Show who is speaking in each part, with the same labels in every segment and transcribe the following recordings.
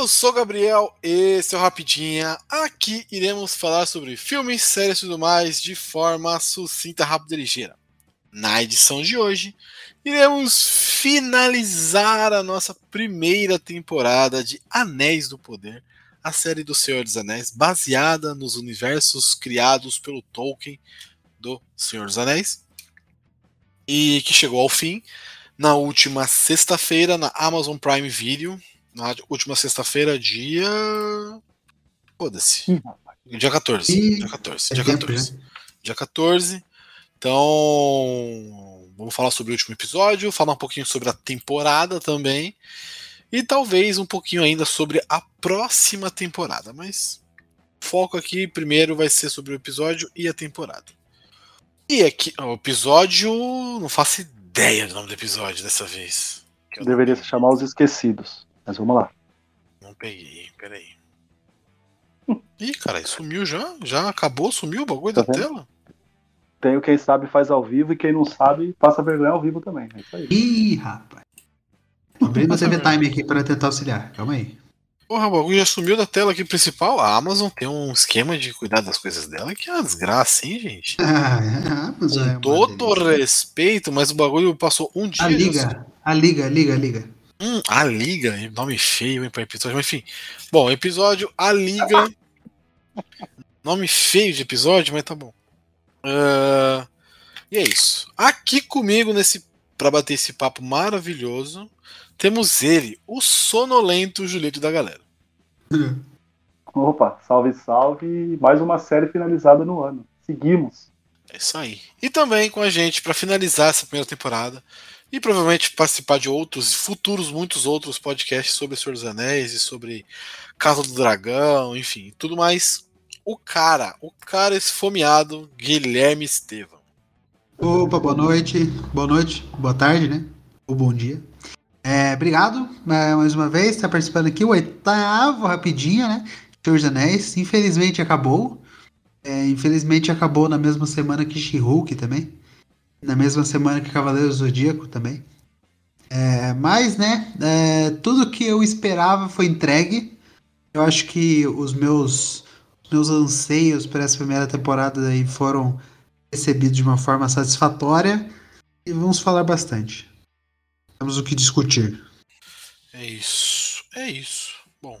Speaker 1: Eu sou Gabriel, esse é o Rapidinha. Aqui iremos falar sobre filmes, séries e tudo mais de forma sucinta, rápida e ligeira. Na edição de hoje, iremos finalizar a nossa primeira temporada de Anéis do Poder, a série do Senhor dos Anéis, baseada nos universos criados pelo Tolkien do Senhor dos Anéis, e que chegou ao fim na última sexta-feira na Amazon Prime Video. Na última sexta-feira, dia. Foda-se. Dia 14.
Speaker 2: Ih,
Speaker 1: Dia 14.
Speaker 2: é
Speaker 1: Dia
Speaker 2: tempo,
Speaker 1: 14. Dia 14. Então. Vamos falar sobre o último episódio, falar um pouquinho sobre a temporada também. E talvez um pouquinho ainda sobre a próxima temporada. Mas o foco aqui primeiro vai ser sobre o episódio e a temporada. E aqui, o episódio. Não faço ideia do nome do episódio dessa vez.
Speaker 3: Deveria se chamar Os Esquecidos. Mas vamos lá.
Speaker 1: Não peguei, peraí. Ih, cara, sumiu já? Já acabou? Sumiu o bagulho
Speaker 3: Tá
Speaker 1: da
Speaker 3: vendo?
Speaker 1: tela?
Speaker 3: Tem o quem sabe faz ao vivo e quem não sabe passa vergonha ao vivo também. É isso aí.
Speaker 2: Ih, rapaz. Abri meu TV Time aqui para tentar auxiliar. Calma aí.
Speaker 1: Porra, o bagulho já sumiu da tela aqui principal. A Amazon tem um esquema de cuidar das coisas dela que é uma desgraça, hein, gente?
Speaker 2: Ah, é, mas é
Speaker 1: Com
Speaker 2: uma
Speaker 1: todo
Speaker 2: delícia.
Speaker 1: respeito, mas o bagulho passou um dia.
Speaker 2: A liga, a liga, a liga, a liga.
Speaker 1: Hum, a Liga, nome feio, hein, pra episódio, mas enfim. Bom, episódio A Liga. nome feio de episódio, mas tá bom. Ah, e é isso. Aqui comigo, nesse para bater esse papo maravilhoso, temos ele, o sonolento Julito da galera.
Speaker 3: Opa, salve, salve. Mais uma série finalizada no ano. Seguimos.
Speaker 1: É isso aí. E também com a gente para finalizar essa primeira temporada e provavelmente participar de outros, futuros, muitos outros podcasts sobre Senhor dos Anéis e sobre Casa do Dragão, enfim, tudo mais. O cara, o cara esfomeado, Guilherme Estevam.
Speaker 2: Opa, boa noite, boa noite, boa tarde, né? Ou bom dia. É, obrigado é, mais uma vez, está participando aqui, o oitavo rapidinho, né? Senhor dos Anéis. Infelizmente acabou. É, infelizmente acabou na mesma semana que She-Hulk também. Na mesma semana que Cavaleiros do Zodíaco também. É, mas, né, é, tudo que eu esperava foi entregue. Eu acho que os meus, meus anseios para essa primeira temporada aí foram recebidos de uma forma satisfatória e vamos falar bastante. Temos o que discutir.
Speaker 1: É isso. É isso. Bom,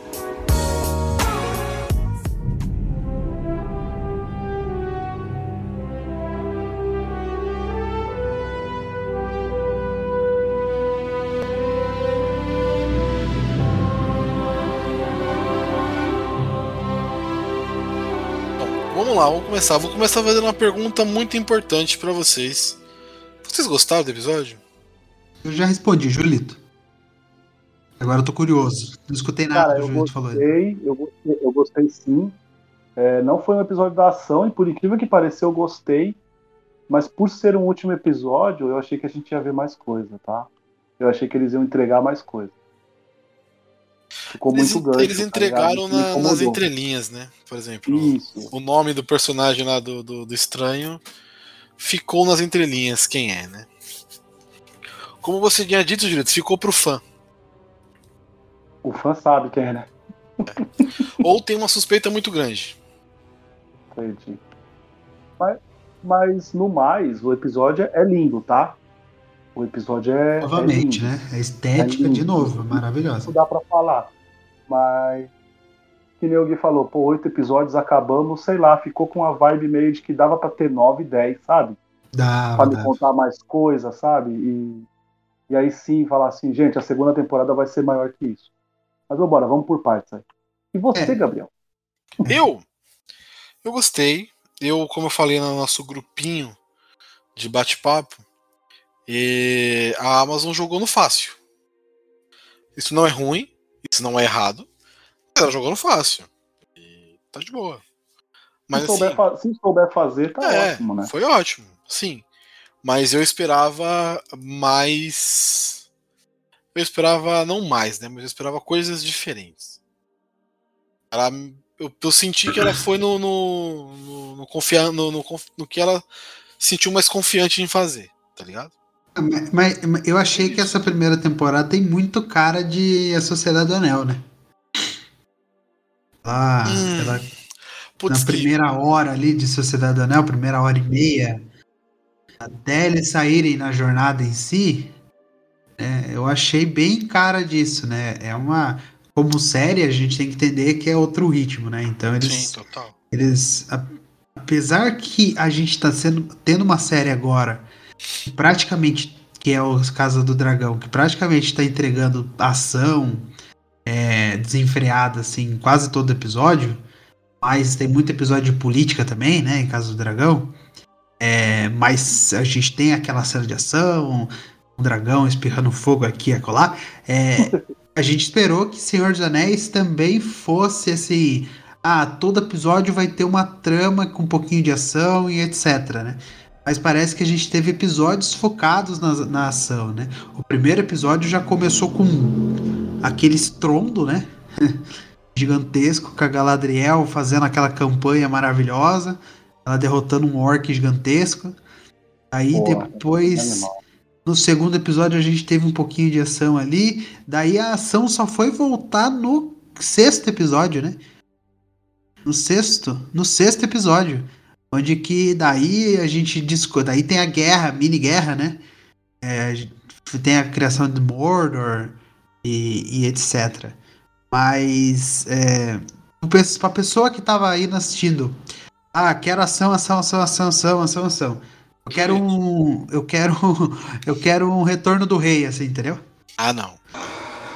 Speaker 1: Lá, vamos começar. Vou começar fazendo uma pergunta muito importante para vocês. Vocês gostaram do episódio?
Speaker 2: Eu já respondi, Julito. Agora eu tô curioso. Não escutei nada
Speaker 3: Cara,
Speaker 2: que o Julito falou.
Speaker 3: gostei, eu gostei, eu gostei sim. É, não foi um episódio da ação, e por incrível que pareça, eu gostei. Mas por ser um último episódio, eu achei que a gente ia ver mais coisa, tá? Eu achei que eles iam entregar mais coisa. Ficou
Speaker 1: Eles,
Speaker 3: muito gancho.
Speaker 1: eles
Speaker 3: tá
Speaker 1: entregaram?
Speaker 3: Me
Speaker 1: na- nas entrelinhas, né? Por exemplo,
Speaker 3: Isso.
Speaker 1: o nome do personagem lá do, do, do estranho ficou nas entrelinhas, quem é, né? Como você tinha dito, Julito, ficou pro fã.
Speaker 3: O fã sabe quem é, né?
Speaker 1: Ou tem uma suspeita muito grande.
Speaker 3: Entendi. Mas, mas no mais, o episódio é lindo, tá? O episódio é. é
Speaker 2: Novamente,
Speaker 3: lindo.
Speaker 2: né? A estética,
Speaker 3: É
Speaker 2: de novo,
Speaker 3: Isso
Speaker 2: maravilhosa.
Speaker 3: dá pra falar. Mas. Que nem alguém falou, pô, oito episódios acabamos, sei lá, ficou com uma vibe meio de que dava pra ter nove, dez, sabe?
Speaker 2: Dá,
Speaker 3: Pra me contar mais coisas, sabe? E, e aí sim falar assim, gente, a segunda temporada vai ser maior que isso. Mas vambora, vamos por partes aí. E você,
Speaker 2: É.
Speaker 3: Gabriel?
Speaker 1: Eu, eu gostei. Eu, como eu falei no nosso grupinho de bate-papo, e a Amazon jogou no fácil. Isso não é ruim, isso não é errado. mas Ela jogou no fácil. E tá de boa. Mas
Speaker 3: se, souber
Speaker 1: assim,
Speaker 3: se souber fazer, tá
Speaker 1: é,
Speaker 3: ótimo, né?
Speaker 1: foi ótimo, sim. Mas eu esperava mais. Eu esperava não mais, né? Mas eu esperava coisas diferentes. Ela, eu, eu senti que ela foi no no, no, no, no, no, no que ela sentiu mais confiante em fazer, tá ligado?
Speaker 2: Mas, mas eu achei que essa primeira temporada tem muito cara de A Sociedade do Anel, né? Ah, hum, ela, na primeira hora ali de Sociedade do Anel, primeira hora e meia, até eles saírem na jornada em si, é, eu achei bem cara disso, né? É uma. Como série, a gente tem que entender que é outro ritmo, né? Então eles. Sim, total. Eles. Apesar que a gente tá sendo, tendo uma série agora praticamente, que é o caso do Dragão, que praticamente está entregando ação é, desenfreada, assim, quase todo episódio, mas tem muito episódio de política também, né, em caso do Dragão, é, mas a gente tem aquela cena de ação, um dragão espirrando fogo aqui e acolá, é, a gente esperou que Senhor dos Anéis também fosse assim, ah, todo episódio vai ter uma trama com um pouquinho de ação e etc, né? Mas parece que a gente teve episódios focados na, na ação, né? O primeiro episódio já começou com aquele estrondo, né? gigantesco, com a Galadriel fazendo aquela campanha maravilhosa, ela derrotando um orc gigantesco. Aí depois, no segundo episódio, a gente teve um pouquinho de ação ali. Daí a ação só foi voltar no sexto episódio, né? No sexto, no sexto episódio. Onde que daí a gente discute. Daí tem a guerra, mini guerra, né? É, tem a criação de Mordor e, e etc. Mas é, pra pessoa que tava aí assistindo, ah, quero ação, ação, ação, ação, ação, ação, ação. Eu quero um. Eu quero. Eu quero um retorno do rei, assim, entendeu?
Speaker 1: Ah, não.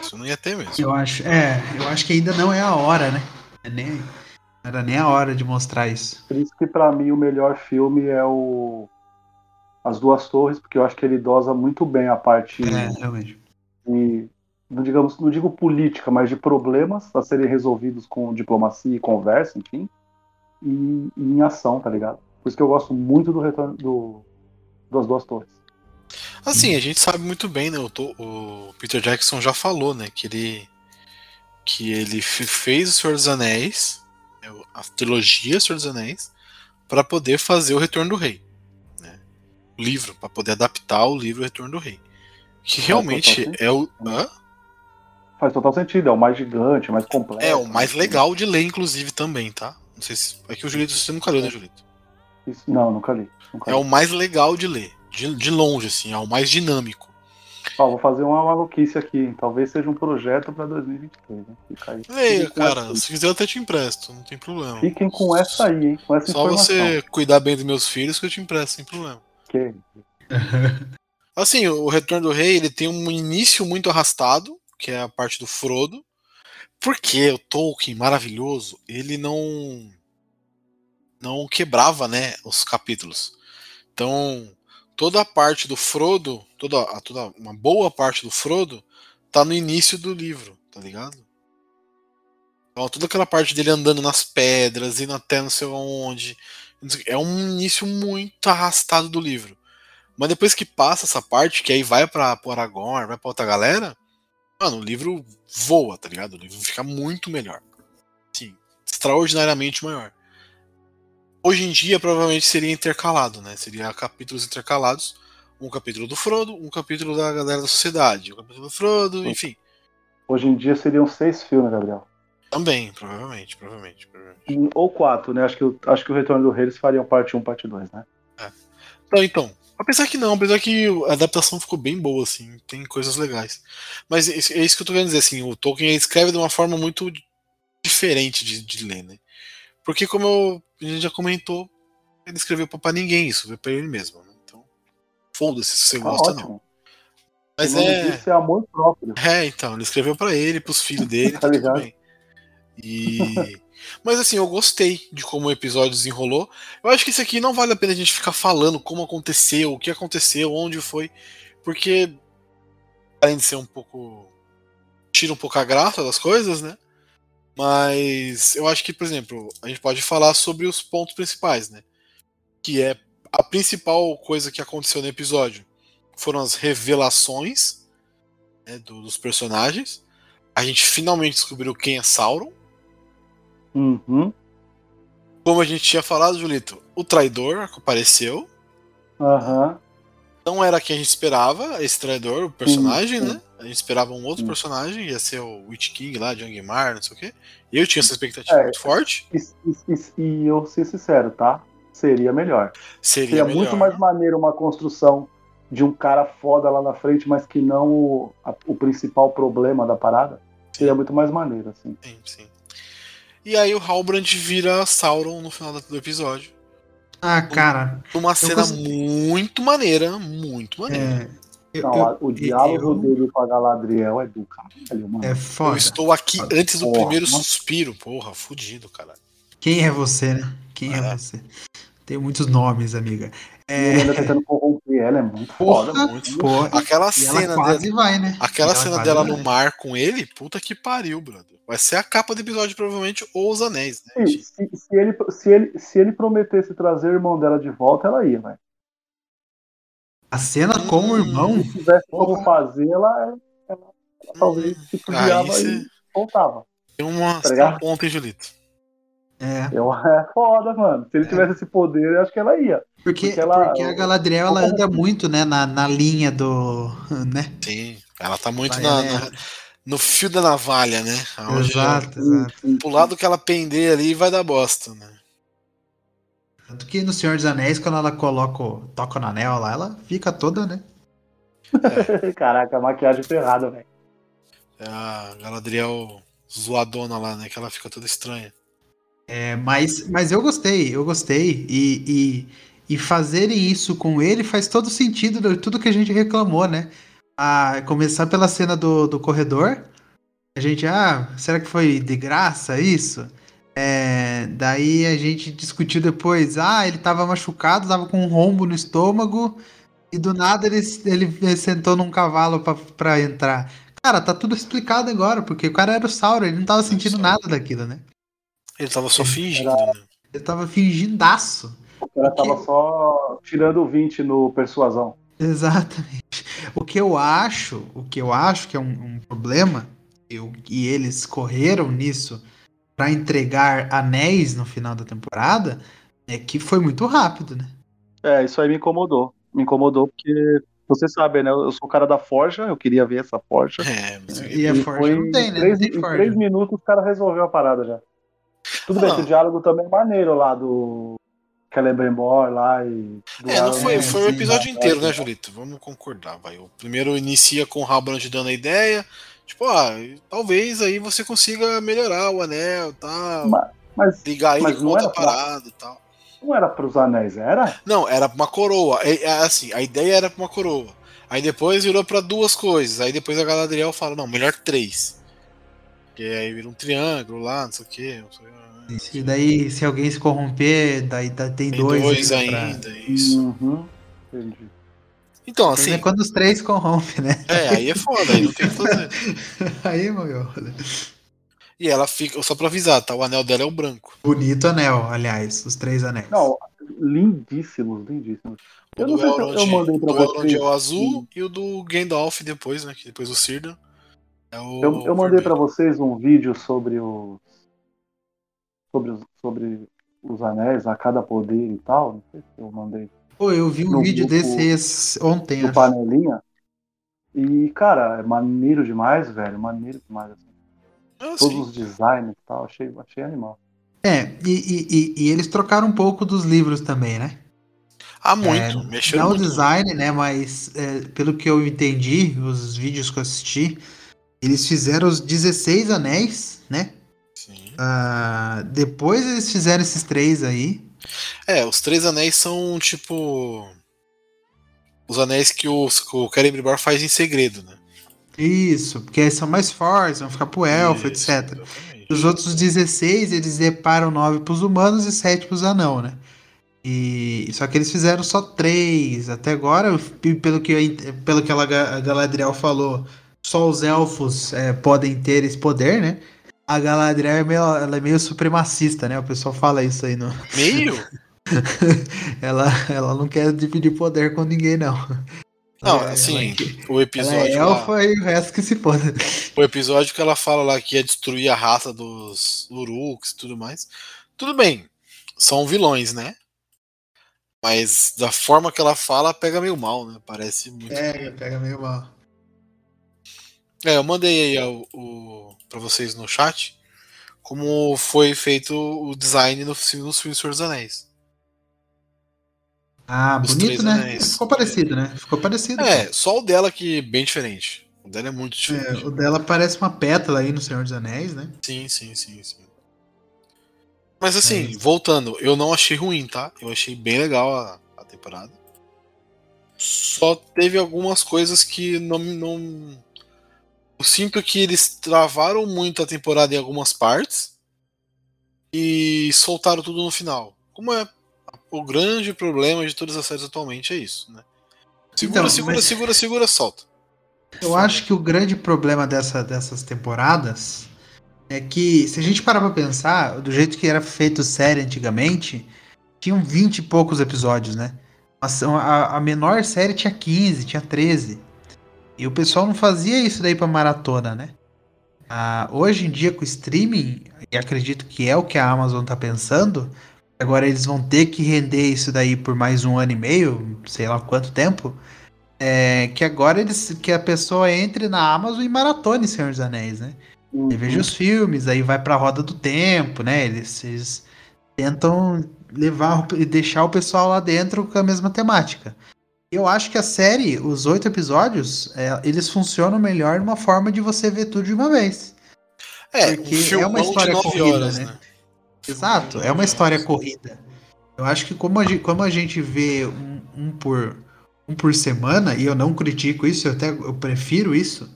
Speaker 1: Isso não ia ter mesmo.
Speaker 2: Eu acho. É, eu acho que ainda não é a hora, né? É nem. Não era nem a hora de mostrar isso.
Speaker 3: Por isso que para mim o melhor filme é o As Duas Torres, porque eu acho que ele dosa muito bem a parte
Speaker 2: é, realmente.
Speaker 3: de, não digamos, não digo política, mas de problemas a serem resolvidos com diplomacia e conversa, enfim, e, e em ação, tá ligado? Por isso que eu gosto muito do retorno do, das Duas Torres.
Speaker 1: Assim, a gente sabe muito bem, né? O, o Peter Jackson já falou, né? Que ele que ele fez o Senhor dos Anéis a trilogia Senhor dos Anéis para poder fazer o Retorno do Rei. Né? O livro, para poder adaptar o livro Retorno do Rei. Que realmente é o. Hã?
Speaker 3: Faz total sentido, é o mais gigante, mais completo.
Speaker 1: É o mais legal de ler, inclusive, também, tá? Não sei se. É que o Julito você nunca leu, né, Julito?
Speaker 3: Isso, não, nunca li. Nunca
Speaker 1: é
Speaker 3: li.
Speaker 1: o mais legal de ler. De, de longe, assim, é o mais dinâmico.
Speaker 3: Ó, vou fazer uma maluquice aqui. Talvez seja um projeto para 2023. Né?
Speaker 1: Fica aí. Leia, cara. Se quiser, eu até te empresto. Não tem problema.
Speaker 3: Fiquem com essa aí, hein? Com essa
Speaker 1: Só
Speaker 3: informação.
Speaker 1: você cuidar bem dos meus filhos que eu te empresto, sem problema.
Speaker 3: Que?
Speaker 1: assim, o Retorno do Rei ele tem um início muito arrastado, que é a parte do Frodo. Porque o Tolkien, maravilhoso, ele não não quebrava, né, os capítulos. Então, toda a parte do Frodo, toda, toda uma boa parte do Frodo, tá no início do livro, tá ligado? Então, toda aquela parte dele andando nas pedras, indo até não sei onde. É um início muito arrastado do livro. Mas depois que passa essa parte, que aí vai pra pro Aragorn, vai pra outra galera, mano, o livro voa, tá ligado? O livro fica muito melhor. Sim, extraordinariamente maior. Hoje em dia provavelmente seria intercalado, né? Seria capítulos intercalados. Um capítulo do Frodo, um capítulo da galera da sociedade, um capítulo do Frodo, enfim.
Speaker 3: Hoje em dia seriam seis filmes, Gabriel.
Speaker 1: Também, provavelmente, provavelmente. provavelmente.
Speaker 3: Ou quatro, né? Acho que, acho que o Retorno do Rei eles fariam parte 1, parte 2, né?
Speaker 1: É. Então, então, apesar que não, apesar que a adaptação ficou bem boa, assim, tem coisas legais. Mas é isso que eu tô querendo dizer, assim, o Tolkien escreve de uma forma muito diferente de, de ler, né? Porque, como eu, a gente já comentou, ele escreveu pra ninguém isso, veio pra ele mesmo. Né? Então, foda-se se você tá gosta, ótimo. não.
Speaker 3: Mas é... é amor próprio.
Speaker 1: É, então, ele escreveu para ele, pros filhos dele, tá, tá tudo bem. E. Mas assim, eu gostei de como o episódio desenrolou. Eu acho que isso aqui não vale a pena a gente ficar falando como aconteceu, o que aconteceu, onde foi, porque além de ser um pouco tira um pouco a graça das coisas, né? Mas eu acho que, por exemplo, a gente pode falar sobre os pontos principais, né? Que é a principal coisa que aconteceu no episódio foram as revelações né, do- dos personagens. A gente finalmente descobriu quem é Sauron.
Speaker 3: Uhum.
Speaker 1: Como a gente tinha falado, Julito, o traidor apareceu.
Speaker 3: Aham.
Speaker 1: Não era quem a gente esperava, esse traidor, o personagem, né? A gente esperava um outro
Speaker 3: Sim.
Speaker 1: personagem, ia ser o Witch King lá, John Guimar, não sei o quê. Eu tinha essa expectativa
Speaker 3: É.
Speaker 1: muito forte.
Speaker 3: E, e- e- eu ser sincero, tá? Seria melhor.
Speaker 1: Seria,
Speaker 3: Seria
Speaker 1: melhor.
Speaker 3: muito mais maneiro uma construção de um cara foda lá na frente, mas que não o, a- o principal problema da parada. Seria muito mais maneiro, assim.
Speaker 1: Sim, sim. E aí o Halbrand vira Sauron no final do episódio.
Speaker 2: Ah, cara.
Speaker 1: Uma cena
Speaker 2: gostei.
Speaker 1: muito maneira, muito maneira.
Speaker 2: É,
Speaker 3: Não,
Speaker 2: eu-
Speaker 3: o diálogo
Speaker 2: eu-
Speaker 3: dele com a Galadriel é do caralho, mano.
Speaker 2: É
Speaker 1: Eu
Speaker 2: foda.
Speaker 1: estou aqui antes do
Speaker 3: Porra.
Speaker 1: primeiro suspiro. Porra, fudido, cara.
Speaker 2: Quem é você, né? Quem é,
Speaker 1: É.
Speaker 2: você? Tem muitos nomes, amiga.
Speaker 3: E ele
Speaker 2: É,
Speaker 3: ainda tentando corromper ela, é muito
Speaker 1: Porra,
Speaker 3: foda.
Speaker 1: muito.
Speaker 2: pô,
Speaker 1: Aquela
Speaker 2: e ela
Speaker 1: cena
Speaker 2: quase
Speaker 1: dela,
Speaker 2: vai, né?
Speaker 1: aquela
Speaker 2: Ela
Speaker 1: cena dela
Speaker 2: vai.
Speaker 1: no mar com ele, puta que pariu, brother. Vai ser a capa do episódio, provavelmente, ou os anéis, né?
Speaker 3: Se, se- se ele, se, ele, se ele prometesse trazer o irmão dela de volta, ela ia, velho.
Speaker 2: A cena com o irmão.
Speaker 3: Se tivesse como fazer, ela, ela, ela talvez se
Speaker 1: Aí
Speaker 3: pudiava
Speaker 1: cê-
Speaker 3: e voltava.
Speaker 1: Tem uma
Speaker 3: Tá
Speaker 1: ponta, hein, Julito?
Speaker 2: É,
Speaker 3: Eu, é foda, mano. Se ele tivesse esse poder, eu acho que ela ia.
Speaker 2: porque,
Speaker 3: Porque ela-
Speaker 2: porque a Galadriel ela anda muito, né, na, na linha do. né?
Speaker 1: Sim. Ela tá muito na,
Speaker 2: nela.
Speaker 1: na- no fio da navalha, né? Aonde
Speaker 2: Exato, exato.
Speaker 1: Pro lado que ela pender ali vai dar bosta, né?
Speaker 2: Tanto que no Senhor dos Anéis, quando ela coloca, o- toca no anel lá, ela fica toda, né?
Speaker 3: Caraca, maquiagem ferrada, velho.
Speaker 1: É a Galadriel zoadona lá, né? Que ela fica toda estranha.
Speaker 2: É, mas, mas eu gostei, eu gostei. E, e, e fazerem isso com ele faz todo sentido de tudo que a gente reclamou, né? A começar pela cena do, do corredor. A gente, ah, será que foi de graça isso? É, daí a gente discutiu depois, ah, ele tava machucado, tava com um rombo no estômago, e do nada ele, ele sentou num cavalo pra, pra entrar. Cara, tá tudo explicado agora, porque o cara era o Sauron, ele não tava sentindo nada daquilo, né?
Speaker 1: Ele tava só fingindo, né?
Speaker 2: Ele tava fingindaço.
Speaker 3: O cara
Speaker 2: O que-
Speaker 3: tava só tirando o 20 no persuasão.
Speaker 2: Exatamente. O que eu acho, o que eu acho que é um, um problema, eu, e eles correram nisso pra entregar anéis no final da temporada, é que foi muito rápido, né?
Speaker 3: É, isso aí me incomodou. Me incomodou porque você sabe, né? Eu sou o cara da Forja, eu queria ver essa Forja.
Speaker 1: É, mas
Speaker 2: E a
Speaker 3: E
Speaker 2: Forja
Speaker 3: foi
Speaker 2: não tem,
Speaker 3: em
Speaker 2: né?
Speaker 3: três,
Speaker 2: Não tem
Speaker 3: em
Speaker 2: Forja.
Speaker 3: três minutos o cara resolveu a parada já. Tudo bem
Speaker 1: Ah.
Speaker 3: que o diálogo também é maneiro lá do Celebrimbor lá e. do
Speaker 1: É, não foi, foi o episódio inteiro, né, Julito? Vamos concordar, vai. O primeiro inicia com o Halbrand dando a ideia. Tipo, ah, talvez aí você consiga melhorar o anel e tal.
Speaker 3: Mas- Mas
Speaker 1: ligar ele com
Speaker 3: não
Speaker 1: outra parada e tal.
Speaker 3: não era pros anéis, era?
Speaker 1: Não, era pra uma coroa. É, é assim, a ideia era pra uma coroa. Aí depois virou pra duas coisas. Aí depois a Galadriel fala, não, melhor três. Porque aí vira um triângulo lá, não sei o quê. Não sei,
Speaker 2: E daí, se alguém se corromper, daí, daí tem,
Speaker 1: tem
Speaker 2: dois,
Speaker 1: dois,
Speaker 2: ainda. pra-
Speaker 1: ainda, isso.
Speaker 3: Uhum. Entendi.
Speaker 1: Então, assim,
Speaker 2: é quando os três corrompem, né?
Speaker 1: é, aí é foda, aí não tem o que fazer.
Speaker 2: Aí, meu.
Speaker 1: E ela fica, só pra avisar, tá? O anel dela é o branco.
Speaker 2: Bonito anel, aliás, os três anéis.
Speaker 3: Não, lindíssimos, lindíssimos.
Speaker 1: O
Speaker 3: Eu não
Speaker 1: do
Speaker 3: sei se eu-
Speaker 1: Elrond,
Speaker 3: eu mandei pra
Speaker 1: do
Speaker 3: vocês.
Speaker 1: é o azul e o do Gandalf depois, né? Que depois o Círdan é o.
Speaker 3: Eu, eu mandei pra
Speaker 1: vermelho.
Speaker 3: vocês um vídeo sobre os. Sobre os, sobre os anéis, a cada poder e tal. Não sei se eu mandei
Speaker 2: Pô, eu vi um
Speaker 3: no
Speaker 2: vídeo desse esse ontem,
Speaker 3: no
Speaker 2: acho.
Speaker 3: panelinha. E, cara, é maneiro demais, velho. Maneiro demais. Assim.
Speaker 1: Ah,
Speaker 3: Todos
Speaker 1: sim.
Speaker 3: os designs e tal. Achei, achei animal.
Speaker 2: É, e, e, e- e eles trocaram um pouco dos livros também, né?
Speaker 1: Ah, muito.
Speaker 2: É,
Speaker 1: Mexeram
Speaker 2: não o design, né? Mas é, pelo que eu entendi, os vídeos que eu assisti, eles fizeram os 16 anéis, né?
Speaker 1: Sim.
Speaker 2: Ah, depois eles fizeram esses três aí.
Speaker 1: É, os três anéis são tipo. Os anéis que o, que o Celebrimbor faz em segredo, né?
Speaker 2: Isso, porque eles são mais fortes, vão ficar pro elfo,
Speaker 1: Isso,
Speaker 2: etc.
Speaker 1: exatamente.
Speaker 2: Os outros 16, eles deparam 9 pros humanos e 7 pros anão, né? E só que eles fizeram só três até agora, e pelo que pelo que a Galadriel falou, só os elfos é, podem ter esse poder, né? A Galadriel é meio, ela é meio supremacista, né? O pessoal fala isso aí no
Speaker 1: Meio?
Speaker 2: ela, ela não quer dividir poder com ninguém, não.
Speaker 1: Não,
Speaker 2: Ela-
Speaker 1: assim,
Speaker 2: ela-
Speaker 1: o
Speaker 2: Ela
Speaker 1: episódio.
Speaker 2: é
Speaker 1: lá-
Speaker 2: elfa e o resto que se foda.
Speaker 1: o episódio que ela fala lá que ia destruir a raça dos Uruks e tudo mais. Tudo bem, são vilões, né? Mas da forma que ela fala, pega meio mal, né? Parece muito. É,
Speaker 2: É, pega meio mal.
Speaker 1: eu mandei aí o, o, pra vocês no chat como foi feito o design no, fi- nos filmes Senhor dos Anéis.
Speaker 2: Ah,
Speaker 1: Os
Speaker 2: bonito, né?
Speaker 1: anéis.
Speaker 2: Ficou parecido, né? Ficou parecido.
Speaker 1: É, só o dela que é bem diferente. O dela é muito
Speaker 2: É,
Speaker 1: diferente.
Speaker 2: o dela parece uma pétala aí no Senhor dos Anéis, né?
Speaker 1: Sim, sim, sim, sim. Mas assim,
Speaker 2: É
Speaker 1: voltando, eu não achei ruim, tá? Eu achei bem legal a, a temporada. Só teve algumas coisas que não, não. Eu sinto que eles travaram muito a temporada em algumas partes e soltaram tudo no final. Como é o grande problema de todas as séries atualmente, é isso, né? Segura,
Speaker 2: Então,
Speaker 1: segura,
Speaker 2: mas-
Speaker 1: segura, segura, solta.
Speaker 2: Eu acho que o grande problema dessa, dessas temporadas é que, se a gente parar pra pensar, do jeito que era feito série antigamente, tinham 20 e poucos episódios, né? A, a menor série tinha 15, tinha 13. E o pessoal não fazia isso daí pra maratona, né? Ah, hoje em dia, com o streaming, e acredito que é o que a Amazon tá pensando, agora eles vão ter que render isso daí por mais um ano e meio, sei lá quanto tempo. É que agora eles que a pessoa entre na Amazon e maratone Senhor dos Anéis, né?
Speaker 3: Uhum.
Speaker 2: E veja os filmes, aí vai pra roda do tempo, né? Eles, eles tentam levar e deixar o pessoal lá dentro com a mesma temática. Eu acho que a série, os oito episódios, é, eles funcionam melhor numa forma de você ver tudo de uma vez.
Speaker 1: É,
Speaker 2: Porque
Speaker 1: um
Speaker 2: é uma história corrida,
Speaker 1: horas,
Speaker 2: né?
Speaker 1: né?
Speaker 2: Exato, é uma história corrida. Eu acho que como a gente, como a gente vê um, um por, um por semana, e eu não critico isso, eu até eu prefiro isso,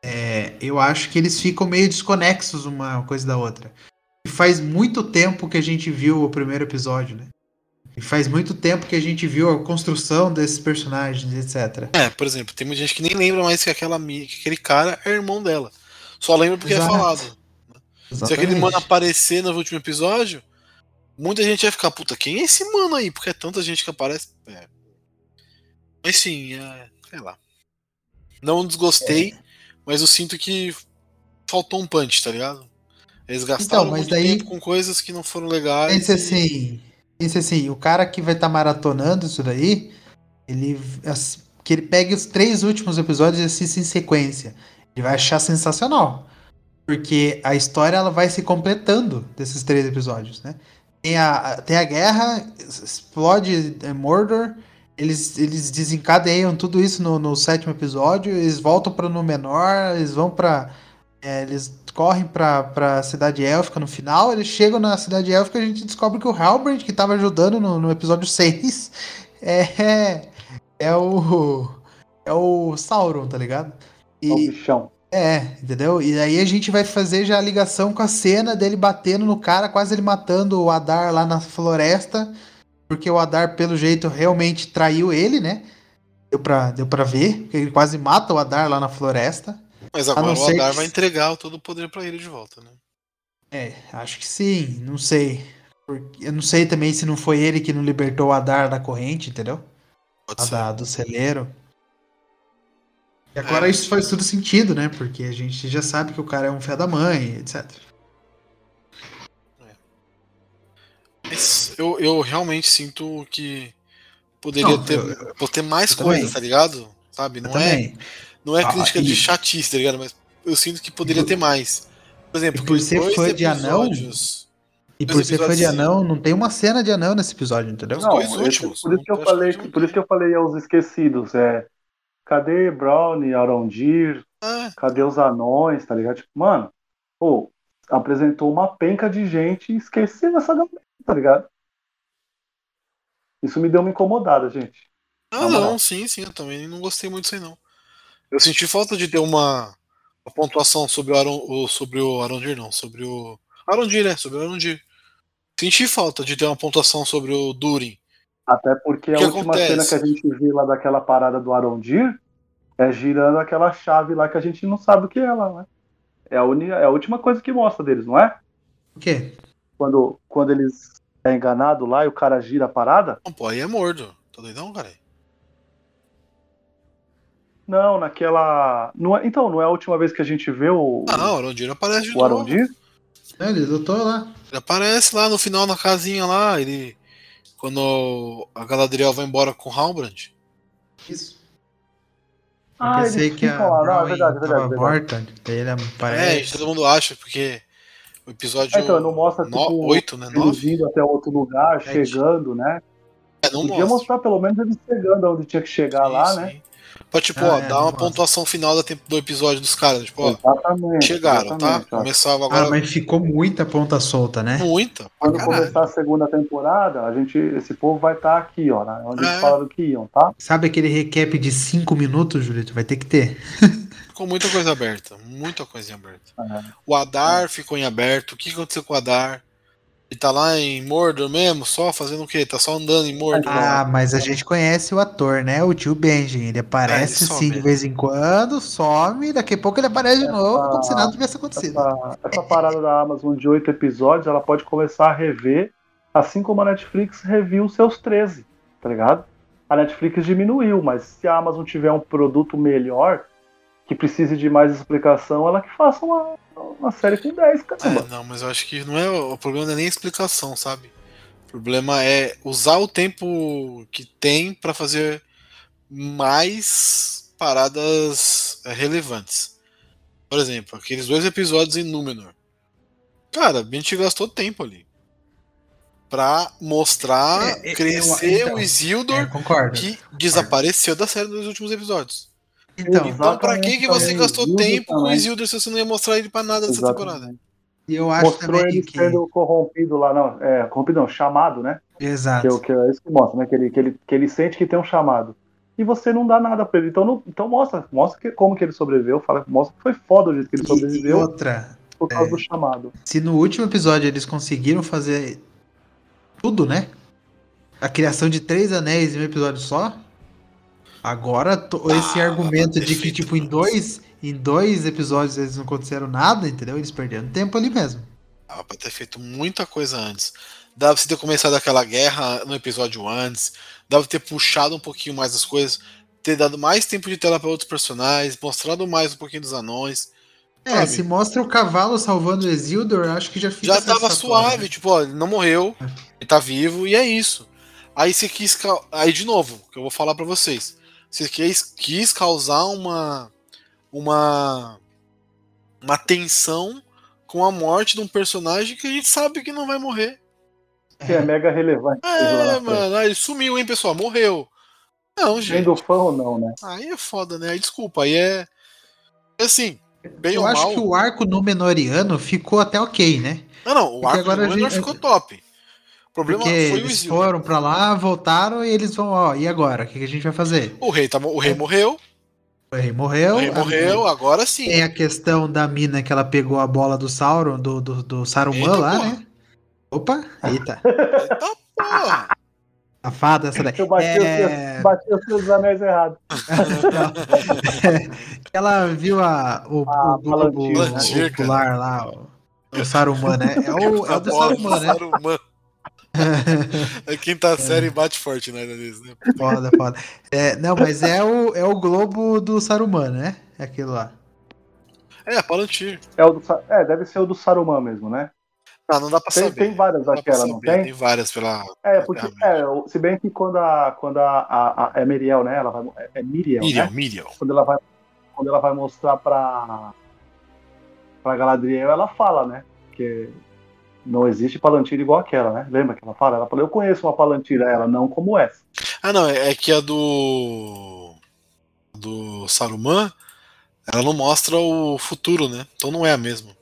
Speaker 2: é, eu acho que eles ficam meio desconexos uma coisa da outra. E faz muito tempo que a gente viu o primeiro episódio, né? E faz muito tempo que a gente viu a construção desses personagens, etc.
Speaker 1: É, por exemplo, tem muita gente que nem lembra mais que, aquela, que aquele cara é irmão dela. Só lembra porque
Speaker 2: Exato.
Speaker 1: é falado. Se aquele
Speaker 2: Exatamente.
Speaker 1: mano aparecer no último episódio, muita gente vai ficar, puta, quem é esse mano aí? Porque é tanta gente que aparece. É. Mas sim, é, sei lá. Não desgostei,
Speaker 2: É.
Speaker 1: mas eu sinto que faltou um punch, tá ligado? Eles gastaram
Speaker 2: Então, mas
Speaker 1: muito
Speaker 2: daí-
Speaker 1: tempo com coisas que não foram legais.
Speaker 2: Pense
Speaker 1: e-
Speaker 2: assim, pense assim, o cara que vai estar maratonando isso daí, ele que ele pegue os três últimos episódios e assista em sequência. Ele vai achar sensacional. Porque a história ela vai se completando desses três episódios, né? Tem a, tem a guerra, explode é, Mordor, eles, eles desencadeiam tudo isso no, no sétimo episódio, eles voltam para Númenor, eles vão para eles correm pra, pra cidade élfica no final, eles chegam na cidade élfica e a gente descobre que o Halbrand, que tava ajudando no, no episódio 6, é, é o. É o Sauron, tá ligado?
Speaker 3: É o
Speaker 2: E,
Speaker 3: bichão.
Speaker 2: é, entendeu? E aí a gente vai fazer já a ligação com a cena dele batendo no cara, quase ele matando o Adar lá na floresta, porque o Adar, pelo jeito, realmente traiu ele, né? Deu pra, deu pra ver, que ele quase mata o Adar lá na floresta.
Speaker 1: Mas agora o Adar
Speaker 2: que-
Speaker 1: vai entregar todo o poder pra ele de volta, né?
Speaker 2: É, acho que sim, não sei. Eu não sei também se não foi ele que não libertou o Adar da corrente, entendeu?
Speaker 1: Pode
Speaker 2: A
Speaker 1: ser.
Speaker 2: da, do celeiro. E agora
Speaker 1: É.
Speaker 2: isso faz todo sentido, né? Porque a gente já sabe que o cara é um fé da mãe, etc.
Speaker 1: Mas eu, eu realmente sinto que poderia
Speaker 2: Não,
Speaker 1: ter,
Speaker 2: eu-
Speaker 1: ter mais
Speaker 2: eu
Speaker 1: coisas,
Speaker 2: também.
Speaker 1: tá ligado? Sabe?
Speaker 2: Eu
Speaker 1: Não é,
Speaker 2: também.
Speaker 1: Não é
Speaker 2: Ah,
Speaker 1: crítica
Speaker 2: e-
Speaker 1: de chatice, tá ligado? Mas eu sinto que poderia ter mais. Por exemplo,
Speaker 2: E por ser fã de anão, E por ser fã de anão, não tem uma cena de anão nesse episódio, entendeu?
Speaker 1: Os
Speaker 3: Não,
Speaker 1: dois
Speaker 3: esse-
Speaker 1: últimos,
Speaker 3: por isso que eu
Speaker 1: não
Speaker 3: falei,
Speaker 1: praticamente
Speaker 3: por isso que eu falei aos esquecidos, é cadê Brown, Arondir,
Speaker 1: Ah,
Speaker 3: cadê os anões, tá ligado? Tipo, mano, pô, apresentou uma penca de gente e esqueci dessa galera, tá ligado? Isso me deu uma incomodada, gente.
Speaker 1: Ah,
Speaker 3: moral.
Speaker 1: não, sim, sim, eu também não gostei muito disso aí, não. Eu senti falta de ter uma, uma pontuação sobre o Aron, sobre o Arondir, não, sobre o. Arondir, né? Sobre o Arondir. Senti falta de ter uma pontuação sobre o Durin.
Speaker 3: Até porque a última cena
Speaker 1: acontece?
Speaker 3: que a gente viu lá daquela parada do Arondir é girando aquela chave lá que a gente não sabe o que é lá, né? É a, uni- é a última coisa que mostra deles, não é?
Speaker 2: O quê?
Speaker 3: Quando, quando eles é enganado lá e o cara gira a parada?
Speaker 1: Não, pô, aí é mordo. Tá doidão, cara?
Speaker 3: Não, naquela. Não é... Então, não é a última vez que a gente vê o.
Speaker 1: Ah, não, o Arondir aparece de
Speaker 3: o
Speaker 1: novo.
Speaker 3: Arondir?
Speaker 2: É, ele lutou lá.
Speaker 1: Ele aparece lá no final na casinha lá, ele. Quando a Galadriel vai embora com o Halbrand.
Speaker 2: Isso.
Speaker 3: Ah,
Speaker 2: Pensei
Speaker 3: eles
Speaker 2: que a
Speaker 3: lá. Não, é verdade, é verdade,
Speaker 2: tava
Speaker 3: é verdade.
Speaker 2: morta. Daí ele
Speaker 1: É,
Speaker 2: aparece.
Speaker 1: todo mundo acha, porque o episódio
Speaker 3: É, então, não mostra
Speaker 1: no-
Speaker 3: tipo,
Speaker 1: oito, né?
Speaker 3: eles
Speaker 1: 9?
Speaker 3: indo até outro lugar,
Speaker 2: Sete.
Speaker 3: chegando, né?
Speaker 1: É, não
Speaker 3: Podia
Speaker 1: mostra.
Speaker 3: mostrar pelo menos eles chegando onde tinha que chegar lá,
Speaker 1: Sim,
Speaker 3: né?
Speaker 1: Pra, tipo,
Speaker 2: Ah,
Speaker 1: ó,
Speaker 2: é,
Speaker 1: dar uma pontuação final do episódio dos caras. Tipo, ó,
Speaker 3: Exatamente.
Speaker 1: chegaram, tá?
Speaker 3: exatamente, ó.
Speaker 1: Começava agora
Speaker 2: Ah, mas ficou muita ponta solta, né?
Speaker 1: muita.
Speaker 3: Quando
Speaker 1: caralho.
Speaker 3: começar a segunda temporada, a gente, esse povo vai estar aqui, ó, né? onde
Speaker 1: É.
Speaker 3: eles falaram que iam, tá?
Speaker 2: Sabe aquele recap de 5 minutos, Julito? Vai ter que ter.
Speaker 1: Ficou muita coisa aberta. Muita coisa em aberto.
Speaker 3: É.
Speaker 1: O Adar ficou em aberto. O que aconteceu com o Adar? Ele tá lá em Mordor mesmo, só fazendo o quê? Tá só andando em Mordor.
Speaker 2: Ah, mas a gente conhece o ator, né? O tio Benji. Ele aparece
Speaker 1: É, ele
Speaker 2: sim de vez em quando, some, daqui a pouco ele aparece de novo, como se nada tivesse acontecido.
Speaker 3: Essa, essa parada da Amazon de oito episódios, ela pode começar a rever, assim como a Netflix reviu os seus 13, tá ligado? A Netflix diminuiu, mas se a Amazon tiver um produto melhor, que precise de mais explicação, ela que faça uma, uma série com 10,
Speaker 1: É,
Speaker 3: caramba.
Speaker 1: não, mas eu acho que não é o problema não é nem a explicação, sabe? O problema é usar o tempo que tem pra fazer mais paradas é, relevantes. Por exemplo, aqueles dois episódios em Númenor. Cara, a gente gastou tempo ali pra mostrar,
Speaker 2: É, é,
Speaker 1: crescer
Speaker 2: eu- então,
Speaker 1: o
Speaker 2: É,
Speaker 1: Isildur
Speaker 2: concordo.
Speaker 1: que desapareceu da série nos últimos episódios.
Speaker 2: Então,
Speaker 1: Então, pra que, que você
Speaker 3: também,
Speaker 1: gastou
Speaker 3: Isildur
Speaker 1: tempo com o
Speaker 3: também.
Speaker 1: Isildur se você não ia mostrar ele pra nada nessa temporada?
Speaker 2: E eu acho
Speaker 3: Mostrou
Speaker 2: também
Speaker 3: ele
Speaker 2: que.
Speaker 3: sendo corrompido lá, não, é, corrompido não, chamado, né? Que, é
Speaker 2: Exato.
Speaker 3: o- que é isso que mostra, né? Que ele, que, ele, que ele sente que tem um chamado. E você não dá nada pra ele. Então, não- então mostra, mostra que, como que ele sobreviveu, fala, mostra que foi foda o jeito que ele
Speaker 2: E, e
Speaker 3: sobreviveu
Speaker 2: outra,
Speaker 3: por causa
Speaker 2: é.
Speaker 3: do chamado.
Speaker 2: se no último episódio eles conseguiram fazer tudo, né? A criação de três anéis em um episódio só. Agora,
Speaker 1: Ah,
Speaker 2: esse argumento de que, tipo, em dois, em dois episódios eles não aconteceram nada, entendeu? Eles perderam tempo ali mesmo.
Speaker 1: Dava pra ter feito muita coisa antes. Dava pra ter começado aquela guerra no episódio antes. Dava pra ter puxado um pouquinho mais as coisas. Ter dado mais tempo de tela pra outros personagens. Mostrado mais um pouquinho dos anões.
Speaker 2: É,
Speaker 1: Sabe?
Speaker 2: se mostra o cavalo salvando o Isildur, acho que já fica
Speaker 1: Já tava suave.
Speaker 2: né?
Speaker 1: Tipo, ó, ele não morreu. Ele tá vivo e é isso. Aí você quis. Aí, de novo, que eu vou falar pra vocês. Você quis, quis causar uma. Uma. Uma tensão com a morte de um personagem que a gente sabe que não vai morrer.
Speaker 3: Que é mega relevante.
Speaker 1: É, mano, aí sumiu, hein, pessoal? Morreu. Não, gente.
Speaker 3: Sendo fã ou não, né?
Speaker 1: Aí é foda, né? Aí desculpa, aí é. é Assim, bem
Speaker 2: Eu
Speaker 1: ou
Speaker 2: acho
Speaker 1: mal.
Speaker 2: que o arco Númenoriano ficou até ok, né?
Speaker 1: Não, não, o
Speaker 2: porque
Speaker 1: arco
Speaker 2: agora
Speaker 1: do
Speaker 2: a
Speaker 1: Númenor
Speaker 2: gente-
Speaker 1: ficou top. O problema
Speaker 2: Porque
Speaker 1: foi o
Speaker 2: eles
Speaker 1: Isildur.
Speaker 2: foram pra lá, voltaram e eles vão, ó, e agora? O que, que a gente vai fazer?
Speaker 1: O rei, tá, o rei morreu,
Speaker 2: O rei morreu.
Speaker 1: o rei
Speaker 2: a-
Speaker 1: morreu, agora sim.
Speaker 2: Tem a questão da mina que ela pegou a bola do Sauron, do, do, do Saruman
Speaker 1: Eita,
Speaker 2: lá,
Speaker 1: porra.
Speaker 2: né? Opa, eita.
Speaker 1: Eita porra!
Speaker 2: Safada essa daí.
Speaker 3: Eu bati,
Speaker 2: É,
Speaker 3: os, seus anéis errados.
Speaker 2: ela viu a, o,
Speaker 3: A
Speaker 2: o
Speaker 3: Palantir,
Speaker 1: né?
Speaker 2: ocular lá, o, o Saruman, né? É o, é o do Saruman, né?
Speaker 1: Saruman. É quinta série bate forte, né, né?
Speaker 2: Foda, foda. É, não, mas é o, é o globo do Saruman, né? É aquilo lá.
Speaker 1: É, Palantir.
Speaker 3: É, o do, é, deve ser o do Saruman mesmo, né?
Speaker 1: Ah, não dá pra
Speaker 3: Tem,
Speaker 1: saber.
Speaker 3: tem várias
Speaker 1: Não pra
Speaker 3: daquela, não tem?
Speaker 1: Tem várias pela.
Speaker 3: É, porque, é, se bem que quando a. Quando a, a, a- é Miriel, né? Ela vai, é, é Miriel,
Speaker 1: Miriam,
Speaker 3: né?
Speaker 1: Miriam.
Speaker 3: Quando ela vai, quando ela vai mostrar pra. pra Galadriel, ela fala, né? Que não existe Palantir igual aquela, né? Lembra que ela fala? Ela fala, eu conheço uma Palantir, ela não como essa.
Speaker 1: Ah, não, é que a do. do Saruman, ela não mostra o futuro, né? Então não é a mesma.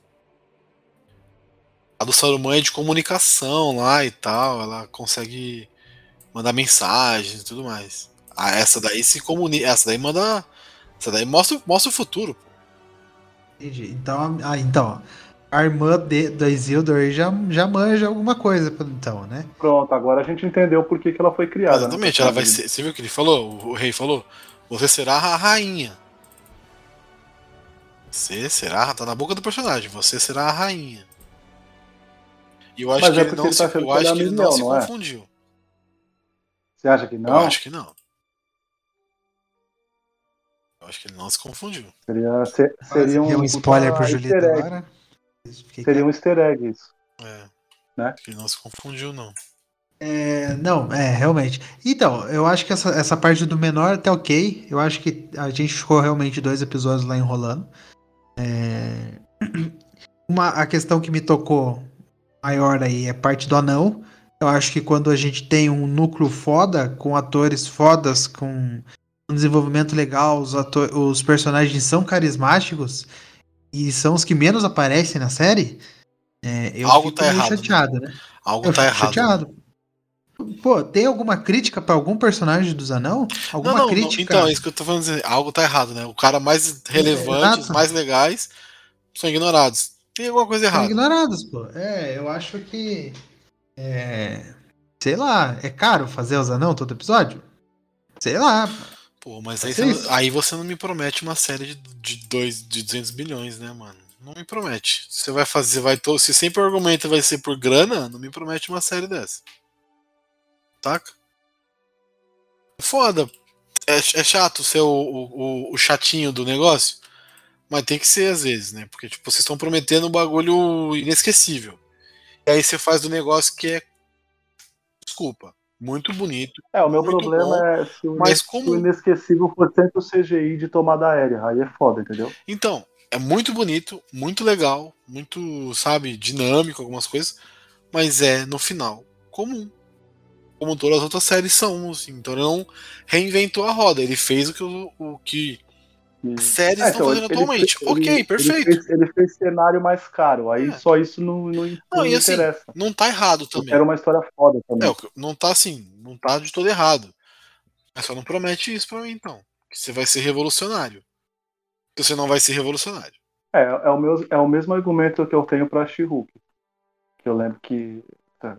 Speaker 1: A do Saruman é de comunicação lá e tal, ela consegue mandar mensagens e tudo mais. Ah, essa daí se comunica. Essa daí manda. Essa daí mostra, mostra o futuro. pô.
Speaker 2: Entendi. Então, ah, então, a irmã de, da Isildur já, já manja alguma coisa, então, né?
Speaker 3: Pronto, agora a gente entendeu por que, que ela foi criada. né?
Speaker 1: Exatamente, ela vai ser. Você viu o que ele falou? O, o rei falou? Você será a rainha. Você será. Tá na boca do personagem. Você será a rainha. E eu acho
Speaker 3: Mas
Speaker 1: que
Speaker 3: é
Speaker 1: ele
Speaker 3: porque
Speaker 1: não
Speaker 3: ele
Speaker 1: se,
Speaker 3: tá
Speaker 1: eu acho
Speaker 3: é
Speaker 1: que ele
Speaker 3: amigo
Speaker 1: não
Speaker 3: meu,
Speaker 1: se
Speaker 3: não é?
Speaker 1: confundiu.
Speaker 3: Você acha que
Speaker 1: Eu
Speaker 3: não?
Speaker 1: acho que não. Eu acho que ele não se confundiu.
Speaker 3: Seria, se-
Speaker 2: Quase
Speaker 3: seria
Speaker 2: que é
Speaker 3: um,
Speaker 2: um spoiler pro
Speaker 3: egg.
Speaker 2: agora. Fiquei
Speaker 3: Seria um easter egg isso.
Speaker 1: É.
Speaker 3: Né?
Speaker 1: Que não se confundiu, não.
Speaker 2: É, não, é, realmente. Então, eu acho que essa, essa parte do menor até ok. Eu acho que a gente ficou realmente dois episódios lá enrolando. É, uma, a questão que me tocou maior aí é parte do anão. Eu acho que quando a gente tem um núcleo foda, com atores fodas, com um desenvolvimento legal, os, os personagens são carismáticos e são os que menos aparecem na série, é, eu
Speaker 1: Algo
Speaker 2: fico
Speaker 1: tá errado, né?
Speaker 2: chateado, né?
Speaker 1: Algo
Speaker 2: Eu
Speaker 1: tá errado.
Speaker 2: chateado. Pô, tem alguma crítica pra algum personagem dos anão? Alguma
Speaker 1: Não, não, não,
Speaker 2: crítica?
Speaker 1: então, é isso que eu tô falando. Algo tá errado, né? O cara mais relevante, os
Speaker 2: exato.
Speaker 1: mais legais, são ignorados. Tem alguma coisa
Speaker 2: São
Speaker 1: errada.
Speaker 2: ignorados, pô. É, eu acho que. É. Sei lá, é caro fazer os anão todo episódio? Sei lá.
Speaker 1: Pô, mas aí você, aí você não me promete uma série de, de, dois, de 200 bilhões, né, mano? Não me promete. Você vai fazer, vai to... se sempre o argumento vai ser por grana, não me promete uma série dessa. Saca? Foda. É, é chato ser o, o, o chatinho do negócio, mas tem que ser às vezes, né? Porque tipo, vocês estão prometendo um bagulho inesquecível. E aí você faz do negócio que é. Desculpa. Muito bonito.
Speaker 3: É, o meu problema
Speaker 1: bom,
Speaker 3: é se o,
Speaker 1: mas como-
Speaker 3: o inesquecível for sempre o CGI de tomada aérea. Aí é foda, entendeu?
Speaker 1: Então, é muito bonito, muito legal, muito, sabe, dinâmico, algumas coisas, mas é, no final, comum. Como todas as outras séries são, assim. Então ele não reinventou a roda, ele fez o que, o, o que séries
Speaker 3: É,
Speaker 1: estão
Speaker 3: então,
Speaker 1: fazendo atualmente.
Speaker 3: ele-
Speaker 1: ok,
Speaker 3: ele-
Speaker 1: perfeito.
Speaker 3: Ele fez, ele fez cenário mais caro. Aí
Speaker 1: É.
Speaker 3: só isso não, não, não
Speaker 1: Não, e assim,
Speaker 3: interessa.
Speaker 1: não tá errado também.
Speaker 3: quero uma história foda
Speaker 1: É,
Speaker 3: também.
Speaker 1: que- não tá assim, não tá de todo errado. Mas só não promete isso pra mim, então. Que você vai ser revolucionário. Que você não vai ser revolucionário.
Speaker 3: É, é, o meu, é o mesmo argumento que eu tenho pra She-Hulk. Que eu lembro que. tá,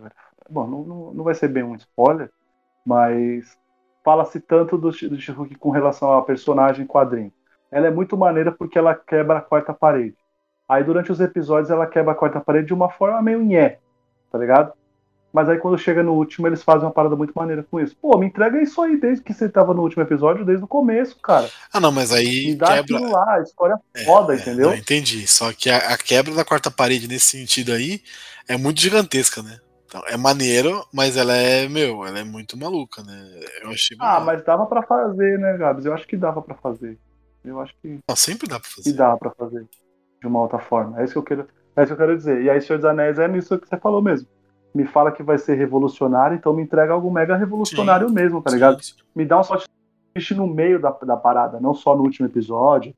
Speaker 3: Bom, não, não, não vai ser bem um spoiler, mas fala-se tanto do, She- do She-Hulk com relação à personagem quadrinho. Ela é muito maneira porque ela quebra a quarta parede. Aí durante os episódios ela quebra a quarta parede de uma forma meio nhé, tá ligado? Mas aí quando chega no último eles fazem uma parada muito maneira com isso. Pô, me entrega isso aí desde que você tava no último episódio, desde o começo, cara.
Speaker 1: Ah, não, mas aí
Speaker 3: Me dá
Speaker 1: quebra.
Speaker 3: aquilo lá, a história
Speaker 1: É,
Speaker 3: foda,
Speaker 1: é,
Speaker 3: entendeu?
Speaker 1: não, entendi. Só que a, a quebra da quarta parede nesse sentido aí é muito gigantesca, né? Então, é maneiro, mas ela é, meu, ela é muito maluca, né? Eu achei.
Speaker 3: Ah,
Speaker 1: maneiro.
Speaker 3: mas dava pra fazer, né, Gabs? Eu acho que dava pra fazer. Eu acho que,
Speaker 1: Não, sempre dá pra fazer.
Speaker 3: dava pra fazer de uma outra forma. É isso que eu quero, é isso que eu quero dizer. E aí, Senhor dos Anéis é nisso que você falou mesmo. Me fala que vai ser revolucionário, então me entrega algo mega revolucionário mesmo, tá ligado?
Speaker 1: Sim, sim.
Speaker 3: Me dá um plot twist no meio da, da parada, não só no último episódio,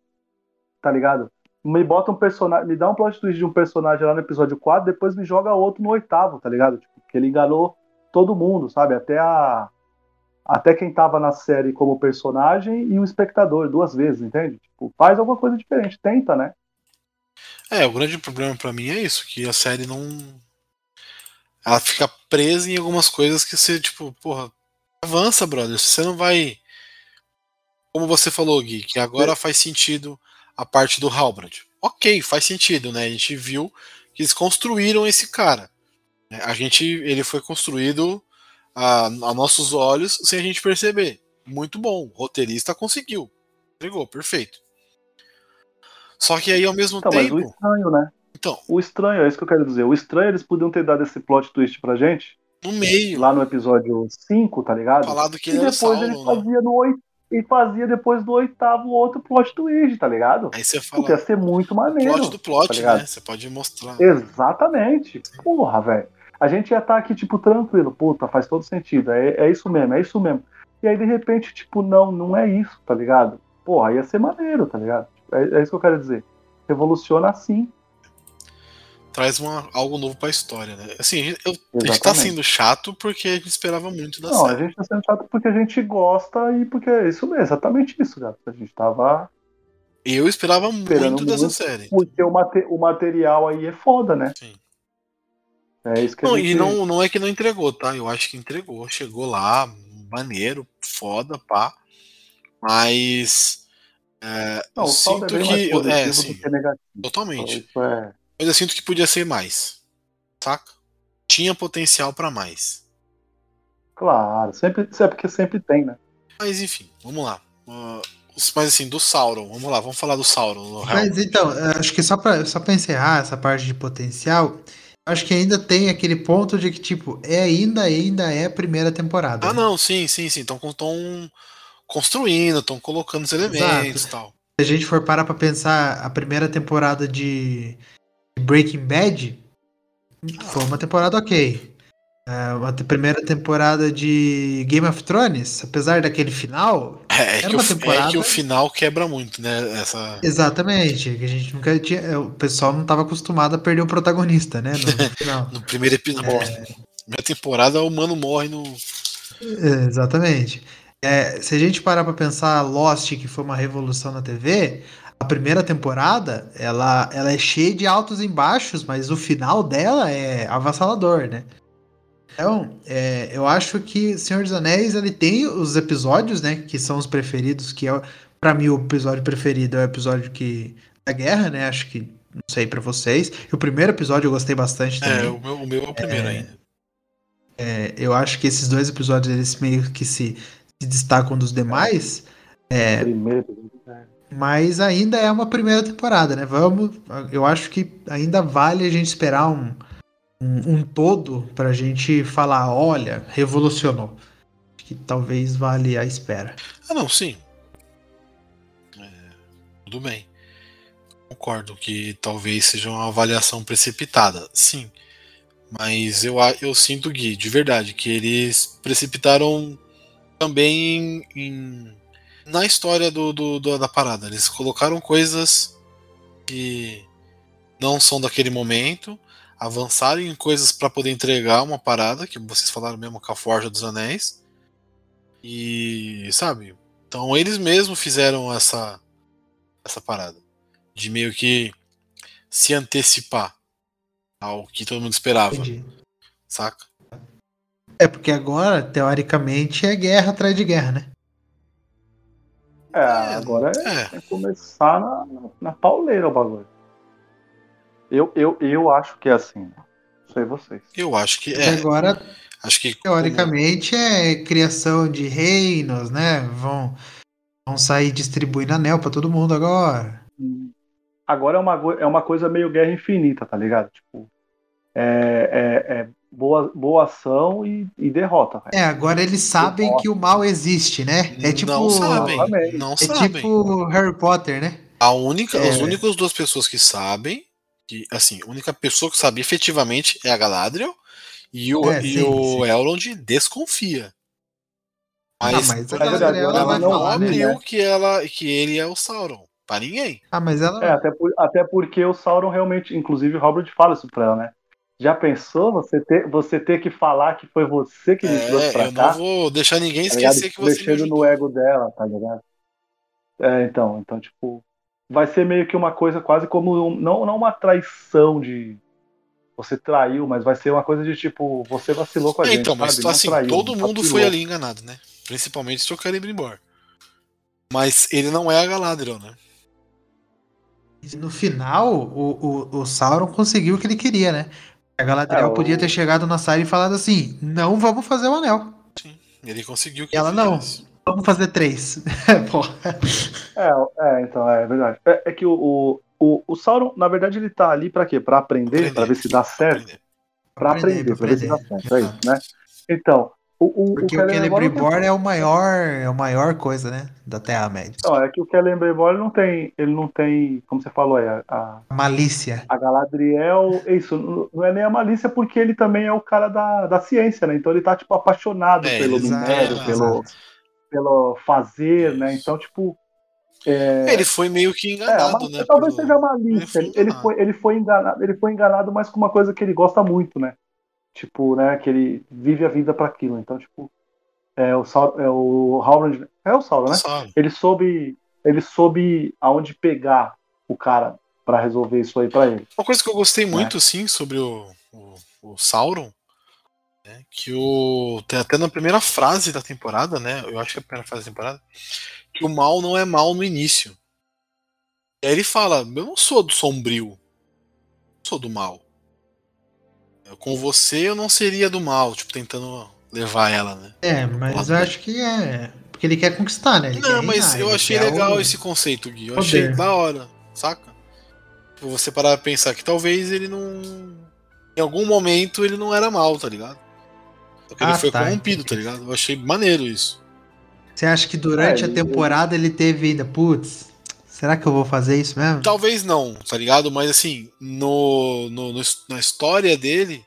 Speaker 3: tá ligado? Me bota um personagem, me dá um plot twist de um personagem lá no episódio 4, depois me joga outro no oitavo, tá ligado? Tipo, que ele enganou todo mundo, sabe? Até a até quem tava na série como personagem e o espectador duas vezes, entende? Tipo, faz alguma coisa diferente, tenta, né?
Speaker 1: É, o grande problema pra mim é isso, que a série não. Ela fica presa em algumas coisas que você, tipo, porra, avança, brother. Você não vai. Como você falou, Gui, que agora faz sentido a parte do Halbrand. Ok, faz sentido, né? A gente viu que eles construíram esse cara. né? A gente, ele foi construído a, a nossos olhos sem a gente perceber. Muito bom, o roteirista conseguiu. Entregou, perfeito. Só que aí ao mesmo
Speaker 3: Então, mas
Speaker 1: tempo.
Speaker 3: o estranho, né?
Speaker 1: Então,
Speaker 3: O estranho, é isso que eu quero dizer. O estranho, eles podiam ter dado esse plot twist pra gente,
Speaker 1: no meio,
Speaker 3: lá no episódio 5, tá ligado?
Speaker 1: falado que
Speaker 3: E
Speaker 1: ele o
Speaker 3: depois ele
Speaker 1: Sauron, né?
Speaker 3: fazia no oito. E fazia depois do oitavo outro plot twist, tá ligado?
Speaker 1: Aí você fala
Speaker 3: Porque ia ser muito
Speaker 1: o
Speaker 3: maneiro.
Speaker 1: plot do plot,
Speaker 3: tá
Speaker 1: né? Você pode mostrar.
Speaker 3: Exatamente. Porra, velho. A gente ia estar aqui, tipo, tranquilo. Puta, faz todo sentido. É, é isso mesmo, é isso mesmo. E aí, de repente, tipo, não, não é isso, tá ligado? Porra, ia ser maneiro, tá ligado? É, é isso que eu quero dizer. Revoluciona assim.
Speaker 1: Traz uma, algo novo pra história, né? Assim, a gente, eu- a gente tá sendo chato porque a gente esperava muito da
Speaker 3: Não, a
Speaker 1: série.
Speaker 3: gente tá sendo chato porque a gente gosta e porque é isso mesmo, exatamente isso, gato. A gente tava.
Speaker 1: Eu esperava
Speaker 3: Esperando
Speaker 1: muito dessa
Speaker 3: muito.
Speaker 1: série.
Speaker 3: Porque o, mate- o material aí é foda, né?
Speaker 1: Sim.
Speaker 3: É isso que
Speaker 1: Não,
Speaker 3: gente.
Speaker 1: e não, não é que não entregou, tá? Eu acho que entregou. Chegou lá, maneiro, foda, pá. Mas. é,
Speaker 3: Não,
Speaker 1: eu
Speaker 3: o saldo
Speaker 1: sinto
Speaker 3: é
Speaker 1: que.
Speaker 3: mais positivo
Speaker 1: É,
Speaker 3: do
Speaker 1: sim,
Speaker 3: que negativo.
Speaker 1: totalmente.
Speaker 3: Isso é.
Speaker 1: Mas eu sinto que podia ser mais. Saca? tinha potencial para mais.
Speaker 3: Claro, sempre, é porque sempre tem, né?
Speaker 1: Mas enfim, vamos lá. Uh, mas assim, do Sauron, vamos lá, vamos falar do Sauron.
Speaker 2: Mas então, acho que só pra, só pra encerrar essa parte de potencial, acho que ainda tem aquele ponto de que, tipo, é ainda, ainda é a primeira temporada.
Speaker 1: Ah, né? não, sim, sim, sim. Estão construindo, estão colocando os elementos e tal.
Speaker 2: Se a gente for parar pra pensar, a primeira temporada de Breaking Bad foi uma temporada ok. Uh, a primeira temporada de Game of Thrones, apesar daquele final.
Speaker 1: É, é que, o, temporada... é que o final quebra muito, né? Essa...
Speaker 2: Exatamente. Que a gente nunca tinha. É, o pessoal não estava acostumado a perder o protagonista, né? No, no
Speaker 1: primeiro episódio. É... Primeira temporada, o humano morre no.
Speaker 2: É, exatamente. É, se a gente parar para pensar Lost, que foi uma revolução na TV, a primeira temporada ela, ela é cheia de altos e baixos, mas o final dela é avassalador, né? Então, é, eu acho que Senhor dos Anéis ele tem os episódios, né, que são os preferidos, que é para mim o episódio preferido é o episódio que da guerra, né? Acho que não sei para vocês. E o primeiro episódio eu gostei bastante
Speaker 1: é, também. É, o meu, o meu é o primeiro é, ainda.
Speaker 2: É, eu acho que esses dois episódios eles meio que se, se destacam dos demais. É, primeiro mas ainda é uma primeira temporada, né? Vamos, eu acho que ainda vale a gente esperar um, um, um todo pra gente falar, olha, revolucionou. Que talvez vale a espera.
Speaker 1: Ah, não, sim. É, tudo bem. Concordo que talvez seja uma avaliação precipitada, sim. Mas eu, eu sinto, Gui, de verdade, que eles precipitaram também em, em, na história do, do, do, da parada. Eles colocaram coisas que não são daquele momento avançarem em coisas para poder entregar uma parada, que vocês falaram mesmo com a Forja dos Anéis. E, sabe? Então eles mesmos fizeram essa essa parada de meio que se antecipar ao que todo mundo esperava. Entendi. Saca?
Speaker 2: É porque agora, teoricamente, é guerra atrás de guerra, né?
Speaker 3: É, é agora é, é. começar na, na pauleira o bagulho. Eu, eu, eu acho que é assim. Não sei vocês.
Speaker 1: Eu acho que é.
Speaker 2: agora,
Speaker 1: acho que
Speaker 2: teoricamente como... é criação de reinos, né? Vão, vão sair distribuindo anel para todo mundo agora.
Speaker 3: Agora é uma, é uma coisa meio guerra infinita, tá ligado? Tipo, é, é, é boa, boa ação e, e derrota.
Speaker 2: É, agora eles sabem derrota. que o mal existe, né? É tipo. Não
Speaker 1: sabem. Não
Speaker 2: é
Speaker 1: sabem.
Speaker 2: tipo Harry Potter, né?
Speaker 1: A única, é. As únicas duas pessoas que sabem que assim, a única pessoa que sabe efetivamente é a Galadriel e o, é, e o Elrond desconfia. Mas,
Speaker 2: ah, mas a Galadriel ela,
Speaker 1: ela não abriu né? que, ela, que ele é o Sauron. Pra ninguém.
Speaker 2: Ah, mas ela.
Speaker 3: É, até, por, até porque o Sauron realmente, inclusive o Robert fala isso pra ela, né? Já pensou você ter, você ter que falar que foi você que me é, trouxe pra
Speaker 1: eu
Speaker 3: cá?
Speaker 1: Eu não vou deixar ninguém tá esquecer que você
Speaker 3: Mexendo no ego dela, tá ligado? É, então, então, tipo, vai ser meio que uma coisa quase como um, não, não uma traição de você traiu, mas vai ser uma coisa de tipo, você vacilou com a é, gente.
Speaker 1: Então, mas sabe? assim, traiu, todo mundo foi ali enganado, né? Principalmente se o Celebrimbor. Mas ele não é a Galadriel, né?
Speaker 2: No final, o, o, o Sauron conseguiu o que ele queria, né? A Galadriel é, o... podia ter chegado na Sara e falado assim: não vamos fazer o anel.
Speaker 1: Sim, ele conseguiu que
Speaker 2: e ela não. Vamos fazer três.
Speaker 3: é, é, então, é verdade. É, é que o, o, o, Sauron, na verdade, ele tá ali pra quê? Pra aprender, pra ver se dá certo. Pra aprender, pra, ver se dá certo. É isso, né? Então, o,
Speaker 2: o, Porque o, Celebrimbor é o maior, é a maior coisa, né? Da Terra-média.
Speaker 3: Não, é que o Celebrimbor não tem, ele não tem, como você falou, é a,
Speaker 2: a malícia.
Speaker 3: A Galadriel, isso, não é nem a malícia porque ele também é o cara da, da ciência, né? Então ele tá, tipo, apaixonado é, pelo minério, pelo, pelo fazer, né? Então, tipo.
Speaker 1: É... Ele foi meio que enganado, é,
Speaker 3: né? Talvez pelo... seja malícia. Ele, ele, foi, ele, foi enganado, ele foi enganado mais com uma coisa que ele gosta muito, né? Tipo, né? Que ele vive a vida para aquilo. Então, tipo, é o, é o Howland. É o Sauron, né? Sauron. Ele soube. Ele soube aonde pegar o cara para resolver isso aí para ele.
Speaker 1: Uma coisa que eu gostei né? muito, sim, sobre o, o, o Sauron né, que o. Tem até na primeira frase da temporada, né? Eu acho que é a primeira frase da temporada. Que o mal não é mal no início. E aí ele fala: Eu não sou do sombrio. Eu sou do mal. Com você eu não seria do mal, tipo, tentando levar ela, né?
Speaker 2: É, mas eu acho que é. Porque ele quer conquistar, né? Ele
Speaker 1: não, mas
Speaker 2: reinar,
Speaker 1: eu achei legal
Speaker 2: o-
Speaker 1: esse conceito, Gui. Eu
Speaker 2: poder.
Speaker 1: achei da hora, saca? Tipo, você parar pra pensar que talvez ele não. Em algum momento ele não era mal, tá ligado? Só que ele
Speaker 2: Ah,
Speaker 1: foi
Speaker 2: tá,
Speaker 1: corrompido, tá ligado? Eu achei maneiro isso.
Speaker 2: Você acha que durante
Speaker 3: É,
Speaker 2: a
Speaker 3: ele-
Speaker 2: temporada ele teve ainda, putz, será que eu vou fazer isso mesmo?
Speaker 1: Talvez não, tá ligado? Mas assim, no, no, no- na história dele,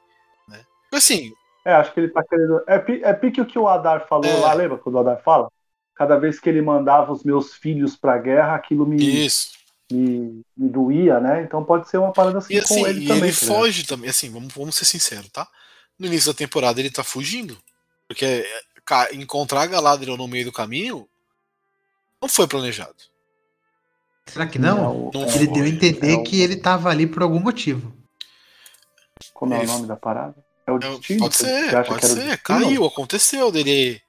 Speaker 1: né? Assim,
Speaker 3: É, acho que ele tá querendo. É, é pique o que o Adar falou
Speaker 1: É.
Speaker 3: lá, lembra quando o Adar fala? Cada vez que ele mandava os meus filhos pra guerra, aquilo me,
Speaker 1: isso.
Speaker 3: me, me doía, né? Então pode ser uma parada assim,
Speaker 1: E assim,
Speaker 3: com ele
Speaker 1: e
Speaker 3: também.
Speaker 1: ele
Speaker 3: tá
Speaker 1: foge também, assim, vamos, vamos ser sinceros, tá? No início da temporada ele tá fugindo. Porque é, encontrar Galadriel no meio do caminho não foi planejado.
Speaker 2: Será que não?
Speaker 1: Não
Speaker 2: Ele
Speaker 1: foi.
Speaker 2: deu a entender
Speaker 3: É o-
Speaker 2: que ele tava ali por algum motivo.
Speaker 3: Como é o
Speaker 1: Ele-
Speaker 3: nome da parada? É o
Speaker 1: É,
Speaker 3: destino?
Speaker 1: pode
Speaker 3: Você
Speaker 1: ser,
Speaker 3: acha
Speaker 1: pode
Speaker 3: o
Speaker 1: ser.
Speaker 3: destino?
Speaker 1: Caiu, aconteceu dele.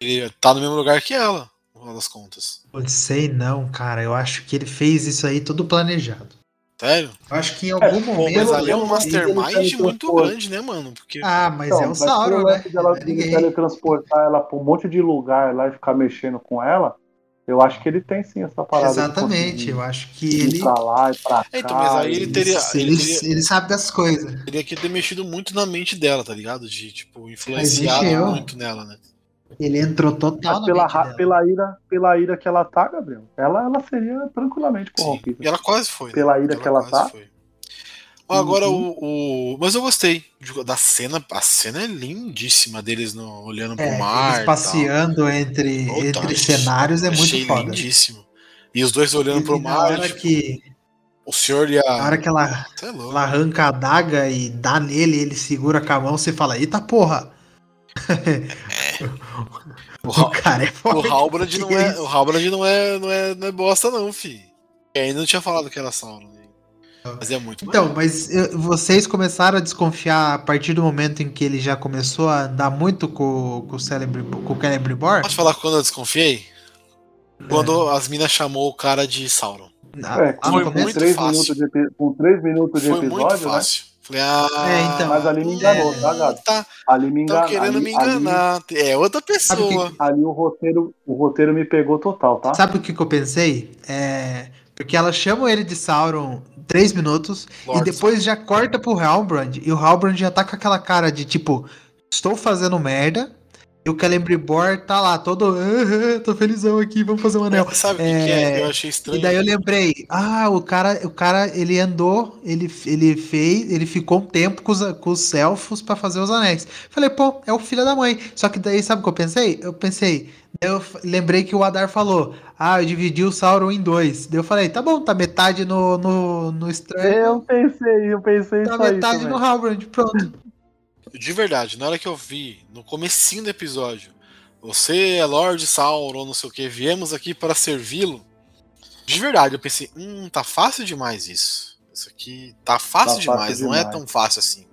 Speaker 1: Ele tá no mesmo lugar que ela, no final das contas.
Speaker 2: Não sei não, cara. Eu acho que ele fez isso aí tudo planejado.
Speaker 1: Sério?
Speaker 2: Eu acho que em
Speaker 3: É,
Speaker 2: algum
Speaker 3: pô,
Speaker 2: momento.
Speaker 1: Mas ali é um mastermind muito grande, né, mano? Porque.
Speaker 2: Ah, mas
Speaker 3: Então,
Speaker 2: é o
Speaker 3: mas
Speaker 2: Sauron, né?
Speaker 3: dela
Speaker 2: é
Speaker 3: de teletransportar ela pra um monte de lugar lá e ficar mexendo com ela, eu acho que ele tem sim essa parada.
Speaker 2: Exatamente. Eu acho que
Speaker 3: ir
Speaker 2: ele.
Speaker 3: pra lá e pra cá.
Speaker 1: É, então, mas aí ele teria- ele
Speaker 2: ele,
Speaker 1: teria-
Speaker 2: ele sabe das coisas.
Speaker 1: Teria que ter mexido muito na mente dela, tá ligado? De, tipo, influenciado muito nela, né?
Speaker 2: Ele entrou total
Speaker 3: pela, ra-
Speaker 2: dela.
Speaker 3: pela, ira, pela ira que ela tá, Gabriel, ela, ela seria tranquilamente corrompida.
Speaker 1: E ela quase foi. né?
Speaker 3: Pela ira que ela tá.
Speaker 1: foi. Agora
Speaker 3: Uhum.
Speaker 1: o, o- Mas eu gostei de- da cena. A cena é lindíssima deles no- olhando pro
Speaker 2: É,
Speaker 1: mar.
Speaker 2: eles passeando entre, entre cenários é muito
Speaker 1: Achei
Speaker 2: foda.
Speaker 1: lindíssimo. E os dois olhando
Speaker 2: E
Speaker 1: pro mar.
Speaker 2: hora
Speaker 1: tipo,
Speaker 2: que,
Speaker 1: O senhor e a.
Speaker 2: na hora que ela,
Speaker 1: é louco.
Speaker 2: ela arranca a adaga e dá nele, ele segura com a mão, você fala, eita porra!
Speaker 1: O,
Speaker 2: O cara é
Speaker 1: o
Speaker 2: forte.
Speaker 1: Halbrand não é. O Halbrand não é, não é, não é bosta, não, fi. E ainda não tinha falado que era Sauron. né? Mas é muito
Speaker 2: Então, mas eu- vocês começaram a desconfiar a partir do momento em que ele já começou a andar muito com, com o Celebre, com o Celebrimbor?
Speaker 1: Posso falar quando eu desconfiei? Quando as minas chamou o cara de Sauron.
Speaker 2: Ah,
Speaker 3: É,
Speaker 2: lá
Speaker 3: com,
Speaker 1: foi muito
Speaker 3: três
Speaker 1: fácil.
Speaker 3: minutos de, com três minutos de
Speaker 1: Foi
Speaker 3: episódio,
Speaker 1: muito
Speaker 3: né?
Speaker 1: Falei, ah,
Speaker 2: É, então.
Speaker 3: Mas ali me enganou, tá, Gabi?
Speaker 1: Tá,
Speaker 3: Ali me enganou.
Speaker 1: querendo
Speaker 3: ali,
Speaker 1: me enganar. É outra
Speaker 2: Sabe o que-
Speaker 1: pessoa.
Speaker 3: Ali, ali o roteiro, o roteiro me pegou total, tá?
Speaker 2: Sabe o que, que eu pensei? É. Porque ela chama ele de Sauron três minutos
Speaker 1: Lord
Speaker 2: e depois já corta pro Halbrand e o Halbrand já tá com aquela cara de tipo, estou fazendo merda. E o Celebrimbor tá lá, todo. "Ah, tô felizão aqui, vamos fazer um anel.
Speaker 1: Sabe o que, que é?
Speaker 2: É,
Speaker 1: Eu achei estranho.
Speaker 2: E daí eu lembrei, ah, o cara, o cara, ele andou, ele, ele fez, ele ficou um tempo com os, com os elfos pra fazer os anéis. Falei, pô, é o filho da mãe. Só que daí, sabe o que eu pensei? Eu pensei, eu lembrei que o Adar falou, ah, eu dividi o Sauron em dois. Daí eu falei, tá bom, tá metade no, no, no estranho,
Speaker 3: Eu pensei, eu pensei
Speaker 2: tá metade no Halbrand, pronto.
Speaker 1: De verdade, na hora que eu vi, no comecinho do episódio, você é Lord Sauron, não sei o que, viemos aqui para servi-lo. De verdade, eu pensei, hum, tá fácil demais isso. Isso aqui tá fácil
Speaker 3: Tá
Speaker 1: demais,
Speaker 3: fácil
Speaker 1: não é tão fácil assim.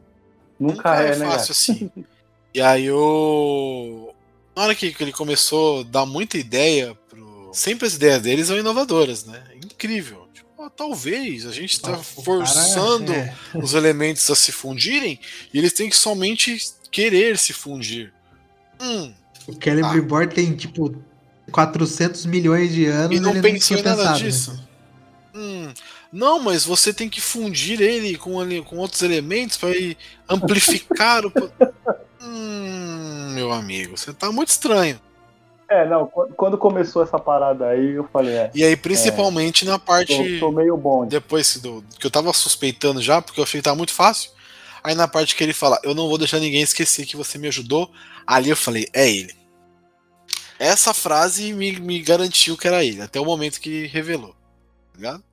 Speaker 3: Nunca, é, né,
Speaker 1: fácil assim. E aí eu. Na hora que, que ele começou a dar muita ideia pro. Sempre as ideias deles são inovadoras, né? Incrível. Talvez a gente tá
Speaker 2: O cara
Speaker 1: forçando
Speaker 2: é-
Speaker 1: os elementos a se fundirem e eles têm que somente querer se fundir. Hum,
Speaker 2: O Celebrimbor tem, tipo, 400 milhões de anos
Speaker 1: e não pensou em nada
Speaker 2: pensado
Speaker 1: disso.
Speaker 2: nisso.
Speaker 1: Hum, não, mas você tem que fundir ele com, com outros elementos para amplificar o. Hum, meu amigo, você tá muito estranho.
Speaker 3: É, não, quando, começou essa parada aí, eu falei, é,
Speaker 1: E aí, principalmente na parte.
Speaker 3: tô, tô meio bom.
Speaker 1: Depois do, que eu tava suspeitando já, porque eu achei que tava muito fácil. Aí na parte que ele fala, eu não vou deixar ninguém esquecer que você me ajudou. Ali eu falei, é ele. Essa frase me, me garantiu que era ele, até o momento que revelou. Tá ligado?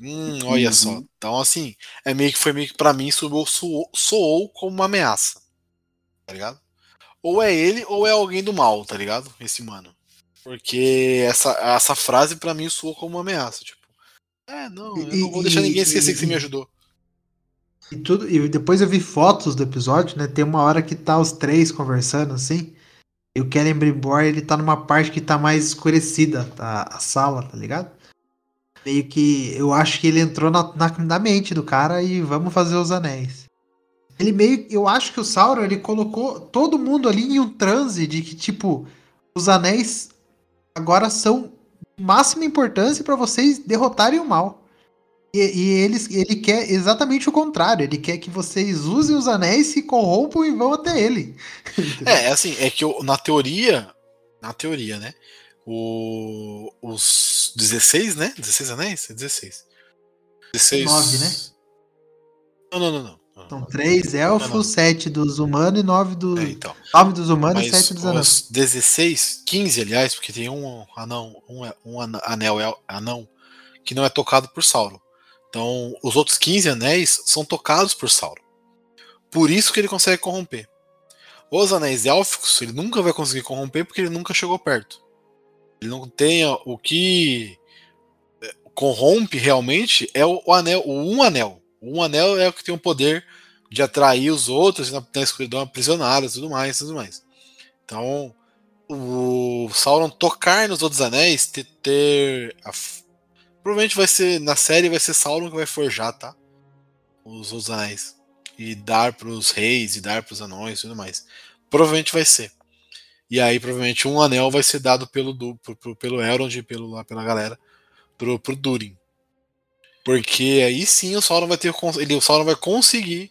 Speaker 1: Hum, olha
Speaker 3: Uhum.
Speaker 1: só. Então, assim, é meio que foi meio que pra mim soou, soou, soou como uma ameaça. Tá ligado? Ou é ele, ou é alguém do mal, tá ligado? Esse mano. Porque essa, essa frase pra mim soou como uma ameaça. Tipo, é, não, eu
Speaker 2: E-
Speaker 1: não vou deixar
Speaker 2: e-
Speaker 1: ninguém esquecer
Speaker 2: e-
Speaker 1: que você me ajudou.
Speaker 2: E, tudo, e depois eu vi fotos do episódio, né? Tem uma hora que tá os três conversando assim. E o Celebrimbor, ele tá numa parte que tá mais escurecida, tá, a sala, tá ligado? Meio que eu acho que ele entrou na, na, na mente do cara e vamos fazer os anéis. Ele meio. Eu acho que o Sauron ele colocou todo mundo ali em um transe de que, tipo, os anéis agora são de máxima importância para vocês derrotarem o mal. E, e eles, ele quer exatamente o contrário. Ele quer que vocês usem os anéis, se corrompam e vão até ele.
Speaker 1: É, assim, é que eu, na teoria. Na teoria, né? O, os 16, né? 16 anéis? 16. 16.
Speaker 2: 9, né?
Speaker 1: Não, não, não, não.
Speaker 2: São três elfos, sete dos humanos e nove dos.
Speaker 1: É, então.
Speaker 2: Nove dos humanos e
Speaker 1: Mas
Speaker 2: sete dos anões.
Speaker 1: os 16, 15, aliás, porque tem um anão, um, um ana- anel é- anão que não é tocado por Sauron. Então, os outros 15 anéis são tocados por Sauron. Por isso que ele consegue corromper. Os anéis élficos, ele nunca vai conseguir corromper porque ele nunca chegou perto. Ele não tem o que é, corrompe realmente é o, o anel, o um anel. O um anel é o que tem o poder de atrair os outros na, na escuridão aprisioná-los e tudo mais, tudo mais. Então, o Sauron tocar nos outros anéis, ter, ter a provavelmente vai ser na série vai ser Sauron que vai forjar, tá? Os outros anéis e dar para os reis e dar para os anões e tudo mais. Provavelmente vai ser. E aí provavelmente um anel vai ser dado pelo Du- pro- pelo Elrond pelo lá pela galera pro, pro Durin. Porque aí sim o Sauron vai ter ele o Sauron vai conseguir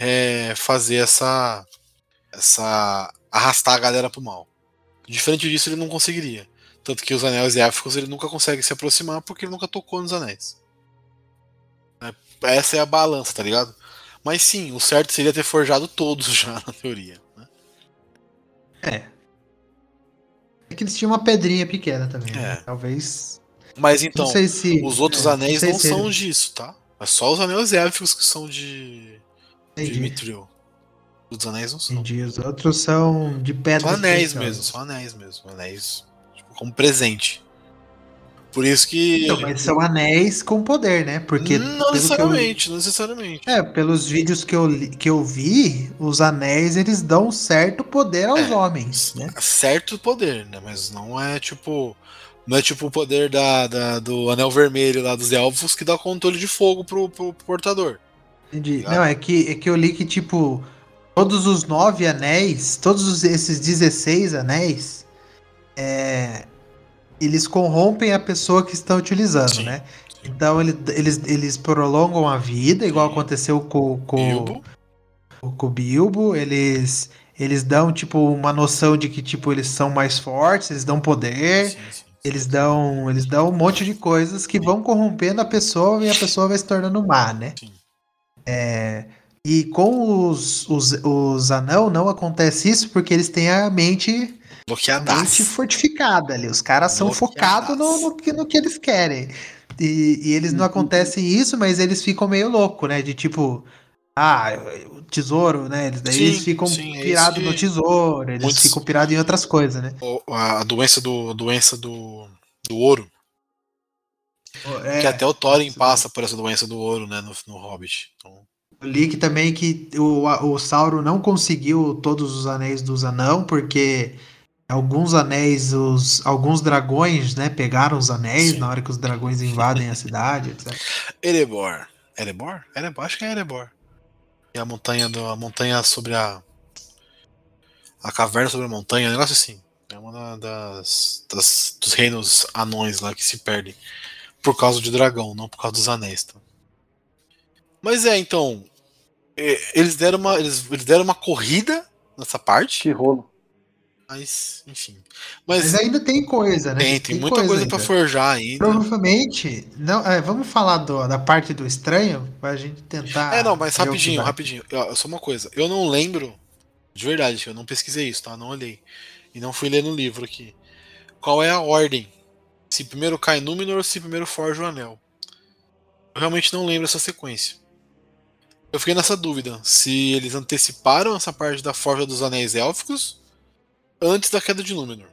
Speaker 1: é, fazer essa essa arrastar a galera pro mal. Diferente disso ele não conseguiria. Tanto que os anéis élficos ele nunca consegue se aproximar porque ele nunca tocou nos anéis. É, Essa é a balança, tá ligado? Mas sim, o certo seria ter forjado todos já, na teoria. né?
Speaker 2: É que eles tinham uma pedrinha pequena também. né?
Speaker 1: É.
Speaker 2: Talvez.
Speaker 1: Mas então,
Speaker 2: não sei se.
Speaker 1: os outros
Speaker 2: é,
Speaker 1: anéis não
Speaker 2: se
Speaker 1: são disso, tá? É só os anéis élficos que são de
Speaker 2: Entendi.
Speaker 1: Mithril. Os anéis não são.
Speaker 2: Entendi. Os outros são de pedra.
Speaker 1: São anéis
Speaker 2: preciosas.
Speaker 1: mesmo, são anéis mesmo. Anéis tipo, como presente. Por isso que.
Speaker 2: Então, mas são anéis com poder, né? Porque.
Speaker 1: não
Speaker 2: que eu-
Speaker 1: necessariamente, não necessariamente.
Speaker 2: É, pelos vídeos que eu, li- que eu vi, os anéis eles dão certo poder aos
Speaker 1: É.
Speaker 2: homens, né?
Speaker 1: certo poder, né? Mas não é tipo. Não é tipo o poder da, da- do anel vermelho lá dos elfos que dá controle de fogo pro, pro portador.
Speaker 2: Entendi.
Speaker 1: Ligado?
Speaker 2: Não, é que, é que eu li que, tipo, todos os nove anéis, todos os- esses 16 anéis, é, eles corrompem a pessoa que está utilizando,
Speaker 1: Sim,
Speaker 2: né? Então ele- eles, eles prolongam a vida, igual
Speaker 1: Sim.
Speaker 2: aconteceu com, com,
Speaker 1: Bilbo.
Speaker 2: com o Bilbo. Eles, eles dão, tipo, uma noção de que, tipo, eles são mais fortes, eles dão poder.
Speaker 1: Sim, sim.
Speaker 2: Eles dão, eles dão um monte de coisas que vão corrompendo a pessoa e a pessoa vai se tornando má, né?
Speaker 1: Sim.
Speaker 2: É, e com os, os, os anão não acontece isso porque eles têm a mente, a mente fortificada ali. Os caras são focados no, no, que, no que eles querem. E, e eles não acontecem isso, mas eles ficam meio louco, né? De tipo, ah, o tesouro, né? Eles, daí
Speaker 1: Sim,
Speaker 2: eles ficam
Speaker 1: sim, é
Speaker 2: pirados no tesouro, eles
Speaker 1: muitos-
Speaker 2: ficam pirados em outras coisas, né?
Speaker 1: A doença do, a doença do, do ouro.
Speaker 2: É,
Speaker 1: que até o Thorin passa por essa doença do ouro, né? No, no Hobbit. Então,
Speaker 2: Eu li que também que o, o Sauron não conseguiu todos os anéis dos anão, porque alguns anéis, os, alguns dragões, né, pegaram os anéis
Speaker 1: Sim.
Speaker 2: na hora que os dragões invadem a cidade, etc.
Speaker 1: Erebor. Erebor? Erebor? Acho que é Erebor. É a montanha do, a montanha sobre a. A caverna sobre a montanha, um negócio assim. É uma das, das- dos reinos anões lá que se perdem. Por causa de dragão, não por causa dos anéis. Tá? Mas é, então. é, Eles deram uma, eles, eles deram uma corrida nessa parte,
Speaker 3: Que rolo.
Speaker 1: mas enfim.
Speaker 2: Mas
Speaker 1: Mas,
Speaker 2: ainda tem coisa, né?
Speaker 1: tem, tem muita coisa, pra
Speaker 2: ainda.
Speaker 1: forjar ainda.
Speaker 2: Provavelmente, não, é, vamos falar do- da parte do estranho, pra gente tentar.
Speaker 1: É, não, mas rapidinho, rapidinho. Ó, Só uma coisa. Eu não lembro, de verdade, eu não pesquisei isso, tá? Não olhei. E não fui ler no livro aqui. Qual é a ordem? Se primeiro cai Númenor ou se primeiro forja o anel? Eu realmente não lembro essa sequência. Eu fiquei nessa dúvida. Se eles anteciparam essa parte da forja dos anéis élficos antes da queda de Númenor.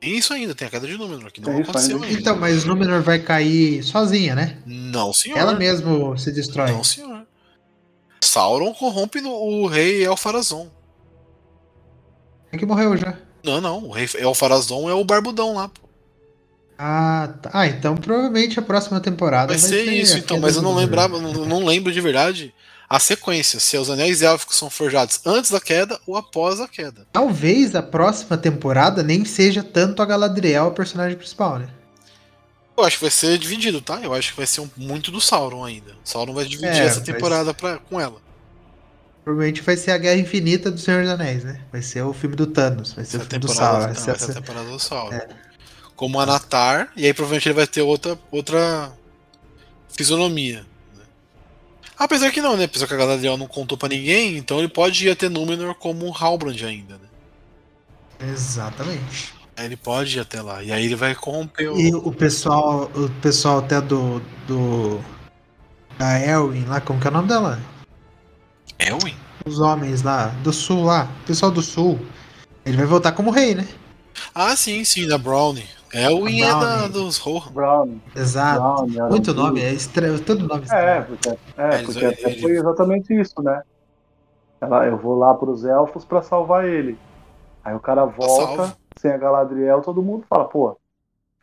Speaker 1: Tem isso ainda, tem a queda de Númenor, que não
Speaker 3: Tem
Speaker 1: aconteceu
Speaker 3: ainda.
Speaker 1: ainda.
Speaker 2: Então, mas Númenor vai cair sozinha, né?
Speaker 1: Não, senhor.
Speaker 2: Ela mesmo se destrói.
Speaker 1: Não, senhor. Sauron corrompe no- o rei Elfarazon.
Speaker 2: É que morreu já.
Speaker 1: Não, não. O rei Elfarazon é o barbudão lá, pô.
Speaker 2: Ah, tá. Ah, então provavelmente a próxima temporada
Speaker 1: Vai ser
Speaker 2: ter
Speaker 1: isso, então. Mas eu não lembrava, não, não lembro de verdade a sequência, se os anéis élficos são forjados antes da queda ou após a queda.
Speaker 2: Talvez a próxima temporada nem seja tanto a Galadriel a personagem principal, né?
Speaker 1: Eu acho que vai ser dividido, tá? Eu acho que vai ser um, muito do Sauron ainda. Sauron vai dividir
Speaker 2: É,
Speaker 1: essa
Speaker 2: vai
Speaker 1: temporada pra, com ela.
Speaker 2: Provavelmente vai ser a Guerra Infinita do Senhor dos Anéis, né? Vai ser o filme do Thanos, vai ser
Speaker 1: Essa
Speaker 2: o filme do Sauron.
Speaker 1: não,
Speaker 2: Vai
Speaker 1: vai
Speaker 2: ser
Speaker 1: ser a temporada do Sauron.
Speaker 2: É.
Speaker 1: Como Anatar, e aí provavelmente ele vai ter outra, outra fisionomia. né? Apesar que não, né? Apesar que a Galadriel não contou pra ninguém, então ele pode ir até Númenor como um Halbrand ainda, né?
Speaker 2: Exatamente.
Speaker 1: Aí ele pode ir até lá. E aí ele vai corromper o.
Speaker 2: E o pessoal, o pessoal até do. do da Elwin lá, como que é o nome dela?
Speaker 1: Elwin?
Speaker 2: Os homens lá, do sul lá, o pessoal do sul. Ele vai voltar como rei, né?
Speaker 1: Ah, sim, sim, da Brownie. Elwin
Speaker 2: A
Speaker 1: é da,
Speaker 2: Brownie.
Speaker 1: dos Rohan.
Speaker 3: Brown.
Speaker 2: Exato.
Speaker 3: Brown,
Speaker 2: Muito
Speaker 3: Arondir.
Speaker 2: nome, é estranho, todo nome
Speaker 3: É,
Speaker 2: estranho.
Speaker 3: porque, é,
Speaker 1: Eles-
Speaker 3: porque até
Speaker 1: ele-
Speaker 3: foi exatamente isso, né? Ela, eu vou lá pros elfos pra salvar ele. Aí o cara volta, sem a Galadriel, todo mundo fala, pô,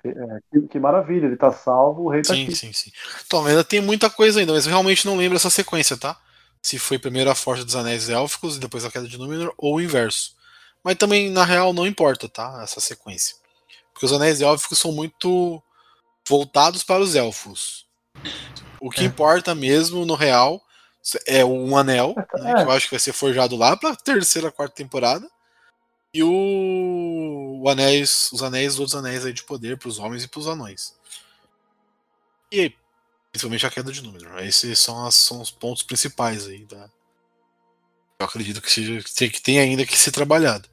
Speaker 3: é, que, que maravilha, ele tá salvo, o rei tá
Speaker 1: Sim,
Speaker 3: aqui.
Speaker 1: sim, sim. Então, ainda tem muita coisa ainda, mas eu realmente não lembro essa sequência, tá? Se foi primeiro a Forja dos Anéis Élficos e depois a Queda de Númenor, ou o inverso. Mas também, na real, não importa, tá? Essa sequência. Porque os Anéis Élficos são muito voltados para os elfos. O que
Speaker 2: É.
Speaker 1: importa mesmo, no real, é um anel, né,
Speaker 3: É.
Speaker 1: que eu acho que vai ser forjado lá pra terceira, quarta temporada. E o, o anéis, os anéis, os outros anéis aí de poder pros homens e pros anões. E principalmente a queda de Númenor. Esses são, as- são os pontos principais aí da. Eu acredito que, seja, que tem ainda que ser trabalhado.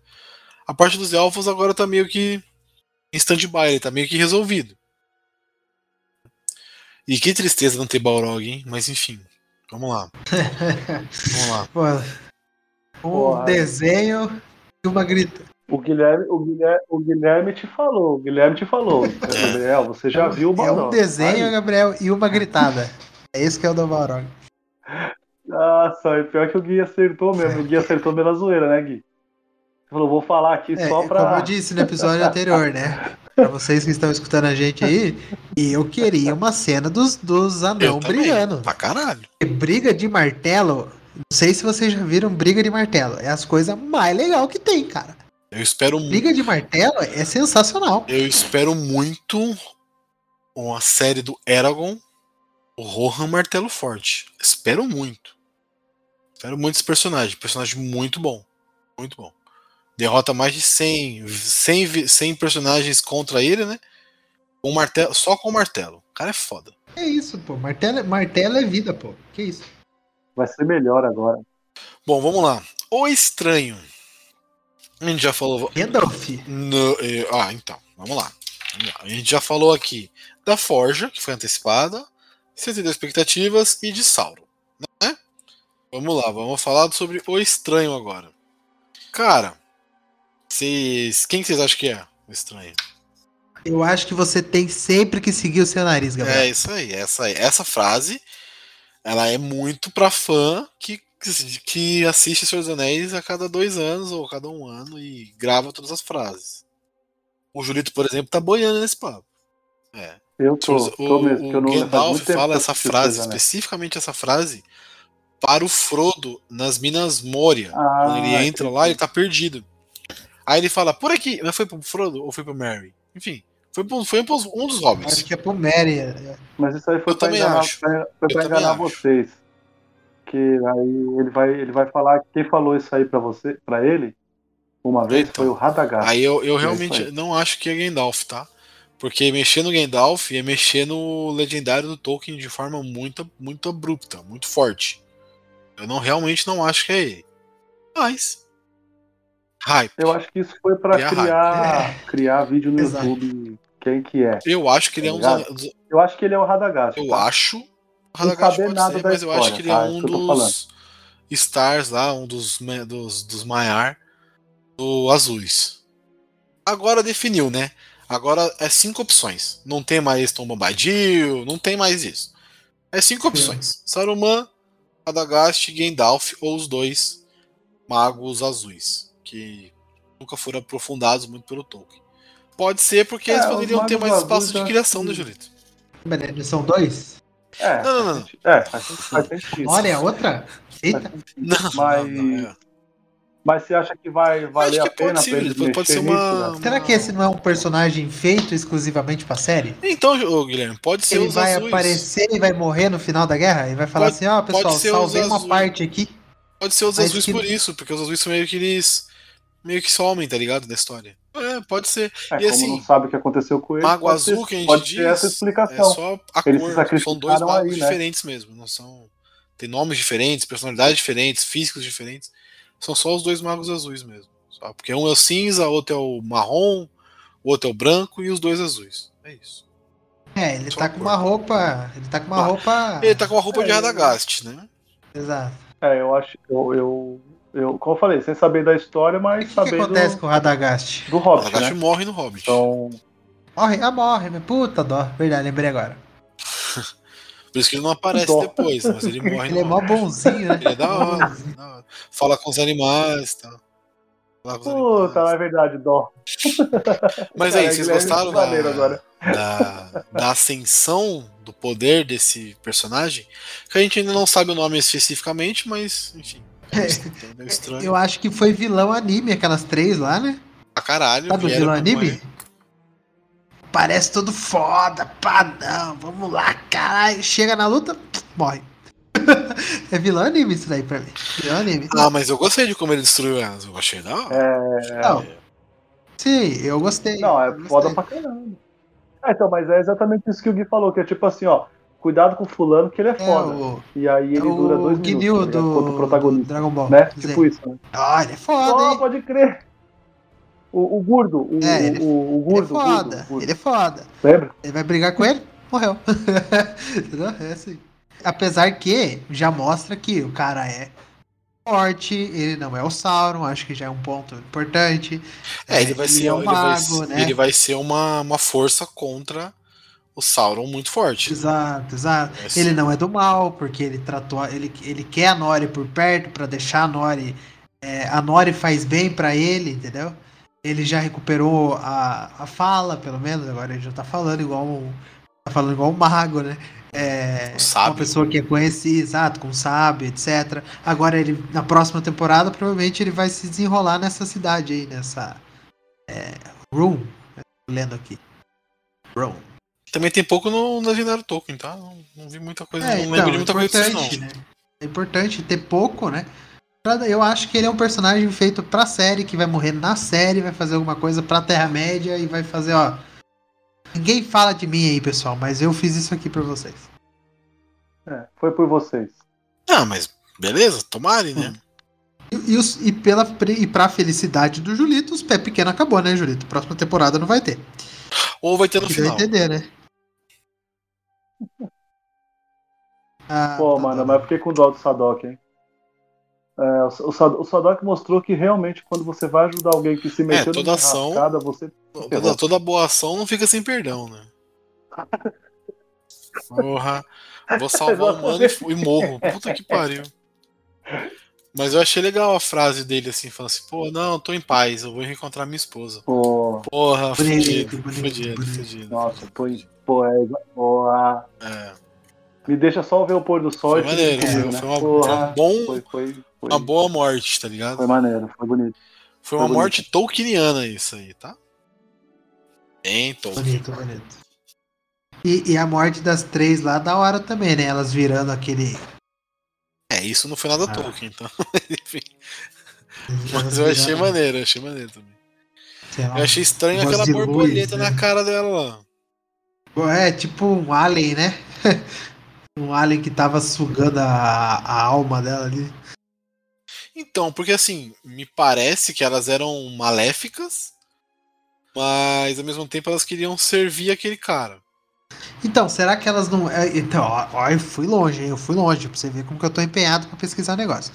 Speaker 1: A parte dos elfos agora tá meio que em stand-by, ele tá meio que resolvido. E que tristeza não ter Balrog, hein? Mas enfim, vamos lá. Vamos lá.
Speaker 2: Pô, um
Speaker 3: Porra.
Speaker 2: desenho e uma grita.
Speaker 3: O Guilherme, o, Guilherme, o Guilherme te falou, o Guilherme te falou. Gabriel, você já viu o
Speaker 2: É
Speaker 3: Balrog.
Speaker 2: um desenho,
Speaker 3: Aí,
Speaker 2: Gabriel, e uma gritada. É isso que é o do Balrog.
Speaker 3: Nossa, é pior que o Gui acertou mesmo. O Gui acertou pela zoeira, né, Gui? Falou, vou falar aqui
Speaker 2: É,
Speaker 3: só
Speaker 2: Como
Speaker 3: pra.
Speaker 2: eu disse no episódio anterior, né? Pra vocês que estão escutando a gente aí, eu queria uma cena dos, dos anão
Speaker 1: também,
Speaker 2: brigando.
Speaker 1: Pra caralho.
Speaker 2: E briga de martelo, não sei se vocês já viram briga de martelo. É as coisas mais legais que tem, cara.
Speaker 1: Eu espero muito.
Speaker 2: Briga de martelo é sensacional.
Speaker 1: Eu espero muito uma série do Eragon, o Rohan Martelo Forte. Espero muito. Espero muito esse personagem. Personagem muito bom. Muito bom. Derrota mais de 100, 100, vi- 100 personagens contra ele, né? Com martelo, só com o martelo. O cara é foda.
Speaker 2: É isso, pô. Martelo, martelo é vida, pô. Que isso?
Speaker 3: Vai ser melhor agora.
Speaker 1: Bom, vamos lá. O Estranho. A gente já falou.
Speaker 2: Gandalf.
Speaker 1: No- eh, ah, então, vamos lá. Vamos lá. A gente já falou aqui da Forja, que foi antecipada, 72 expectativas e de Sauron. Né? Vamos lá, vamos falar sobre o Estranho agora. Cara, vocês. Quem que vocês acham que é o Estranho?
Speaker 2: Eu acho que você tem sempre que seguir o seu nariz,
Speaker 1: É
Speaker 2: Gabriel.
Speaker 1: isso aí, essa, aí. essa frase ela é muito pra fã que, que assiste Senhor dos Anéis a cada dois anos ou a cada um ano e grava todas as frases. O Julito, por exemplo, tá boiando nesse papo. É.
Speaker 3: Eu tô,
Speaker 1: o,
Speaker 3: tô mesmo, que eu
Speaker 1: o
Speaker 3: não faz
Speaker 1: Gandalf fala essa frase, especificamente essa frase, para o Frodo nas Minas Moria.
Speaker 3: Ah,
Speaker 1: Quando ele entra
Speaker 3: entendi.
Speaker 1: lá, ele tá perdido. Aí ele fala, por aqui. Mas foi pro Frodo ou foi pro Merry? Enfim, foi, pro, foi pros- um dos hobbits.
Speaker 2: Acho que é pro Mary. é.
Speaker 3: Mas isso aí foi
Speaker 1: Eu
Speaker 3: pra
Speaker 1: também
Speaker 3: enganar,
Speaker 1: acho.
Speaker 3: pra- foi
Speaker 1: Eu
Speaker 3: pra enganar
Speaker 1: acho.
Speaker 3: vocês. Que aí ele vai, ele vai falar que quem falou isso aí pra você, para ele, uma vez
Speaker 1: Então.
Speaker 3: foi o Radagast.
Speaker 1: Aí eu, eu
Speaker 3: É
Speaker 1: realmente
Speaker 3: aí.
Speaker 1: não acho que é Gandalf, tá? Porque mexer no Gandalf é mexer no legendário do Tolkien de forma muito, muito abrupta, muito forte. Eu não realmente não acho que é ele. Mas. Hype.
Speaker 3: Eu acho que isso foi pra
Speaker 1: Criar
Speaker 3: criar, criar vídeo no
Speaker 2: Exato.
Speaker 3: YouTube. Quem que é?
Speaker 1: Eu acho que ele é um
Speaker 3: Tá
Speaker 1: dos.
Speaker 3: Eu acho que ele é o Radagast.
Speaker 1: Eu
Speaker 3: tá?
Speaker 1: acho. O Radagast pode
Speaker 3: nada
Speaker 1: ser, mas eu acho
Speaker 3: história,
Speaker 1: que ele
Speaker 3: tá?
Speaker 1: é um dos Stars lá, um dos, dos, dos Maiar do Azuis. Agora definiu, né? Agora é cinco opções. Não tem mais Tom Bombadil, não tem mais isso. É cinco opções: Saruman, Radagast, Gandalf ou os dois magos azuis, que nunca foram aprofundados muito pelo Tolkien. Pode ser porque
Speaker 3: É,
Speaker 1: eles poderiam ter mais espaço de criação,
Speaker 3: acho
Speaker 1: né,
Speaker 3: que-
Speaker 1: Julito?
Speaker 2: Mas eles são dois?
Speaker 3: É,
Speaker 1: Não, não, não.
Speaker 3: É, faz, sentido, faz sentido.
Speaker 2: Olha, é outra? Eita.
Speaker 1: Não,
Speaker 3: Mas,
Speaker 1: não, não, é.
Speaker 3: mas você acha que vai valer
Speaker 1: Acho
Speaker 3: a
Speaker 1: que
Speaker 3: pena
Speaker 1: pode
Speaker 3: pra
Speaker 1: sim,
Speaker 3: eles
Speaker 1: pode, pode ser uma.
Speaker 3: nisso, né?
Speaker 2: Será que esse não é um personagem feito exclusivamente pra série?
Speaker 1: Então, ô, Guilherme, pode ser
Speaker 2: Ele
Speaker 1: os
Speaker 2: vai
Speaker 1: azuis.
Speaker 2: aparecer e vai morrer no final da guerra? E vai falar
Speaker 1: Pode-
Speaker 2: assim, ó,
Speaker 1: pode
Speaker 2: pessoal, salvei uma
Speaker 1: azuis.
Speaker 2: parte aqui.
Speaker 1: Pode ser os azuis
Speaker 2: que-
Speaker 1: por isso, porque os azuis são meio que eles. Meio que somem, tá ligado? Da história. É, pode ser.
Speaker 3: É,
Speaker 1: E
Speaker 3: como
Speaker 1: assim,
Speaker 3: não sabe o que aconteceu com ele,
Speaker 1: Mago azul
Speaker 3: ser,
Speaker 1: que a gente
Speaker 3: pode
Speaker 1: diz
Speaker 3: ter essa
Speaker 1: é
Speaker 3: explicação.
Speaker 1: só a
Speaker 3: Eles
Speaker 1: cor. São dois magos
Speaker 3: aí, né?
Speaker 1: diferentes mesmo. Não são. Tem nomes diferentes, personalidades diferentes, físicos diferentes. São só os dois magos azuis mesmo. Só porque um é o cinza, outro é o marrom, o outro é o branco e os dois azuis. É isso.
Speaker 2: É, ele
Speaker 1: Só
Speaker 2: tá com uma roupa. Ele tá com uma
Speaker 1: Ah,
Speaker 2: roupa.
Speaker 1: Ele tá com a roupa de
Speaker 3: É,
Speaker 1: Radagast, né?
Speaker 2: Exato.
Speaker 3: É, eu acho. Eu, eu, eu, como eu falei, sem saber da história, mas
Speaker 2: o que, acontece com o Radagast?
Speaker 3: do Hobbit,
Speaker 1: Radagast
Speaker 3: né?
Speaker 1: morre no Hobbit.
Speaker 3: Então,
Speaker 2: Morre, ah, morre, minha puta dó. Verdade, lembrei agora.
Speaker 1: Por isso que ele não aparece
Speaker 3: Dó.
Speaker 1: depois, mas ele morre
Speaker 2: Ele é mó bonzinho, né?
Speaker 1: Ele é da hora, da hora. Fala com os animais e tal. Com os
Speaker 3: puta,
Speaker 1: animais.
Speaker 3: é verdade, dó.
Speaker 1: Mas aí,
Speaker 3: Cara,
Speaker 1: vocês
Speaker 3: Guilherme
Speaker 1: gostaram da,
Speaker 3: agora.
Speaker 1: da, da ascensão do poder desse personagem? Que a gente ainda não sabe o nome especificamente, mas enfim. É.
Speaker 2: Eu acho que foi vilão anime, aquelas três lá, né?
Speaker 1: Pra caralho.
Speaker 2: Sabe o vilão anime?
Speaker 1: morrer.
Speaker 2: Parece todo foda, pá, não, vamos lá, caralho. Chega na luta, morre. é vilão anime isso daí pra mim. Vilão anime.
Speaker 1: Ah, mas eu gostei de como ele destruiu elas. Eu achei hora.
Speaker 3: É,
Speaker 2: Não. Sim, eu gostei.
Speaker 3: não, é
Speaker 2: gostei.
Speaker 3: foda pra caramba. É, então, mas é exatamente isso que o Gui falou, que é tipo assim, ó, cuidado com o fulano que ele é
Speaker 2: É
Speaker 3: foda.
Speaker 2: o,
Speaker 3: E aí
Speaker 2: é
Speaker 3: ele dura dois
Speaker 2: o
Speaker 3: minutos,
Speaker 2: Ginyu
Speaker 3: ligado? Quanto
Speaker 2: do,
Speaker 3: o protagonista,
Speaker 2: Dragon Ball.
Speaker 3: né? Tipo isso, né?
Speaker 2: Ah, ele é foda,
Speaker 3: Oh,
Speaker 2: hein?
Speaker 3: pode crer. O, o Gurdo, o,
Speaker 2: É, ele-
Speaker 3: o, o,
Speaker 2: Ele é foda,
Speaker 3: Gurdo, o Gurdo.
Speaker 2: ele é foda.
Speaker 3: Lembra?
Speaker 2: Ele vai brigar com ele? Morreu. Entendeu? É assim. Apesar que já mostra que o cara é forte, ele não é o Sauron, acho que já é um ponto importante.
Speaker 1: É, ele vai ser,
Speaker 2: é um
Speaker 1: ele vai,
Speaker 2: mago, né?
Speaker 1: ele vai ser uma, uma força contra o Sauron muito forte.
Speaker 2: Exato, exato.
Speaker 1: Vai ser.
Speaker 2: Ele não é do mal, porque ele tratou. Ele, ele quer a Nori por perto pra deixar a Nori. é, a Nori faz bem pra ele, entendeu? Ele já recuperou a, a fala, pelo menos, agora ele já tá falando igual um. Tá falando igual um mago, né? É,
Speaker 1: Um sábio.
Speaker 2: uma pessoa que é conhecida, exato, com sábio, etc. Agora ele, na próxima temporada, provavelmente ele vai se desenrolar nessa cidade aí, nessa. É, Room. Tô lendo aqui. Room.
Speaker 1: Também tem pouco no Legendário Tolkien, tá? Não, não vi muita coisa,
Speaker 2: É,
Speaker 1: não
Speaker 2: então,
Speaker 1: lembro de muita
Speaker 2: é
Speaker 1: coisa disso, não.
Speaker 2: né? É importante ter pouco, né? Eu acho que ele é um personagem feito pra série, que vai morrer na série, vai fazer alguma coisa pra Terra-média e vai fazer, ó. Ninguém fala de mim aí, pessoal, mas eu fiz isso aqui pra vocês.
Speaker 3: É, foi por vocês.
Speaker 1: Ah, mas beleza, tomare, né?
Speaker 2: E, e, os- e pela, e pra felicidade do Julito, os pé pequeno acabou, né, Julito? Próxima temporada não vai ter.
Speaker 1: Ou vai ter no final.
Speaker 2: entender, né? Ah,
Speaker 3: Pô,
Speaker 2: tá
Speaker 3: mano,
Speaker 2: bom.
Speaker 3: mas eu fiquei com dó do Sadok, hein? É, o, o Sad- o Sadok mostrou que realmente quando você vai ajudar alguém que se meteu
Speaker 1: toda
Speaker 3: numa
Speaker 1: ação-
Speaker 3: enrascada, você.
Speaker 1: Toda, toda boa ação não fica sem perdão, né? Porra. Vou salvar o mano e, e morro. Puta que pariu. Mas eu achei legal a frase dele assim, falando assim, pô, não, tô em paz, eu vou reencontrar minha esposa.
Speaker 3: Pô,
Speaker 1: Porra,
Speaker 2: Bonito,
Speaker 1: fudido,
Speaker 2: bonito,
Speaker 1: fudido,
Speaker 2: bonito.
Speaker 1: fudido.
Speaker 3: nossa, foi. Pô, é, porra.
Speaker 1: É,
Speaker 3: Me deixa só ver o pôr do sol
Speaker 1: foi maneiro, foi,
Speaker 3: né?
Speaker 1: foi uma,
Speaker 3: Porra,
Speaker 1: um bom,
Speaker 3: foi, foi, foi,
Speaker 1: uma boa morte, tá ligado?
Speaker 3: foi maneiro, foi bonito.
Speaker 1: Foi uma
Speaker 3: foi
Speaker 1: morte tolkieniana isso aí, tá? Bem Tolkien.
Speaker 2: Bonito, bonito. E, e a morte das três lá, da hora também, né? Elas virando aquele.
Speaker 1: É, isso não foi nada
Speaker 2: Ah.
Speaker 1: Tolkien, então. Enfim.
Speaker 2: elas
Speaker 1: Mas eu achei
Speaker 2: virando,
Speaker 1: maneiro, eu achei maneiro também.
Speaker 2: lá,
Speaker 1: Eu achei estranho aquela
Speaker 2: de luz,
Speaker 1: borboleta
Speaker 2: né?
Speaker 1: na cara dela lá.
Speaker 2: É, tipo um alien, né? um alien que tava sugando a, a alma dela ali.
Speaker 1: Então, porque assim, me parece que elas eram maléficas, mas ao mesmo tempo elas queriam servir aquele cara.
Speaker 2: Então, será que elas não. é, Então, ó, ó, eu fui longe, hein? Eu fui longe, pra você ver como que eu tô empenhado pra pesquisar o negócio.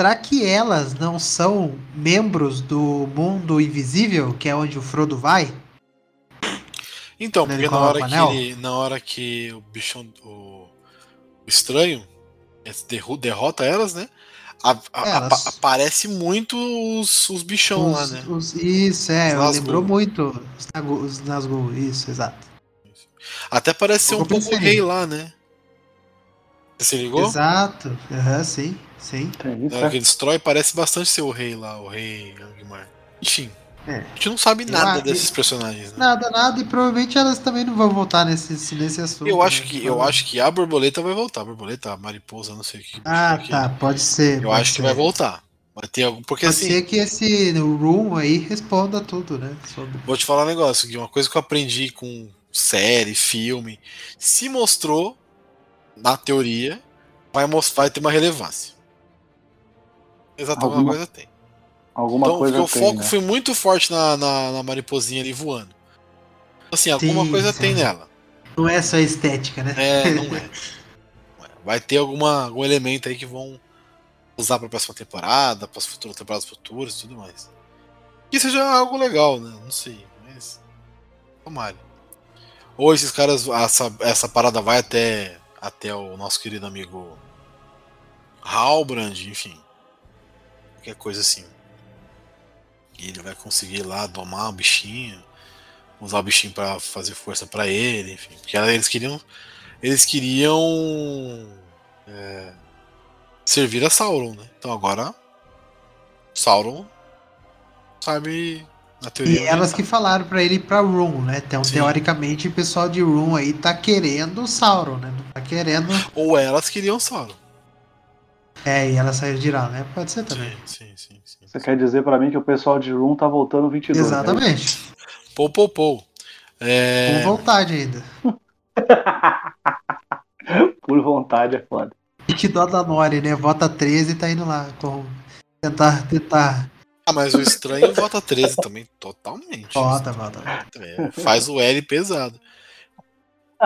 Speaker 2: Será que elas não são membros do mundo invisível, que é onde o Frodo vai?
Speaker 1: Então,
Speaker 2: Quando
Speaker 1: porque na hora, que ele, na hora que o bichão, o, o estranho derru- derrota elas, né? a- a-
Speaker 2: Elas-
Speaker 1: apa- aparece muito os, os bichão lá,
Speaker 2: Os-
Speaker 1: né?
Speaker 2: os- isso, é, lembrou muito os Nazgûl, isso, exato.
Speaker 1: Até parece ser um pouco
Speaker 2: pensei
Speaker 1: rei lá, né? Você se ligou?
Speaker 2: Exato. Aham, sim, sim.
Speaker 3: Tem
Speaker 1: Na
Speaker 3: isso,
Speaker 1: hora
Speaker 3: é?
Speaker 1: que ele destrói, parece bastante ser o rei lá, o rei Angmar. Enfim.
Speaker 2: É.
Speaker 1: A gente não sabe nada desses personagens, né?
Speaker 2: Nada, nada, e provavelmente elas também não vão voltar nesse, nesse assunto.
Speaker 1: Eu acho
Speaker 2: né?
Speaker 1: que eu acho que a borboleta vai voltar. A borboleta, a mariposa, não sei o que.
Speaker 2: Ah,
Speaker 1: que-
Speaker 2: tá, pode ser.
Speaker 1: Eu
Speaker 2: pode
Speaker 1: acho que
Speaker 2: ser.
Speaker 1: vai voltar. Vai ter algum. Porque
Speaker 2: Pode
Speaker 1: assim,
Speaker 2: ser que esse room aí responda tudo, né? Sobre...
Speaker 1: vou te falar um negócio, Gui, uma coisa que eu aprendi com série, filme, se mostrou, na teoria, vai, mos- vai ter uma relevância. Exatamente alguma
Speaker 3: Alguma-
Speaker 1: coisa tem.
Speaker 3: Alguma
Speaker 1: então,
Speaker 3: coisa
Speaker 1: porque o
Speaker 3: tem,
Speaker 1: foco
Speaker 3: né?
Speaker 1: foi muito forte na, na, na mariposinha ali voando. Assim, alguma
Speaker 2: Sim,
Speaker 1: coisa
Speaker 2: sim.
Speaker 1: tem nela.
Speaker 2: Não é só estética, né?
Speaker 1: É, não é. Não é. Vai ter alguma, algum elemento aí que vão usar pra próxima temporada, para as futuras temporadas futuras e tudo mais. Que seja algo legal, né? Não sei, mas. Tomara. Ou esses caras, essa, essa parada vai até, até o nosso querido amigo Halbrand, enfim. Qualquer coisa assim. E ele vai conseguir ir lá domar o bichinho, usar o bichinho pra fazer força pra ele, enfim. Porque eles queriam. Eles queriam. é, servir a Sauron, né? Então agora. Sauron sabe.
Speaker 2: E
Speaker 1: onde
Speaker 2: elas que falaram pra ele ir pra Room, né? Então,
Speaker 1: Sim.
Speaker 2: teoricamente, o pessoal de Room aí tá querendo o Sauron, né? Não tá querendo.
Speaker 1: Ou elas queriam Sauron.
Speaker 2: É, e ela saiu de lá, né? Pode ser também.
Speaker 1: Sim, sim, sim. sim.
Speaker 3: Você quer dizer pra mim que o pessoal de Room tá voltando 22? né?
Speaker 2: Exatamente.
Speaker 1: Pou, pou, pou. É,
Speaker 2: Com vontade ainda.
Speaker 3: Por vontade é foda.
Speaker 2: E que dó da Nori, né? Vota 13 e tá indo lá. Com... Tentar, tentar.
Speaker 1: Ah, mas o estranho vota 13 também, totalmente.
Speaker 2: Vota, vota.
Speaker 1: É, faz o L pesado.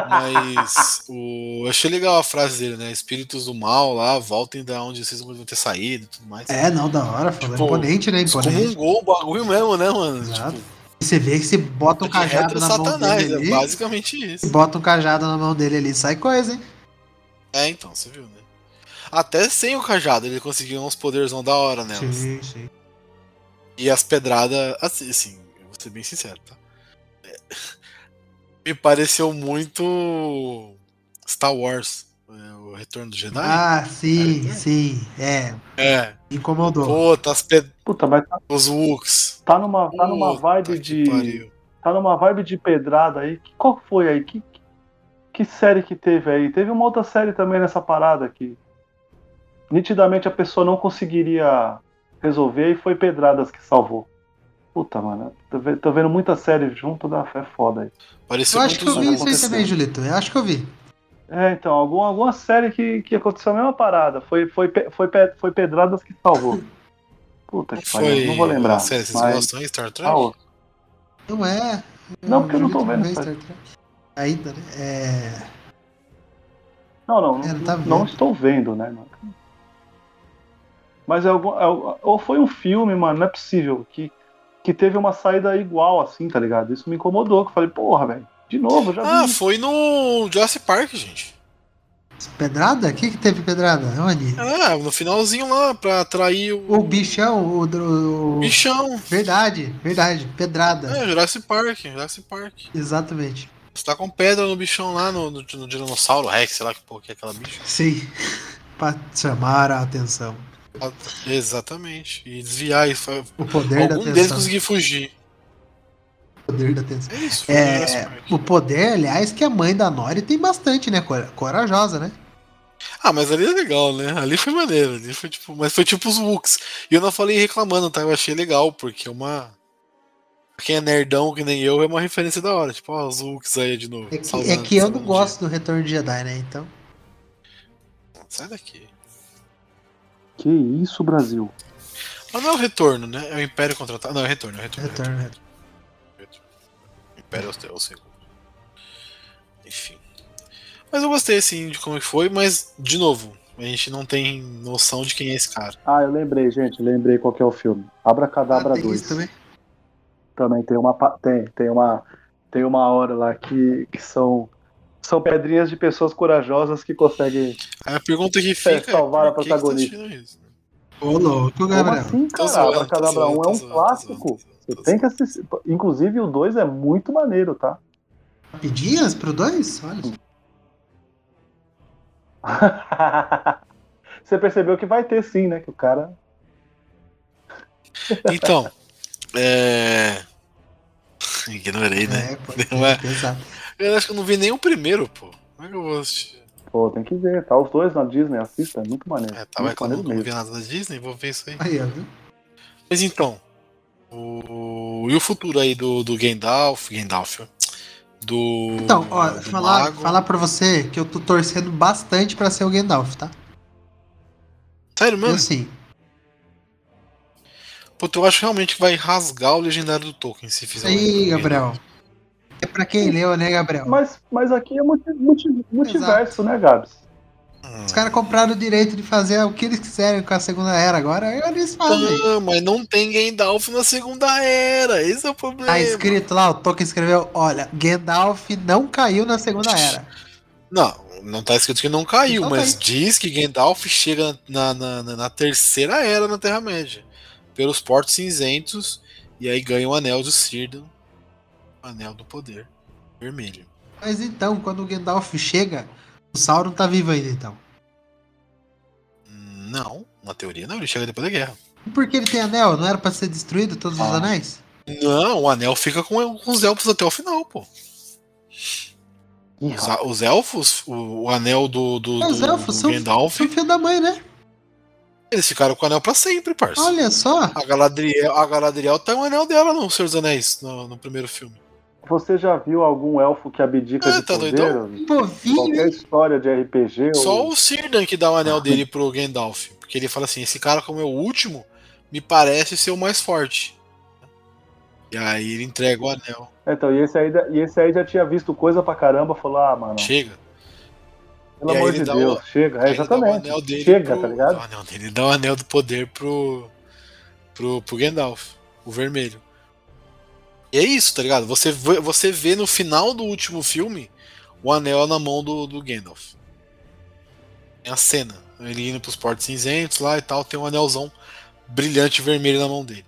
Speaker 1: Mas o, eu achei legal a frase dele, né? Espíritos do mal lá, voltem da onde vocês devem ter saído e tudo mais.
Speaker 2: É, não, da hora. Falou.
Speaker 1: Tipo,
Speaker 2: imponente, né? Imponente.
Speaker 1: Excomungou o bagulho mesmo, né, mano?
Speaker 2: Exato.
Speaker 1: Tipo,
Speaker 2: você vê que se bota um
Speaker 1: de
Speaker 2: cajado na mão
Speaker 1: satanás,
Speaker 2: dele
Speaker 1: é
Speaker 2: ali.
Speaker 1: basicamente isso.
Speaker 2: bota um cajado na mão dele ali, sai coisa, hein?
Speaker 1: É, então, você viu, né? Até sem o cajado ele conseguiu uns poderzão da hora nelas.
Speaker 2: Sim, sim.
Speaker 1: E as pedradas, assim, assim, eu vou ser bem sincero, tá? É, me pareceu muito Star Wars, é, o Retorno do Jedi.
Speaker 2: Ah, sim,
Speaker 1: É.
Speaker 2: sim. É,
Speaker 1: é,
Speaker 2: incomodou.
Speaker 1: puta, as ped...
Speaker 3: Puta, mas tá,
Speaker 1: os Wooks.
Speaker 3: tá numa, tá numa vibe de.
Speaker 1: pariu.
Speaker 3: Tá numa vibe de pedrada aí. Que- Qual foi aí? Que, que série que teve aí? Teve uma outra série também nessa parada aqui. Nitidamente a pessoa não conseguiria resolver e foi Pedradas que salvou. Puta, mano. Tô, ve- tô vendo muita série junto da fé foda aí.
Speaker 1: Pareceu
Speaker 2: Eu acho que eu vi isso aí também, Julito. Eu acho que eu vi.
Speaker 3: É, então, algum, alguma série que, que aconteceu a mesma parada. Foi, foi, foi, foi Pedradas que salvou. Puta que pariu, não vou lembrar.
Speaker 1: série, vocês
Speaker 3: mas-
Speaker 1: gostam de Star Trek?
Speaker 3: Ah,
Speaker 2: Não é.
Speaker 3: Não, porque eu não tô vendo
Speaker 2: Star Trek. Ainda, né? É.
Speaker 3: Não, não,
Speaker 2: É,
Speaker 3: não,
Speaker 2: tá
Speaker 3: não estou vendo, né, mano? Mas é algum, é ou foi um filme, mano, não é possível, que, que teve uma saída igual assim, tá ligado? Isso me incomodou, que eu falei, porra, velho, de novo, já
Speaker 1: Ah,
Speaker 3: vi.
Speaker 1: foi no Jurassic Park, gente.
Speaker 2: Pedrada? O que, que teve pedrada? Onde?
Speaker 1: Ah, no finalzinho lá, pra atrair o,
Speaker 2: O bichão, o. o- o-
Speaker 1: bichão.
Speaker 2: Verdade, verdade. Pedrada.
Speaker 1: É, Jurassic Park, Jurassic Park.
Speaker 2: Exatamente.
Speaker 1: Você tá com pedra no bichão lá, no, no, no Dinossauro Rex, sei lá que porra que é aquela bicha.
Speaker 2: Sim. pra chamar a atenção.
Speaker 1: Exatamente. E desviar e fa-
Speaker 2: O poder da
Speaker 1: algum deles
Speaker 2: atenção.
Speaker 1: conseguir fugir.
Speaker 2: O poder da atenção.
Speaker 1: É isso,
Speaker 2: É,
Speaker 1: Park.
Speaker 2: o poder, aliás, que a mãe da Nori tem bastante, né? Cora- Corajosa, né?
Speaker 1: Ah, mas ali é legal, né? Ali foi maneiro, ali foi tipo, mas foi tipo os Wooks. E eu não falei reclamando, tá? Eu achei legal, porque é uma quem é nerdão que nem eu é uma referência da hora, tipo, ó, os Wooks aí de novo.
Speaker 2: É que, é que eu não gosto do Retorno de Jedi, né? Então.
Speaker 1: dia. Sai daqui.
Speaker 3: Que isso, Brasil?
Speaker 1: Mas não é o retorno, né? É o Império contra-ataque. Não, é o retorno, é o retorno.
Speaker 2: Retorno, retorno.
Speaker 1: O Império é o- é segundo. Enfim. Mas eu gostei, assim, de como que foi, mas, de novo, a gente não tem noção de quem é esse cara.
Speaker 3: Ah, eu lembrei, gente, lembrei qual que é o filme. Abracadabra
Speaker 2: Ah, tem
Speaker 3: 2.
Speaker 2: isso também.
Speaker 3: Também tem uma tem, tem uma tem uma hora lá que, que são são pedrinhas de pessoas corajosas que conseguem.
Speaker 1: Aí a pergunta que fica é,
Speaker 3: salvar a
Speaker 1: tá
Speaker 3: protagonista.
Speaker 2: Ô, louco,
Speaker 3: Como
Speaker 2: Gabriel.
Speaker 3: assim,
Speaker 1: Tô
Speaker 3: cara? Abracadabra 1
Speaker 1: zoando,
Speaker 3: é um clássico. Você tem que assistir. Inclusive o 2 é muito maneiro, tá?
Speaker 2: Rapidinhas pro dois? Olha.
Speaker 3: Você percebeu que vai ter sim, né? Que o cara.
Speaker 1: Então, é. Ignorei, né?
Speaker 2: É, pô, exato.
Speaker 1: Eu acho que eu não vi nem o primeiro, pô. Como é que eu vou assistir?
Speaker 3: Pô, tem que ver. Tá os dois na Disney, assista, é muito maneiro.
Speaker 1: É, tava
Speaker 3: muito maneiro
Speaker 1: não
Speaker 3: mesmo.
Speaker 1: vi nada da Disney, vou ver isso aí.
Speaker 2: Aí, ó, viu?
Speaker 1: Mas então, o... e o futuro aí do, do Gandalf, Gandalf, ó, do.
Speaker 2: Então, ó,
Speaker 1: do
Speaker 2: falar,
Speaker 1: mago.
Speaker 2: falar pra você que eu tô torcendo bastante pra ser o Gandalf, tá?
Speaker 1: Sério
Speaker 2: Eu
Speaker 1: mesmo?
Speaker 2: sim.
Speaker 1: Puta, eu acho realmente que vai rasgar o legendário do Tolkien se fizer.
Speaker 2: Aí, Gabriel. É pra quem leu, né, Gabriel?
Speaker 3: Mas, mas aqui é multi- multi- multiverso, né, Gabs?
Speaker 1: Hum.
Speaker 2: Os caras compraram o direito de fazer o que eles quiserem com a segunda era. Agora eles fazem.
Speaker 1: Não, mas não tem Gandalf na segunda era. Esse é o problema.
Speaker 2: Tá escrito lá, o Tolkien escreveu: olha, Gandalf não caiu na segunda era.
Speaker 1: Não, não tá escrito que não caiu,
Speaker 2: Não
Speaker 1: mas
Speaker 2: caiu.
Speaker 1: diz que Gandalf chega na, na, na- na terceira era na Terra-média. Pelos portos cinzentos. E aí ganha o anel de Círdan. O anel do poder. Vermelho.
Speaker 2: Mas então, quando o Gandalf chega, o Sauron tá vivo ainda, então.
Speaker 1: Não, na teoria não, ele chega depois da guerra.
Speaker 2: E por que ele tem anel? Não era pra ser destruído todos os
Speaker 3: Ah.
Speaker 2: anéis?
Speaker 1: Não, o anel fica com, com os elfos até o final, pô.
Speaker 3: Ih,
Speaker 1: Os, os elfos, o, o anel do, do,
Speaker 2: É, os
Speaker 1: do-
Speaker 2: elfos
Speaker 1: do
Speaker 2: são-
Speaker 1: Gandalf,
Speaker 2: São filho da mãe, né?
Speaker 1: Eles ficaram com o anel pra sempre, parça.
Speaker 2: Olha só.
Speaker 1: A Galadriel, a Galadriel tem o anel dela no Senhor dos Anéis, no, no primeiro filme.
Speaker 3: Você já viu algum elfo que abdica
Speaker 1: Ah,
Speaker 3: de
Speaker 1: tá
Speaker 3: poder?
Speaker 1: doidão?
Speaker 2: Um
Speaker 3: Qualquer história de RPG
Speaker 1: Só
Speaker 3: ou...
Speaker 1: o Círdan que dá o anel dele pro Gandalf. Porque ele fala assim: esse cara, como é o último, me parece ser o mais forte. E aí ele entrega o anel.
Speaker 3: Então, e esse, aí, e esse aí já tinha visto coisa pra caramba, falou, ah, mano,
Speaker 1: Chega.
Speaker 3: Pelo
Speaker 1: e
Speaker 3: amor de Deus,
Speaker 1: o-
Speaker 3: chega. É, exatamente. Chega,
Speaker 1: pro-
Speaker 3: tá ligado?
Speaker 1: Dá o anel dele, ele dá o anel do poder pro, pro, pro Gandalf, o vermelho. E é isso, tá ligado? Você vê, você vê no final do último filme o anel na mão do, do Gandalf. Tem a cena. Ele indo pros portos cinzentos lá e tal, tem um anelzão brilhante vermelho na mão dele.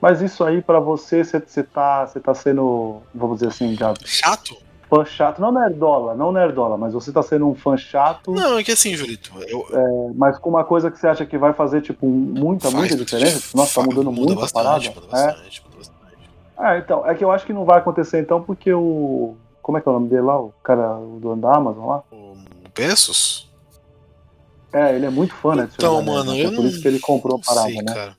Speaker 3: Mas isso aí, pra você, você tá, você tá sendo, vamos dizer assim, Gabi,
Speaker 1: Chato?
Speaker 3: Fã chato. Não nerdola, não nerdola, mas você tá sendo um fã chato,
Speaker 1: Não, é que assim, Julito, eu,
Speaker 3: mas com uma coisa que você acha que vai fazer, tipo, muita,
Speaker 1: faz
Speaker 3: muita diferença. Tipo, Nossa, tá mudando
Speaker 1: muda
Speaker 3: muito a
Speaker 1: bastante,
Speaker 3: parada.
Speaker 1: Muda
Speaker 3: É.
Speaker 1: bastante, muda bastante.
Speaker 3: Ah, então, é que eu acho que não vai acontecer então, porque o. Como é que é o nome dele lá? O cara o dono da Amazon lá?
Speaker 1: O Pesos?
Speaker 3: É, ele é muito fã, né?
Speaker 1: Então,
Speaker 3: dos Anéis,
Speaker 1: mano,
Speaker 3: né?
Speaker 1: eu
Speaker 3: É por
Speaker 1: não-
Speaker 3: isso que ele comprou a parada,
Speaker 1: sei,
Speaker 3: né?
Speaker 1: cara.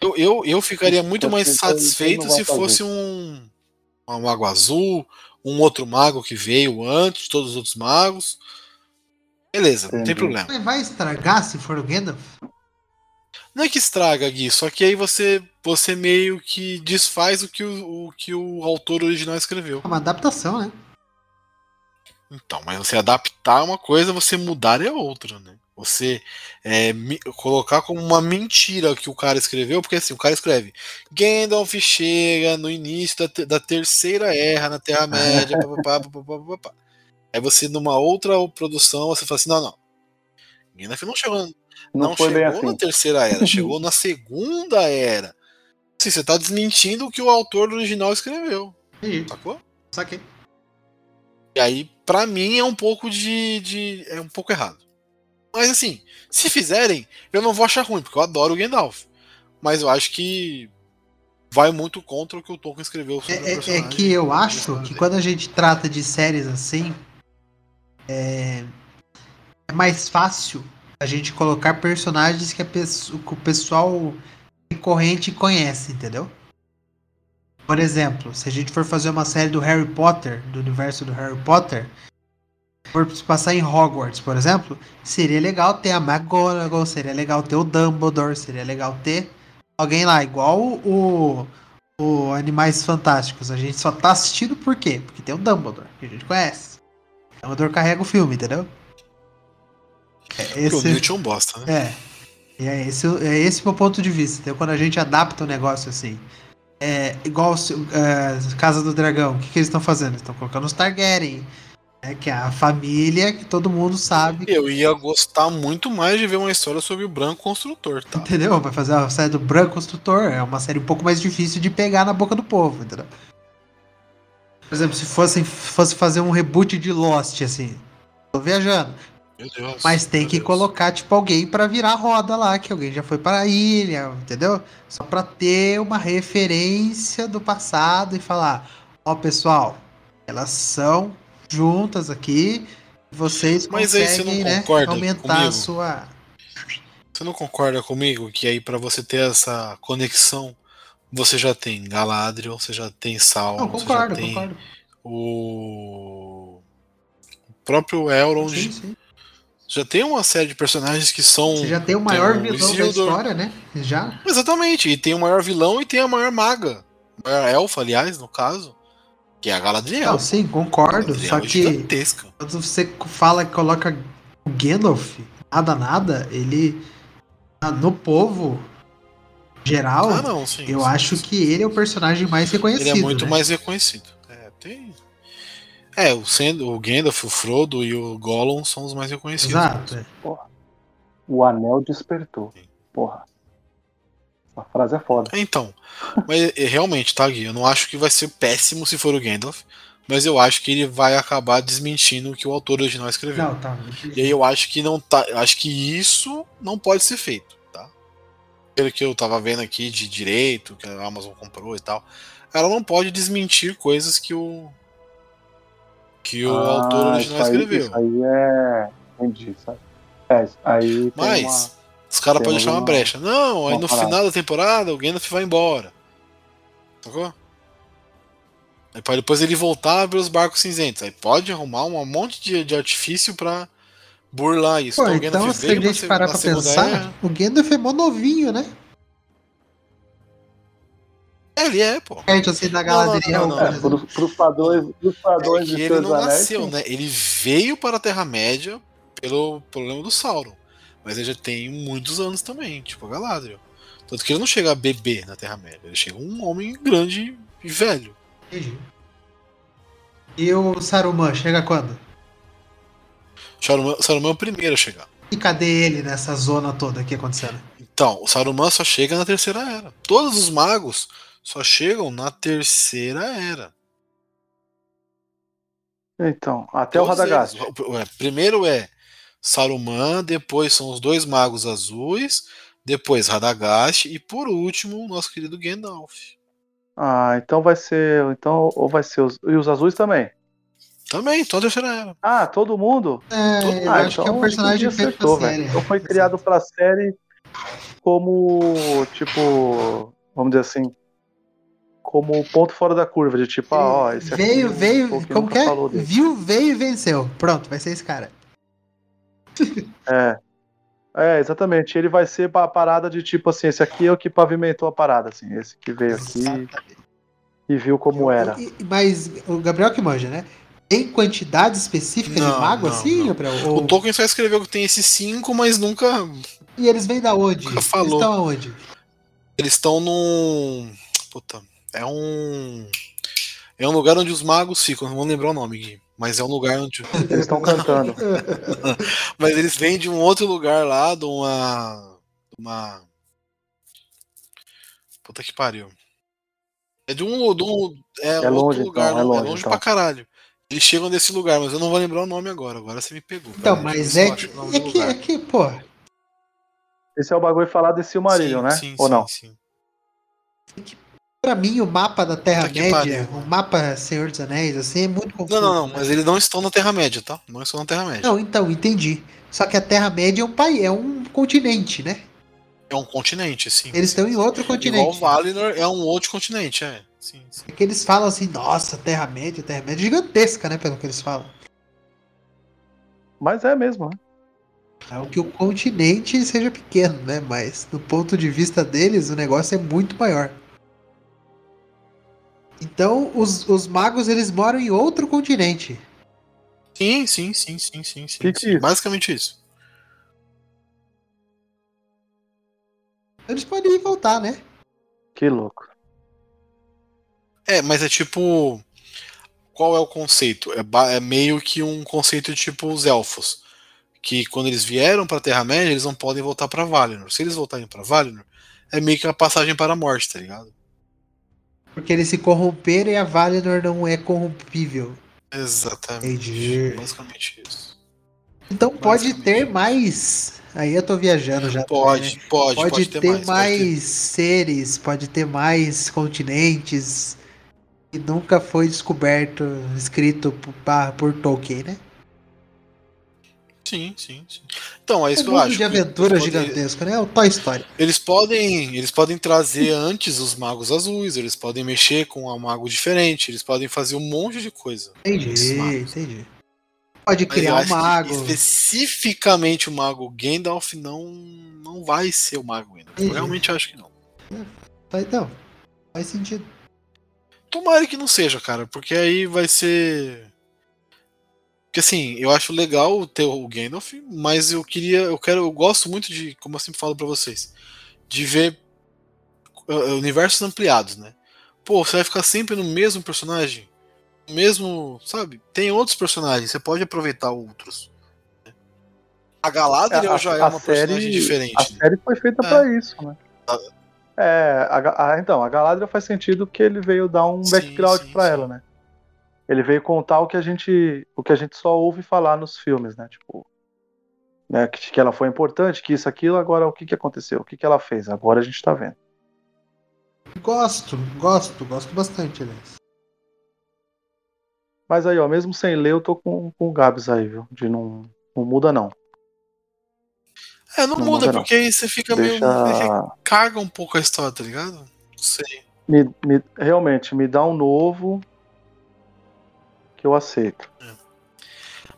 Speaker 1: Eu, eu, eu ficaria muito
Speaker 3: Eu
Speaker 1: mais satisfeito se fosse um, um mago azul, um outro mago que veio antes de todos os outros magos. Beleza, não tem
Speaker 3: Entendi.
Speaker 1: problema.
Speaker 2: Mas vai estragar se for o Gandalf?
Speaker 1: Não é que estraga, Gui, só que aí você, você meio que desfaz o que o, o que o autor original escreveu.
Speaker 2: É uma adaptação, né?
Speaker 1: Então, mas você adaptar é uma coisa, você mudar é outra, né? Você é, mi- colocar como uma mentira o que o cara escreveu, porque assim, o cara escreve Gandalf chega no início da, te- da terceira era na Terra-média, papapá. Aí você, numa outra produção, você fala assim, não, não. Gandalf não chegou,
Speaker 3: Não,
Speaker 1: não
Speaker 3: foi bem
Speaker 1: chegou
Speaker 3: assim.
Speaker 1: na terceira era, chegou na segunda era. Assim, você tá desmentindo o que o autor original escreveu,
Speaker 2: Entendi.
Speaker 1: sacou?
Speaker 2: Saquei.
Speaker 1: E aí, pra mim, é um pouco de, de. É um pouco errado. Mas assim, se fizerem, eu não vou achar ruim, porque eu adoro o Gandalf. Mas eu acho que vai muito contra o que o Tolkien escreveu sobre o
Speaker 2: É, é- é
Speaker 1: personagem.
Speaker 2: que eu acho que quando a gente trata de séries assim, é, é mais fácil a gente colocar personagens que, que o pessoal recorrente conhece, entendeu? Por exemplo, se a gente for fazer uma série do Harry Potter, do universo do Harry Potter, for se passar em Hogwarts, por exemplo, seria legal ter a McGonagall, seria legal ter o Dumbledore, seria legal ter alguém lá, igual o, o Animais Fantásticos. A gente só tá assistindo por quê? Porque tem o Dumbledore, que a gente conhece. O Dumbledore carrega o filme, entendeu? É,
Speaker 1: Porque o
Speaker 2: esse,
Speaker 1: Newt é um bosta, né?
Speaker 2: é. E é esse, é esse meu ponto de vista. Entendeu? Quando a gente adapta um negócio assim. É, igual é, Casa do Dragão, o que, que eles estão fazendo? Eles estão colocando os Targaryen. Né, que é a família que todo mundo sabe.
Speaker 1: Eu ia gostar muito mais de ver uma história sobre o branco construtor, tá?
Speaker 2: Entendeu? Vai fazer a série do Branco Construtor. É uma série um pouco mais difícil de pegar na boca do povo, entendeu? Por exemplo, se fosse, fosse fazer um reboot de Lost, assim. Tô viajando.
Speaker 1: Meu Deus.
Speaker 2: Mas tem que
Speaker 1: Deus.
Speaker 2: colocar, tipo, alguém pra virar roda lá, que alguém já foi para a ilha, entendeu? Só pra ter uma referência do passado e falar, ó, pessoal, elas são juntas aqui, vocês
Speaker 1: Mas aí você não
Speaker 2: conseguem, né,
Speaker 1: concorda
Speaker 2: aumentar a
Speaker 1: comigo?
Speaker 2: sua...
Speaker 1: Você não concorda comigo que aí pra você ter essa conexão, você já tem Galadriel, você já tem Sauron,
Speaker 2: Não,
Speaker 1: você
Speaker 2: concordo,
Speaker 1: já tem
Speaker 2: concordo.
Speaker 1: o o próprio Elrond,
Speaker 2: Sim, sim.
Speaker 1: já tem uma série de personagens que são
Speaker 2: Você já tem o maior
Speaker 1: o
Speaker 2: vilão da
Speaker 1: Isildur.
Speaker 2: história, né? Já.
Speaker 1: Exatamente, e tem o maior vilão e tem a maior maga, a maior elfa, aliás, no caso, que é a Galadriel.
Speaker 2: Não, sim, concordo.
Speaker 1: Galadriel
Speaker 2: Só
Speaker 1: é
Speaker 2: que
Speaker 1: gigantesca.
Speaker 2: quando você fala que coloca o Gandalf, nada, nada, ele ah, no povo geral,
Speaker 1: Ah, não, sim.
Speaker 2: eu
Speaker 1: sim,
Speaker 2: acho
Speaker 1: sim.
Speaker 2: que ele é o personagem mais reconhecido.
Speaker 1: Ele é muito
Speaker 2: né?
Speaker 1: mais reconhecido. É, tem. É, o, sendo, o Gandalf, o Frodo e o Gollum são os mais reconhecidos.
Speaker 2: Exato. é.
Speaker 3: O anel despertou. Porra. Essa frase é foda.
Speaker 1: Então, mas é, realmente, tá, Gui? Eu não acho que vai ser péssimo se for o Gandalf, mas eu acho que ele vai acabar desmentindo o que o autor original escreveu.
Speaker 2: Não, tá.
Speaker 1: E aí eu acho que não tá. eu Acho que isso não pode ser feito, tá? Pelo que eu tava vendo aqui de direito, que a Amazon comprou e tal. Ela não pode desmentir coisas que o. que o
Speaker 3: Ah,
Speaker 1: autor original
Speaker 3: isso aí,
Speaker 1: escreveu.
Speaker 3: Isso aí é. Entendi, sabe? É, isso aí tem
Speaker 1: Mas
Speaker 3: uma-
Speaker 1: os caras podem deixar uma brecha. Não, aí no
Speaker 3: parada.
Speaker 1: final da temporada o Gandalf vai embora. Sacou? Aí pra depois ele voltar a ver os barcos cinzentos. Aí pode arrumar um monte de, de artifício pra burlar isso.
Speaker 2: Pô,
Speaker 1: o
Speaker 2: então
Speaker 1: Gandalf
Speaker 2: se a gente parar pra pensar,
Speaker 1: Era.
Speaker 2: o Gandalf é mó novinho, né?
Speaker 1: É, ele é, pô.
Speaker 2: Perto assim da
Speaker 1: Não, não,
Speaker 3: É,
Speaker 2: exemplo.
Speaker 3: pros, padrões, pros
Speaker 1: É
Speaker 3: padrões de
Speaker 1: ele não nasceu, né? Ele veio para a Terra-média pelo problema do Sauron. Mas ele já tem muitos anos também, tipo a Galadriel. Tanto que ele não chega a bebê na Terra-média. Ele chega um homem grande e velho.
Speaker 2: Entendi. E o Saruman, chega quando?
Speaker 1: Saruman, Saruman é o primeiro a chegar.
Speaker 2: E cadê ele nessa zona toda aqui acontecendo?
Speaker 1: Então, o Saruman só chega na Terceira Era. Todos os magos só chegam na Terceira Era.
Speaker 3: Então, até o
Speaker 1: Todos
Speaker 3: Radagast.
Speaker 1: eles. O- o- Primeiro é Saruman, depois são os dois magos azuis, depois Radagast e por último o nosso querido Gandalf.
Speaker 3: Ah, então vai ser. Então, ou vai ser os. E os azuis também.
Speaker 1: Também, toda a Terceira Era.
Speaker 3: Ah, todo mundo?
Speaker 2: É,
Speaker 1: Todo-
Speaker 2: eu
Speaker 3: ah,
Speaker 2: acho que é um
Speaker 3: então
Speaker 2: personagem feito pra
Speaker 3: acertou,
Speaker 2: série.
Speaker 3: velho. Então foi criado pra série como. Tipo. Vamos dizer assim. Como ponto fora da curva, de tipo, ah, ó, esse aqui.
Speaker 2: veio,
Speaker 3: o
Speaker 2: veio, como que é? Viu, veio e venceu. Pronto, vai ser esse cara.
Speaker 3: É. É, exatamente. Ele vai ser a parada de tipo assim, esse aqui é o que pavimentou a parada, assim. Esse que veio aqui
Speaker 2: Exatamente.
Speaker 3: e viu como era.
Speaker 2: E- Mas o Gabriel que manja, né? Tem quantidade específica
Speaker 1: Não,
Speaker 2: de mago
Speaker 1: não,
Speaker 2: assim,
Speaker 1: não.
Speaker 2: Gabriel? Ou-
Speaker 1: O Tolkien só escreveu que tem esses cinco, mas nunca.
Speaker 2: E eles vêm da onde?
Speaker 1: Nunca falou.
Speaker 2: Eles estão aonde?
Speaker 1: Eles estão num. Puta. É um. É um lugar onde os magos ficam, não vou lembrar o nome, Gui. Mas é um lugar onde.
Speaker 3: Eles estão cantando.
Speaker 1: Mas eles vêm de um outro lugar lá, de uma. de uma. Puta que pariu. É de um. De um é, outro
Speaker 3: longe,
Speaker 1: lugar,
Speaker 3: então, é longe,
Speaker 1: é longe
Speaker 3: então.
Speaker 1: pra caralho. Eles chegam desse lugar, mas eu não vou lembrar o nome agora. Agora você me pegou.
Speaker 2: Então,
Speaker 1: aí,
Speaker 2: mas é
Speaker 1: ver
Speaker 2: que, é que, é que, pô,
Speaker 3: Esse é o bagulho falar desse Silmarillion, né?
Speaker 1: Sim,
Speaker 3: Ou
Speaker 1: sim,
Speaker 3: não?
Speaker 1: sim.
Speaker 2: Pra mim o mapa da Terra-média, o mapa Senhor dos Anéis, assim, é muito confuso.
Speaker 1: Não, não, não,
Speaker 2: né?
Speaker 1: mas eles não estão na Terra-média, tá? Não estão na Terra-média.
Speaker 2: Não, então, entendi. Só que a Terra-média é um país, é um continente, né?
Speaker 1: É um continente, sim.
Speaker 2: Eles estão em outro
Speaker 1: Igual
Speaker 2: continente.
Speaker 1: Valinor é um outro continente, é. Sim, sim.
Speaker 2: É que eles falam assim, nossa, Terra-média, Terra-média é gigantesca, né? Pelo que eles falam.
Speaker 3: Mas é mesmo, né?
Speaker 2: É o que o continente seja pequeno, né? Mas do ponto de vista deles, o negócio é muito maior. Então, os, os magos, eles moram em outro continente.
Speaker 1: Sim, sim, sim, sim, sim, sim.
Speaker 3: Que que
Speaker 1: sim.
Speaker 3: é isso?
Speaker 1: Basicamente isso.
Speaker 2: Eles podem ir e voltar, né?
Speaker 3: Que louco.
Speaker 1: É, mas é tipo. Qual é o conceito? É, é meio que um conceito tipo os elfos. Que quando eles vieram pra Terra-média, eles não podem voltar pra Valinor. Se eles voltarem pra Valinor, é meio que uma passagem para a morte, tá ligado?
Speaker 2: Porque eles se corromperam e a Valinor não é corrompível.
Speaker 1: Exatamente. Basicamente isso.
Speaker 2: Então pode
Speaker 1: Basicamente.
Speaker 2: ter mais. Aí eu tô viajando já.
Speaker 1: Pode,
Speaker 2: né?
Speaker 1: pode,
Speaker 2: Pode,
Speaker 1: pode,
Speaker 2: ter,
Speaker 1: mais.
Speaker 2: mais,
Speaker 1: pode ter-
Speaker 2: seres, pode ter mais continentes. E nunca foi descoberto, escrito por, por Tolkien, né?
Speaker 1: Sim, sim, sim. Então, é isso
Speaker 2: um
Speaker 1: que eu acho.
Speaker 2: de aventura
Speaker 1: podem-
Speaker 2: gigantesco, né? É o Toy Story.
Speaker 1: Eles podem, eles podem trazer antes os magos azuis, eles podem mexer com um mago diferente, eles podem fazer um monte de coisa.
Speaker 2: Entendi, entendi. Pode
Speaker 1: eu
Speaker 2: criar um mago.
Speaker 1: especificamente o mago Gandalf não, não vai ser o mago Gandalf. Eu
Speaker 2: Entendi.
Speaker 1: realmente acho que não.
Speaker 2: Faz- Não, faz sentido.
Speaker 1: Tomara que não seja, cara, porque aí vai ser. Porque assim, eu acho legal ter o Gandalf, mas eu queria, eu quero, eu gosto muito de, como eu sempre falo pra vocês, de ver uh, universos ampliados, né? Pô, você vai ficar sempre no mesmo personagem, mesmo, sabe? Tem outros personagens, você pode aproveitar outros. né? A Galadriel
Speaker 3: A-
Speaker 1: já é uma
Speaker 3: série-
Speaker 1: personagem diferente.
Speaker 3: A série foi feita
Speaker 1: É.
Speaker 3: pra isso, né? É, a a- então, a Galadriel faz sentido que ele veio dar um
Speaker 1: Sim,
Speaker 3: background
Speaker 1: sim.
Speaker 3: ela, né? Ele veio contar o que a gente, o que a gente só ouve falar nos filmes, né? Tipo, né, que, que ela foi importante, que isso, aquilo, agora o que, que aconteceu? O que, que ela fez? Agora a gente tá vendo.
Speaker 2: Gosto, gosto, gosto bastante, aliás.
Speaker 3: Mas aí, ó, mesmo sem ler, eu tô com, com o Gabs aí, viu? De não, não muda, não.
Speaker 1: É, não,
Speaker 3: Não
Speaker 1: muda,
Speaker 3: muda, não.
Speaker 1: porque aí você fica meio.
Speaker 3: Deixa.
Speaker 1: Caga um pouco a história, tá ligado? Não sei.
Speaker 3: Me, me- realmente, me dá um novo que eu aceito.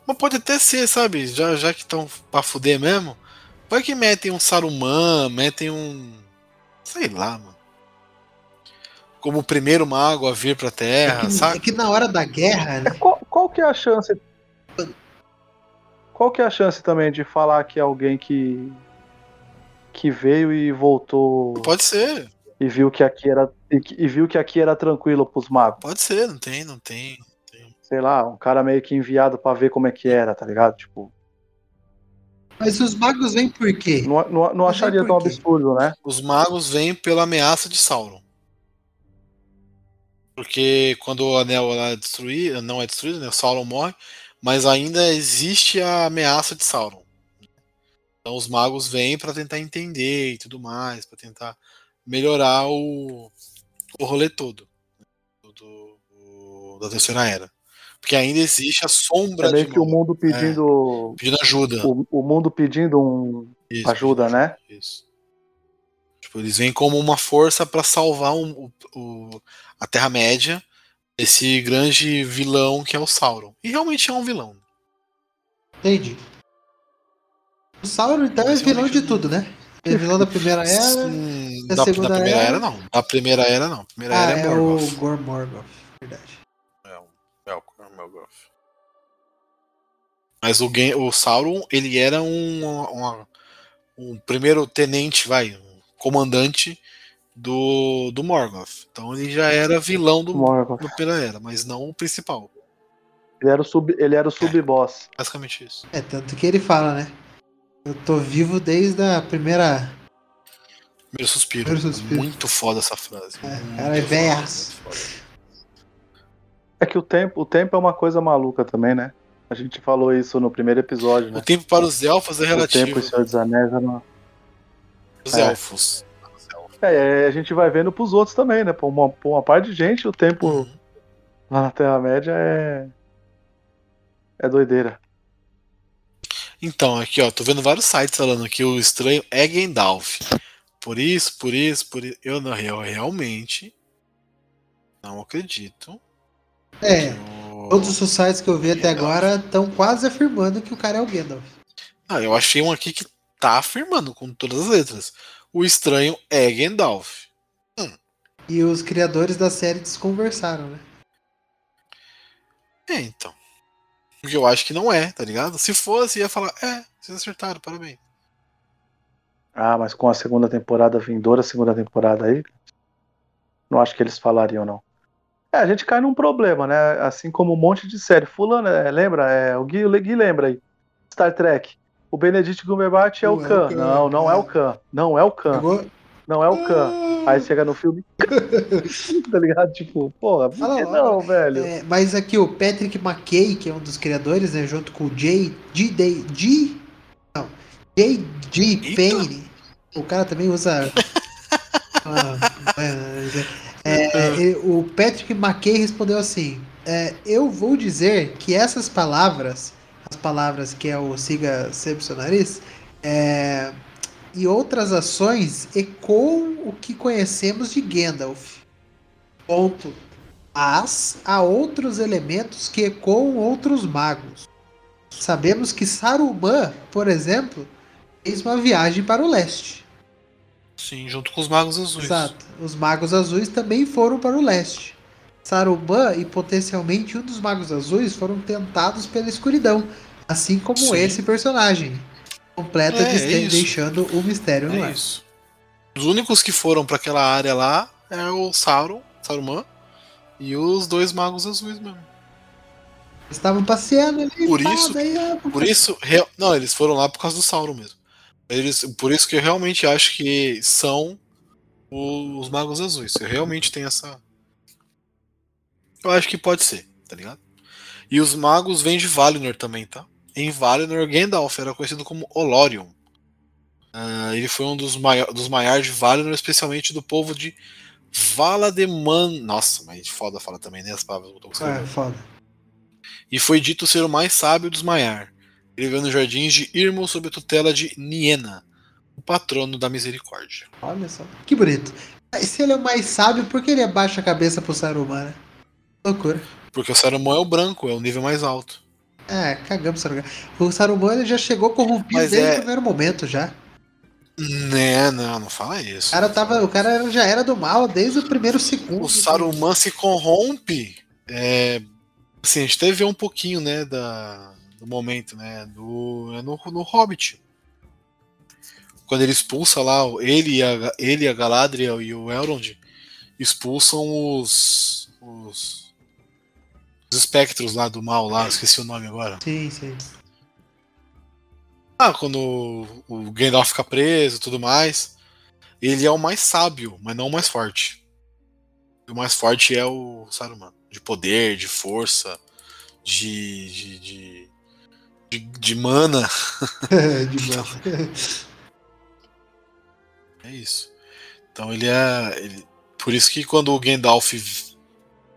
Speaker 1: Mas pode até ser, sabe? Já, já que estão pra fuder mesmo, vai que metem um Saruman, metem um. Sei lá, mano. Como o primeiro mago a vir pra
Speaker 2: É
Speaker 1: Terra,
Speaker 2: que, é
Speaker 1: sabe?
Speaker 2: que na hora da guerra, né?
Speaker 3: Qual, qual que é a chance? Qual que é a chance também de falar que é alguém que que veio e voltou
Speaker 1: Pode ser,
Speaker 3: e viu que aqui era e, que- e viu que aqui era tranquilo pros magos?
Speaker 1: pode ser, não tem, não tem.
Speaker 3: Sei lá, um cara meio que enviado pra ver como é que era, tá ligado? Tipo,
Speaker 2: Mas os magos vêm por quê?
Speaker 3: não, não, não acharia tão
Speaker 2: quê?
Speaker 3: absurdo, né?
Speaker 1: Os magos vêm pela ameaça de Sauron. Porque quando o anel é destruído, não é destruído, né? Sauron morre, mas ainda existe a ameaça de Sauron. Então os magos vêm para tentar entender e tudo mais, para tentar melhorar o, o rolê todo do, do- do- da terceira era. Porque ainda existe a sombra
Speaker 3: É meio
Speaker 1: de
Speaker 3: que o mundo pedindo
Speaker 1: pedindo ajuda.
Speaker 3: o, o mundo pedindo um
Speaker 1: Isso,
Speaker 3: ajuda, né?
Speaker 1: Isso. Tipo, eles vêm como uma força para salvar o, o- o- a Terra-média desse grande vilão que é o Sauron. E realmente é um vilão.
Speaker 2: Entendi. O Sauron, então, é vilão de tudo, né? É vilão da primeira era. Da
Speaker 1: na
Speaker 2: segunda
Speaker 1: primeira
Speaker 2: era-
Speaker 1: era, não. Na primeira era não. A primeira
Speaker 2: Ah,
Speaker 1: era é
Speaker 2: é
Speaker 1: Morgoth.
Speaker 2: o Gor
Speaker 1: Mas o, Gen- o Sauron, ele era um, uma- um primeiro tenente, vai, um comandante do, do Morgoth. Então ele já era vilão do,
Speaker 3: Morgoth.
Speaker 1: do era, mas não o principal.
Speaker 3: Ele era o sub, ele era o sub-boss.
Speaker 1: Basicamente isso.
Speaker 2: É, tanto que ele fala, né? Eu tô vivo desde a primeira.
Speaker 1: Primeiro suspiro.
Speaker 2: Primeiro suspiro.
Speaker 1: Muito foda essa frase.
Speaker 2: É, cara, é.
Speaker 3: É que o tempo, o tempo é uma coisa maluca também, né? A gente falou isso no primeiro episódio,
Speaker 1: O
Speaker 3: né?
Speaker 1: tempo para os elfos é
Speaker 3: O tempo
Speaker 1: relativo.
Speaker 3: e Senhor dos Anéis é uma...
Speaker 1: Os
Speaker 3: É.
Speaker 1: elfos. Os elfos.
Speaker 3: É, a gente vai vendo pros outros também, né? Pra uma, uma parte de gente, o tempo
Speaker 1: Uhum.
Speaker 3: lá na Terra-média é. É doideira.
Speaker 1: Então, aqui ó, tô vendo vários sites falando que o estranho é Gandalf. Por isso, por isso, por isso. Eu não, eu realmente não acredito.
Speaker 2: É,
Speaker 1: que o-
Speaker 2: todos os sites que eu vi até agora estão quase afirmando que o cara é o Gandalf.
Speaker 1: Ah, eu achei um aqui que tá afirmando com todas as letras. O estranho é Gandalf.
Speaker 2: E os criadores da série desconversaram, né?
Speaker 1: É, então. Porque eu acho que não é, tá ligado? Se fosse, ia falar, é, vocês acertaram, parabéns.
Speaker 3: Ah, mas com a segunda temporada vindoura, a segunda temporada aí, não acho que eles falariam, não. É, a gente cai num problema, né? Assim como um monte de série. Fulano, é, lembra? É, o Gui, o Gui lembra aí. Star Trek. O Benedict Cumberbatch é o
Speaker 2: é
Speaker 3: Khan.
Speaker 2: Khan,
Speaker 3: Não, não é
Speaker 2: é.
Speaker 3: o Khan. Não é o Khan. Não é o Khan. Aí chega no filme. tá ligado? Tipo, porra, por
Speaker 2: Fala
Speaker 3: que não, velho?
Speaker 2: É, mas aqui o Patrick McKay, que é um dos criadores, né, junto com o J. G. Day- G. Não. J. G. Payne. O cara também usa. Ah, é, é, o Patrick McKay respondeu assim: é, Eu vou dizer que essas palavras, as palavras que é o siga sempre seu nariz, é, e outras ações ecoam o que conhecemos de Gandalf. Ponto. Mas há outros elementos que ecoam outros magos. Sabemos que Saruman, por exemplo, fez uma viagem para o leste.
Speaker 1: Sim, junto com os magos azuis.
Speaker 2: Exato. Os magos azuis também foram para o leste. Saruman e potencialmente um dos magos azuis foram tentados pela escuridão, assim como
Speaker 1: Sim.
Speaker 2: esse personagem. Completa
Speaker 1: É,
Speaker 2: de-
Speaker 1: é
Speaker 2: deixando o mistério no
Speaker 1: É
Speaker 2: ar.
Speaker 1: isso. Os únicos que foram pra aquela área lá é o Sauron, Saruman, e os dois magos azuis mesmo.
Speaker 2: Estavam passeando ali.
Speaker 1: Por isso-
Speaker 2: daí,
Speaker 1: Por isso, real- não, eles foram lá por causa do Sauron mesmo. Eles, por isso que eu realmente acho que são os magos azuis. Eu realmente tenho essa. Eu acho que pode ser, tá ligado? E os magos vêm de Valinor também, tá? Em Valinor, Gandalf era conhecido como Olorion. Ah, ele foi um dos, maior, dos maiores de Valinor, especialmente do povo de Valademan. Nossa, mas foda fala também, né? As palavras que eu tô.
Speaker 2: É, foda.
Speaker 1: E foi dito ser o mais sábio dos Maiar. Ele viveu nos jardins de Irmel sob a tutela de Niena, o patrono da misericórdia.
Speaker 2: Olha só. Que bonito. Se ele é o mais sábio, por que ele abaixa a cabeça pro Saruman, né? Loucura.
Speaker 1: Porque o Saruman é o branco, é o nível mais alto.
Speaker 2: É, cagamos Saruman. O Saruman ele já chegou corrompido
Speaker 1: Mas
Speaker 2: desde
Speaker 1: é-
Speaker 2: o primeiro momento já.
Speaker 1: Né, não, não fala isso.
Speaker 2: O cara, tava, o cara já era do mal desde o primeiro segundo.
Speaker 1: O Saruman se corrompe. É, assim, a gente vê um pouquinho, né, da, do momento, né, do, é no, no Hobbit. Quando ele expulsa lá, ele e a, ele, a Galadriel e o Elrond expulsam os, os, os espectros lá do mal, lá, esqueci o nome agora.
Speaker 2: Sim, sim.
Speaker 1: Ah, quando o, o Gandalf fica preso e tudo mais, ele é o mais sábio, mas não o mais forte. O mais forte é o Saruman. De poder, de força, de. de. de, de, de mana.
Speaker 2: De boa.
Speaker 1: É isso. Então ele é. ele- por isso que quando o Gandalf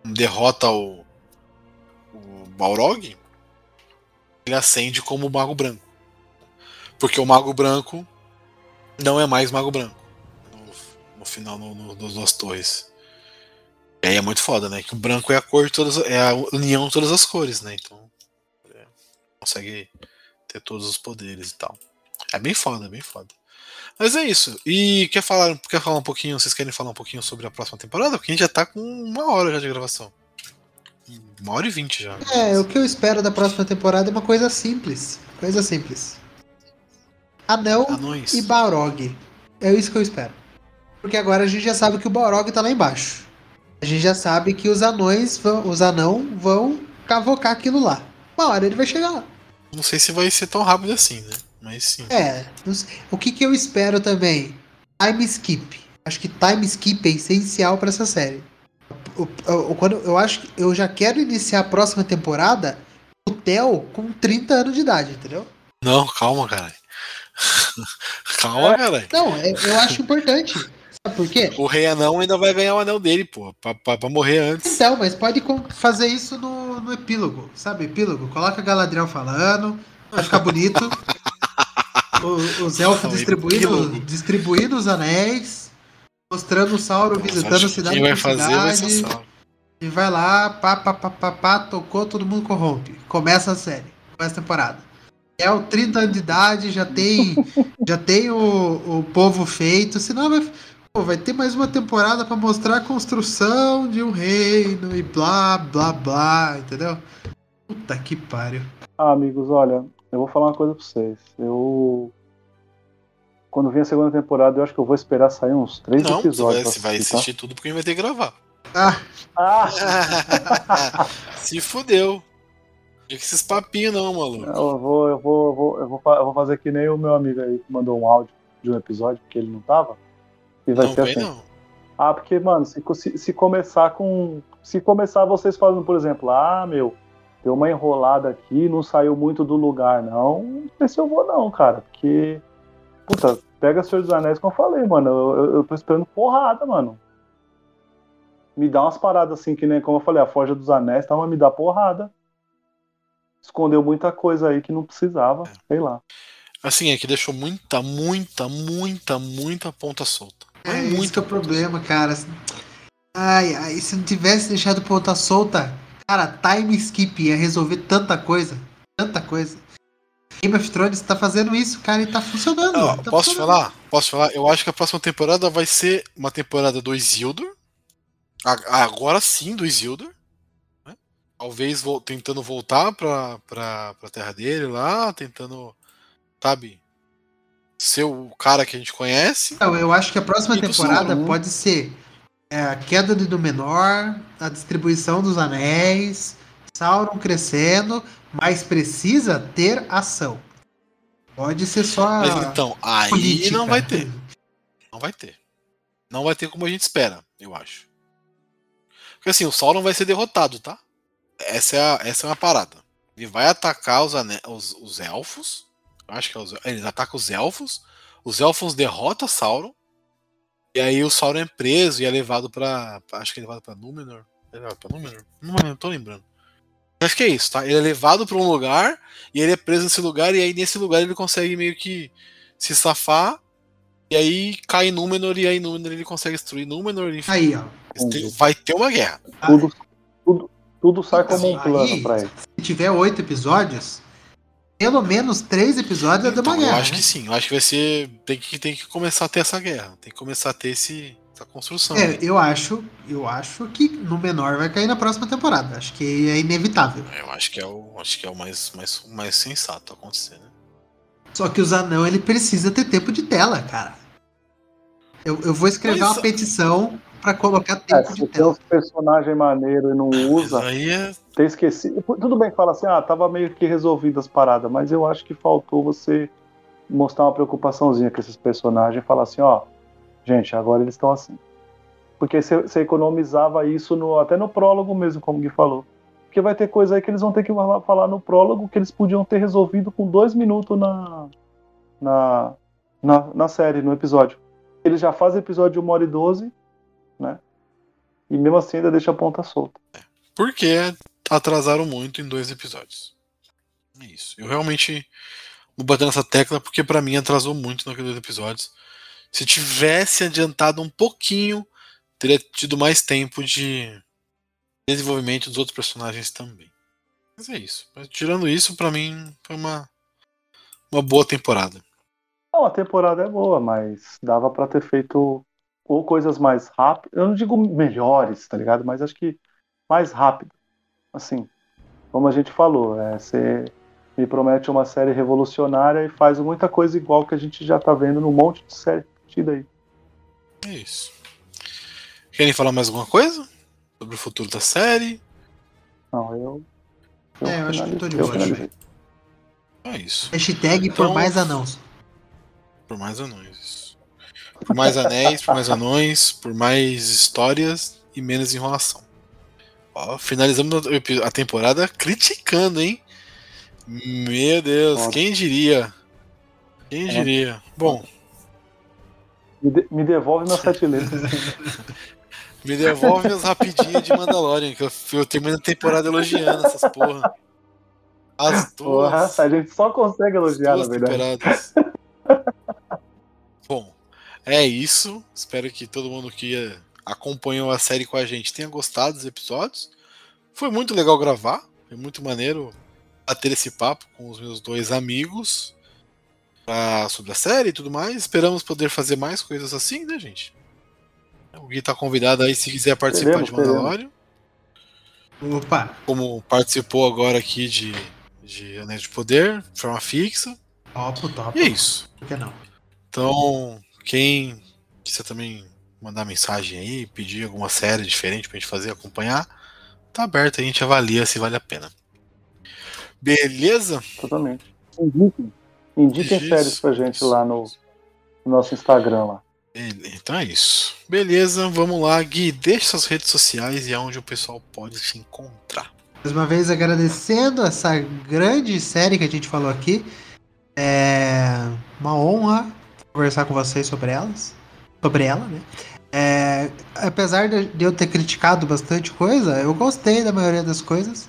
Speaker 1: derrota o. o Balrog, ele acende como o Mago Branco. Porque o Mago Branco não é mais Mago Branco. No, no final, no, no, nos- nas torres. E aí é muito foda, né? Que o branco é a cor de todas. É a união de todas as cores, né? Então. Consegue ter todos os poderes e tal. É bem foda, é bem foda. Mas é isso. E quer falar, quer falar um pouquinho? Vocês querem falar um pouquinho sobre a próxima temporada? Porque a gente já tá com uma hora já de gravação. Uma hora e vinte já.
Speaker 2: É, o que eu espero da próxima temporada é uma coisa simples. Coisa simples. Anel
Speaker 1: Anões.
Speaker 2: e Balrog. É isso que eu espero. Porque agora a gente já sabe que o Balrog tá lá embaixo. A gente já sabe que os anões vão, os anão vão cavocar aquilo lá. Uma hora ele vai chegar lá.
Speaker 1: Não sei se vai ser tão rápido assim, né? Mas sim.
Speaker 2: É, o que, que eu espero também? Time skip. Acho que time skip é essencial pra essa série. O- quando, eu acho que eu já quero iniciar a próxima temporada o Theo com 30 anos de idade, entendeu?
Speaker 1: Não, calma, caralho. calma, caralho.
Speaker 2: Não, é- eu acho importante. Sabe por quê?
Speaker 1: O Rei Anão ainda vai ganhar o anel dele, pô. Pra, pra, pra morrer antes.
Speaker 2: Então, mas pode fazer isso no, no epílogo, sabe? Epílogo. Coloca Galadriel falando, vai ficar bonito. O- os elfos distribuindo, distribuindo os anéis, mostrando o Sauron visitando a cidade
Speaker 1: Quem vai fazer vai ser
Speaker 2: cidade.
Speaker 1: Sauron.
Speaker 2: E vai lá, pá, pá, pá, pá, pá, tocou, todo mundo corrompe. Começa a série, começa a temporada. É o 30 anos de idade, já tem, já tem o, o povo feito, senão vai, pô, vai ter mais uma temporada pra mostrar a construção de um reino e blá, blá, blá, entendeu? Puta que pariu.
Speaker 3: Ah, amigos, olha, eu vou falar uma coisa pra vocês. Eu. Quando vem a segunda temporada, eu acho que eu vou esperar sair uns três
Speaker 1: Não,
Speaker 3: episódios. pra
Speaker 1: você vai
Speaker 3: assistir, tá?
Speaker 1: assistir tudo porque a gente vai ter que gravar.
Speaker 2: Ah,
Speaker 3: Ah!
Speaker 1: Se fudeu. Não esses papinhos não, maluco.
Speaker 3: Eu vou, eu vou, eu vou, eu vou, eu vou fazer que nem o meu amigo aí que mandou um áudio de um episódio, porque ele não tava. E vai
Speaker 1: não
Speaker 3: ser assim.
Speaker 1: não.
Speaker 3: Ah, porque, mano, se, se, se começar com. Se começar vocês falando, por exemplo, ah, meu, deu uma enrolada aqui, não saiu muito do lugar, não. Não sei se eu vou, não, cara. Porque. Puta, pega Senhor dos Anéis, como eu falei, mano. Eu, eu, eu tô esperando porrada, mano. Me dá umas paradas assim, que nem, como eu falei, a Forja dos Anéis, tá, mas me dá porrada. Escondeu muita coisa aí que não precisava, sei lá.
Speaker 1: Assim, é que deixou muita, muita, muita, muita ponta solta.
Speaker 2: É, é o problema, cara. Ai, ai, se não tivesse deixado ponta solta, cara, time skip ia resolver tanta coisa. Tanta coisa. Game of Thrones tá fazendo isso, cara, e tá funcionando.
Speaker 1: Ó,
Speaker 2: tá
Speaker 1: posso
Speaker 2: funcionando.
Speaker 1: falar? Posso falar? Eu acho que a próxima temporada vai ser uma temporada do Isildur. Agora sim, do Isildur. né? Talvez tentando voltar pra, pra, pra terra dele lá, tentando, sabe, ser o cara que a gente conhece.
Speaker 2: Então, eu acho que a próxima
Speaker 1: do
Speaker 2: temporada pode ser é, a queda de Númenor, a distribuição dos anéis, Sauron crescendo, mas precisa ter ação. Pode ser só
Speaker 1: Mas então, aí
Speaker 2: política.
Speaker 1: não vai ter. Não vai ter. Não vai ter como a gente espera, eu acho. Porque assim, o Sauron vai ser derrotado, tá? Essa é, a, essa é uma parada. Ele vai atacar os, os, os elfos. Acho que é os, eles atacam os elfos. Os elfos derrotam Sauron. E aí o Sauron é preso e é levado pra. pra- Acho que é levado pra Númenor. É levado pra Númenor? Não, não tô lembrando. Acho que é isso, tá? Ele é levado pra um lugar e ele é preso nesse lugar. E aí nesse lugar ele consegue meio que se safar. E aí cai Númenor e aí Númenor ele consegue destruir Númenor. Enfim,
Speaker 2: Aí, ó.
Speaker 1: tem- vai ter uma guerra.
Speaker 3: Tudo, tudo, tudo sai como um
Speaker 2: Aí-
Speaker 3: plano pra ele.
Speaker 2: Se tiver oito episódios, pelo menos três episódios é de
Speaker 1: Então,
Speaker 2: uma
Speaker 1: eu
Speaker 2: guerra.
Speaker 1: acho
Speaker 2: né?
Speaker 1: que sim. Eu acho que vai ser. Tem que, tem que começar a ter essa guerra. Tem que começar a ter esse, essa construção.
Speaker 2: É, eu acho, eu acho que no menor vai cair na próxima temporada. Acho que é inevitável.
Speaker 1: Eu acho que é o, acho que é o mais, mais, mais sensato acontecer, né?
Speaker 2: Só que os anão ele precisa ter tempo de tela, cara. Eu, eu vou escrever
Speaker 1: Mas-
Speaker 2: uma petição pra colocar
Speaker 3: É,
Speaker 2: tempo
Speaker 3: se
Speaker 2: de
Speaker 3: tem
Speaker 2: tela.
Speaker 3: uns personagens maneiros e não usa,
Speaker 1: aí é.
Speaker 3: ter esquecido. Tudo bem que fala assim, ah, tava meio que resolvido as paradas, mas eu acho que faltou você mostrar uma preocupaçãozinha com esses personagens e falar assim, ó, gente, agora eles estão assim. Porque você economizava isso no, até no prólogo mesmo, como o Gui falou. Porque vai ter coisa aí que eles vão ter que falar- falar no prólogo que eles podiam ter resolvido com dois minutos na, na, na, na série, no episódio. Eles já fazem episódio de 1 hora e 12, né? E mesmo assim ainda deixa a ponta solta.
Speaker 1: Porque atrasaram muito em dois episódios. É isso. Eu realmente vou bater nessa tecla porque pra mim atrasou muito naqueles dois episódios. Se tivesse adiantado um pouquinho, teria tido mais tempo de desenvolvimento dos outros personagens também. Mas é isso. Mas tirando isso, pra mim foi uma uma boa temporada.
Speaker 3: Não, a temporada é boa, mas dava pra ter feito ou coisas mais rápidas. Eu não digo melhores, tá ligado? Mas acho que mais rápido. Assim, como a gente falou, é, você me promete uma série revolucionária e faz muita coisa igual que a gente já tá vendo num monte de série tida aí.
Speaker 1: É isso. Querem falar mais alguma coisa? Sobre o futuro da série?
Speaker 3: Não, eu.
Speaker 2: É, eu acho que tô de
Speaker 3: eu
Speaker 2: boa.
Speaker 1: É isso.
Speaker 2: Hashtag por
Speaker 1: Então-
Speaker 2: mais anãos.
Speaker 1: Por mais anões. Por mais anéis, por mais anões, por mais histórias e menos enrolação. Ó, finalizamos a temporada criticando, hein? Meu Deus, quem diria? Quem diria? Bom,
Speaker 3: Me, de- me devolve meus sete letras.
Speaker 1: me devolve as rapidinhas de Mandalorian, que eu, eu termino a temporada elogiando essas porra. As duas.
Speaker 3: Porra, a gente só consegue elogiar, na verdade.
Speaker 1: temporadas. Bom, é isso. Espero que todo mundo que acompanhou a série com a gente tenha gostado dos episódios. Foi muito legal gravar. Foi muito maneiro bater esse papo com os meus dois amigos pra- sobre a série e tudo mais. Esperamos poder fazer mais coisas assim, né, gente? O Gui tá convidado aí se quiser participar
Speaker 3: Teremos,
Speaker 1: de Mandalorian.
Speaker 2: Opa,
Speaker 1: Como participou agora aqui de, de Anéis de Poder, de forma fixa.
Speaker 2: top, top.
Speaker 1: E é isso.
Speaker 2: Por que não?
Speaker 1: Então, quem quiser também mandar mensagem aí, pedir alguma série diferente pra gente fazer, acompanhar, tá aberto, a gente avalia se vale a pena. Beleza?
Speaker 3: Totalmente. Indiquem. Indiquem
Speaker 1: Isso.
Speaker 3: séries pra gente lá no, no nosso Instagram lá.
Speaker 1: Então é isso. Beleza, vamos lá, Gui. Deixe suas redes sociais e aonde o pessoal pode te encontrar.
Speaker 2: Mais uma vez agradecendo essa grande série que a gente falou aqui. É uma honra conversar com vocês sobre elas. Sobre ela, né? É, apesar de eu ter criticado bastante coisa, eu gostei da maioria das coisas.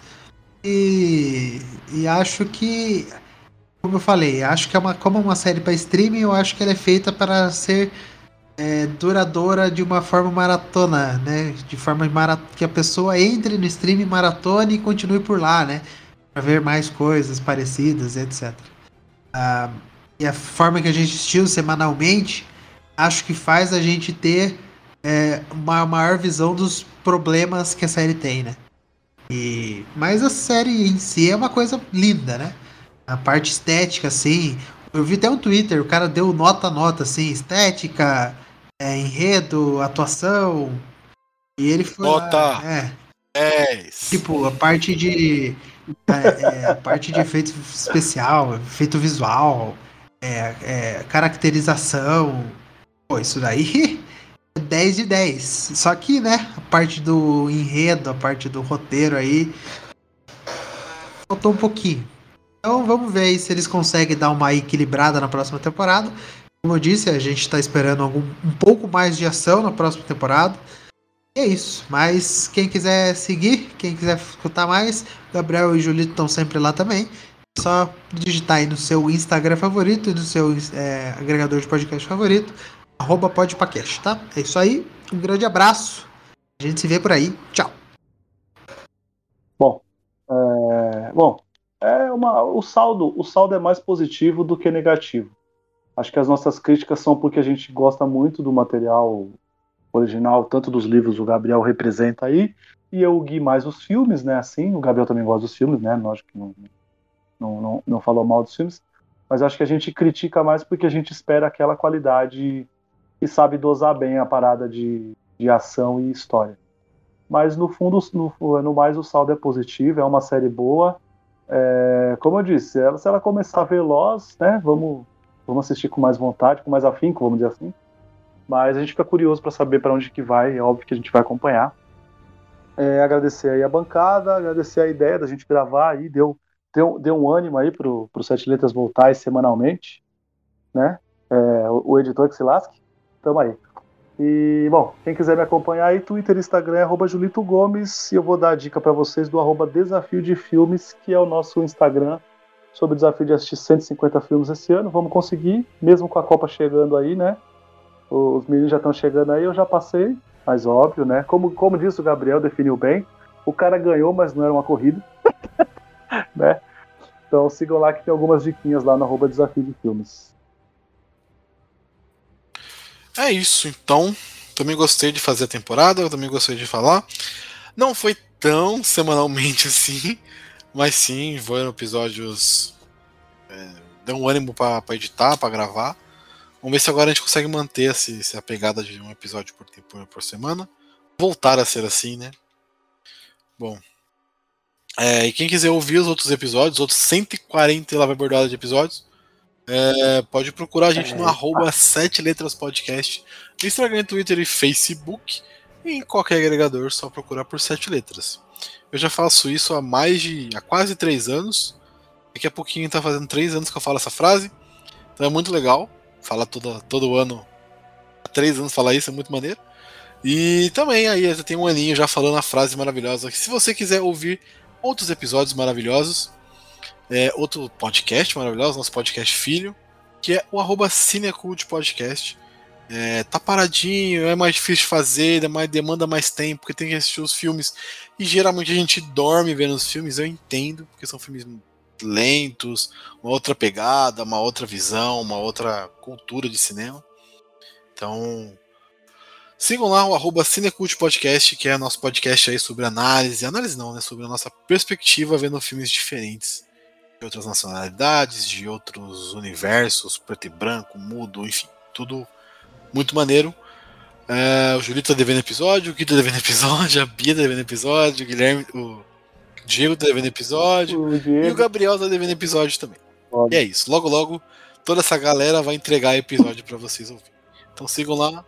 Speaker 2: E, e acho que, como eu falei, acho que é uma, como é uma série para streaming, eu acho que ela é feita para ser é, duradoura de uma forma maratona, né? De forma que a pessoa entre no stream maratona e continue por lá, né? Para ver mais coisas parecidas, etc. Ah, e a forma que a gente assistiu semanalmente, acho que faz a gente ter é, uma maior visão dos problemas que a série tem, né? E, mas a série em si é uma coisa linda, né? A parte estética, assim. Eu vi até um Twitter, o cara deu nota nota, assim, estética, é, enredo, atuação. E ele foi.
Speaker 1: Nota!
Speaker 2: Lá, é. É. Tipo, a parte de. É, é, a parte de efeito especial, efeito visual, é, é, caracterização. Pô, isso daí 10 de 10. Só que, né, a parte do enredo, a parte do roteiro aí. Faltou um pouquinho. Então vamos ver aí se eles conseguem dar uma equilibrada na próxima temporada. Como eu disse, a gente está esperando algum, um pouco mais de ação na próxima temporada. E é isso. Mas quem quiser seguir, quem quiser escutar mais, Gabriel e Julito estão sempre lá também. Só digitar aí no seu Instagram favorito e no seu é, agregador de podcast favorito, arroba podpacast, tá? É isso aí. Um grande abraço. A gente se vê por aí. Tchau.
Speaker 3: Bom, é, bom, é uma, o saldo, o saldo é mais positivo do que negativo. Acho que as nossas críticas são porque a gente gosta muito do material original, tanto dos livros o Gabriel representa aí, e eu Gui mais os filmes, né? Assim, o Gabriel também gosta dos filmes, né? Lógico que não, não, não, não falou mal dos filmes, mas acho que a gente critica mais porque a gente espera aquela qualidade e sabe dosar bem a parada de, de ação e história. Mas no fundo, no, no mais, o saldo é positivo, é uma série boa. É, como eu disse, ela, se ela começar veloz, né? Vamos vamos assistir com mais vontade, com mais afinco, vamos dizer assim. Mas a gente fica curioso para saber para onde que vai, é óbvio que a gente vai acompanhar. É, agradecer aí a bancada, agradecer a ideia da gente gravar aí, deu, deu, deu um ânimo aí pro, pro Sete Letras voltar semanalmente, né? É, o, o, editor que se lasque, tamo aí. E, bom, quem quiser me acompanhar aí, Twitter, Instagram, arroba Julito Gomes, e eu vou dar a dica para vocês do arroba Desafio de Filmes, que é o nosso Instagram, sobre o desafio de assistir 150 filmes esse ano. Vamos conseguir, mesmo com a Copa chegando aí, né? Os meninos já estão chegando aí, eu já passei, mas óbvio, né? Como, como disse o Gabriel, definiu bem. O cara ganhou, mas não era uma corrida. né? Então sigam lá que tem algumas diquinhas lá no arroba desafio de filmes.
Speaker 1: É isso, então. Também gostei de fazer a temporada, também gostei de falar. Não foi tão semanalmente assim. Mas sim, foram episódios. É, deu um ânimo para editar, para gravar. Vamos ver se agora a gente consegue manter essa, essa pegada de um episódio por, por semana. Voltar a ser assim, né? Bom. É, e quem quiser ouvir os outros episódios, outros 140 e lá vai bordada de episódios, é, pode procurar a gente no arroba 7 letras podcast no Instagram, Twitter e Facebook. E em qualquer agregador, só procurar por 7 letras. Eu já faço isso há mais de. há quase três anos. Daqui a pouquinho tá fazendo três anos que eu falo essa frase. Então é muito legal. Falar todo, todo ano. Há três anos falar isso é muito maneiro. E também aí eu tenho um aninho já falando a frase maravilhosa. Que se você quiser ouvir outros episódios maravilhosos, é, outro podcast maravilhoso, nosso podcast filho, que é o arroba Cinecult Podcast. É, tá paradinho, é mais difícil de fazer, demanda mais tempo, porque tem que assistir os filmes. E geralmente a gente dorme vendo os filmes, eu entendo, porque são filmes lentos, uma outra pegada, uma outra visão, uma outra cultura de cinema. Então, sigam lá o arroba Cinecult Podcast, que é nosso podcast aí sobre análise, análise não, né? Sobre a nossa perspectiva vendo filmes diferentes, de outras nacionalidades, de outros universos, preto e branco, mudo, enfim, tudo muito maneiro. É, o Julito tá devendo episódio, o Gui tá devendo episódio, a Bia tá devendo episódio, o Guilherme, o Diego tá devendo episódio o e o Gabriel tá devendo episódio também. E é isso. Logo, logo, toda essa galera vai entregar episódio para vocês ouvirem. Então sigam lá.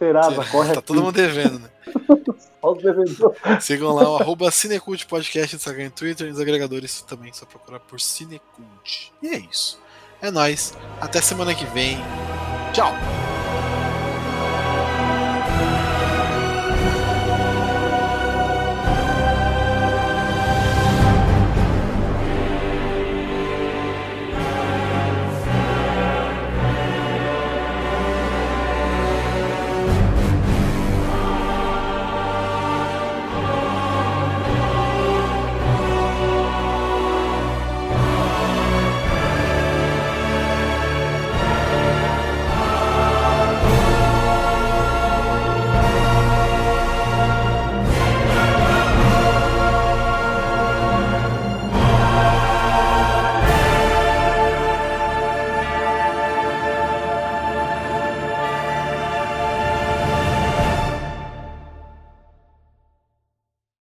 Speaker 3: Serasa, corre
Speaker 1: Tá
Speaker 3: aqui.
Speaker 1: todo mundo devendo, né? Sigam lá o arroba Cinecult Podcast Instagram e Twitter e nos agregadores também, só procurar por Cinecult. E é isso. É nóis. Até semana que vem. Tchau!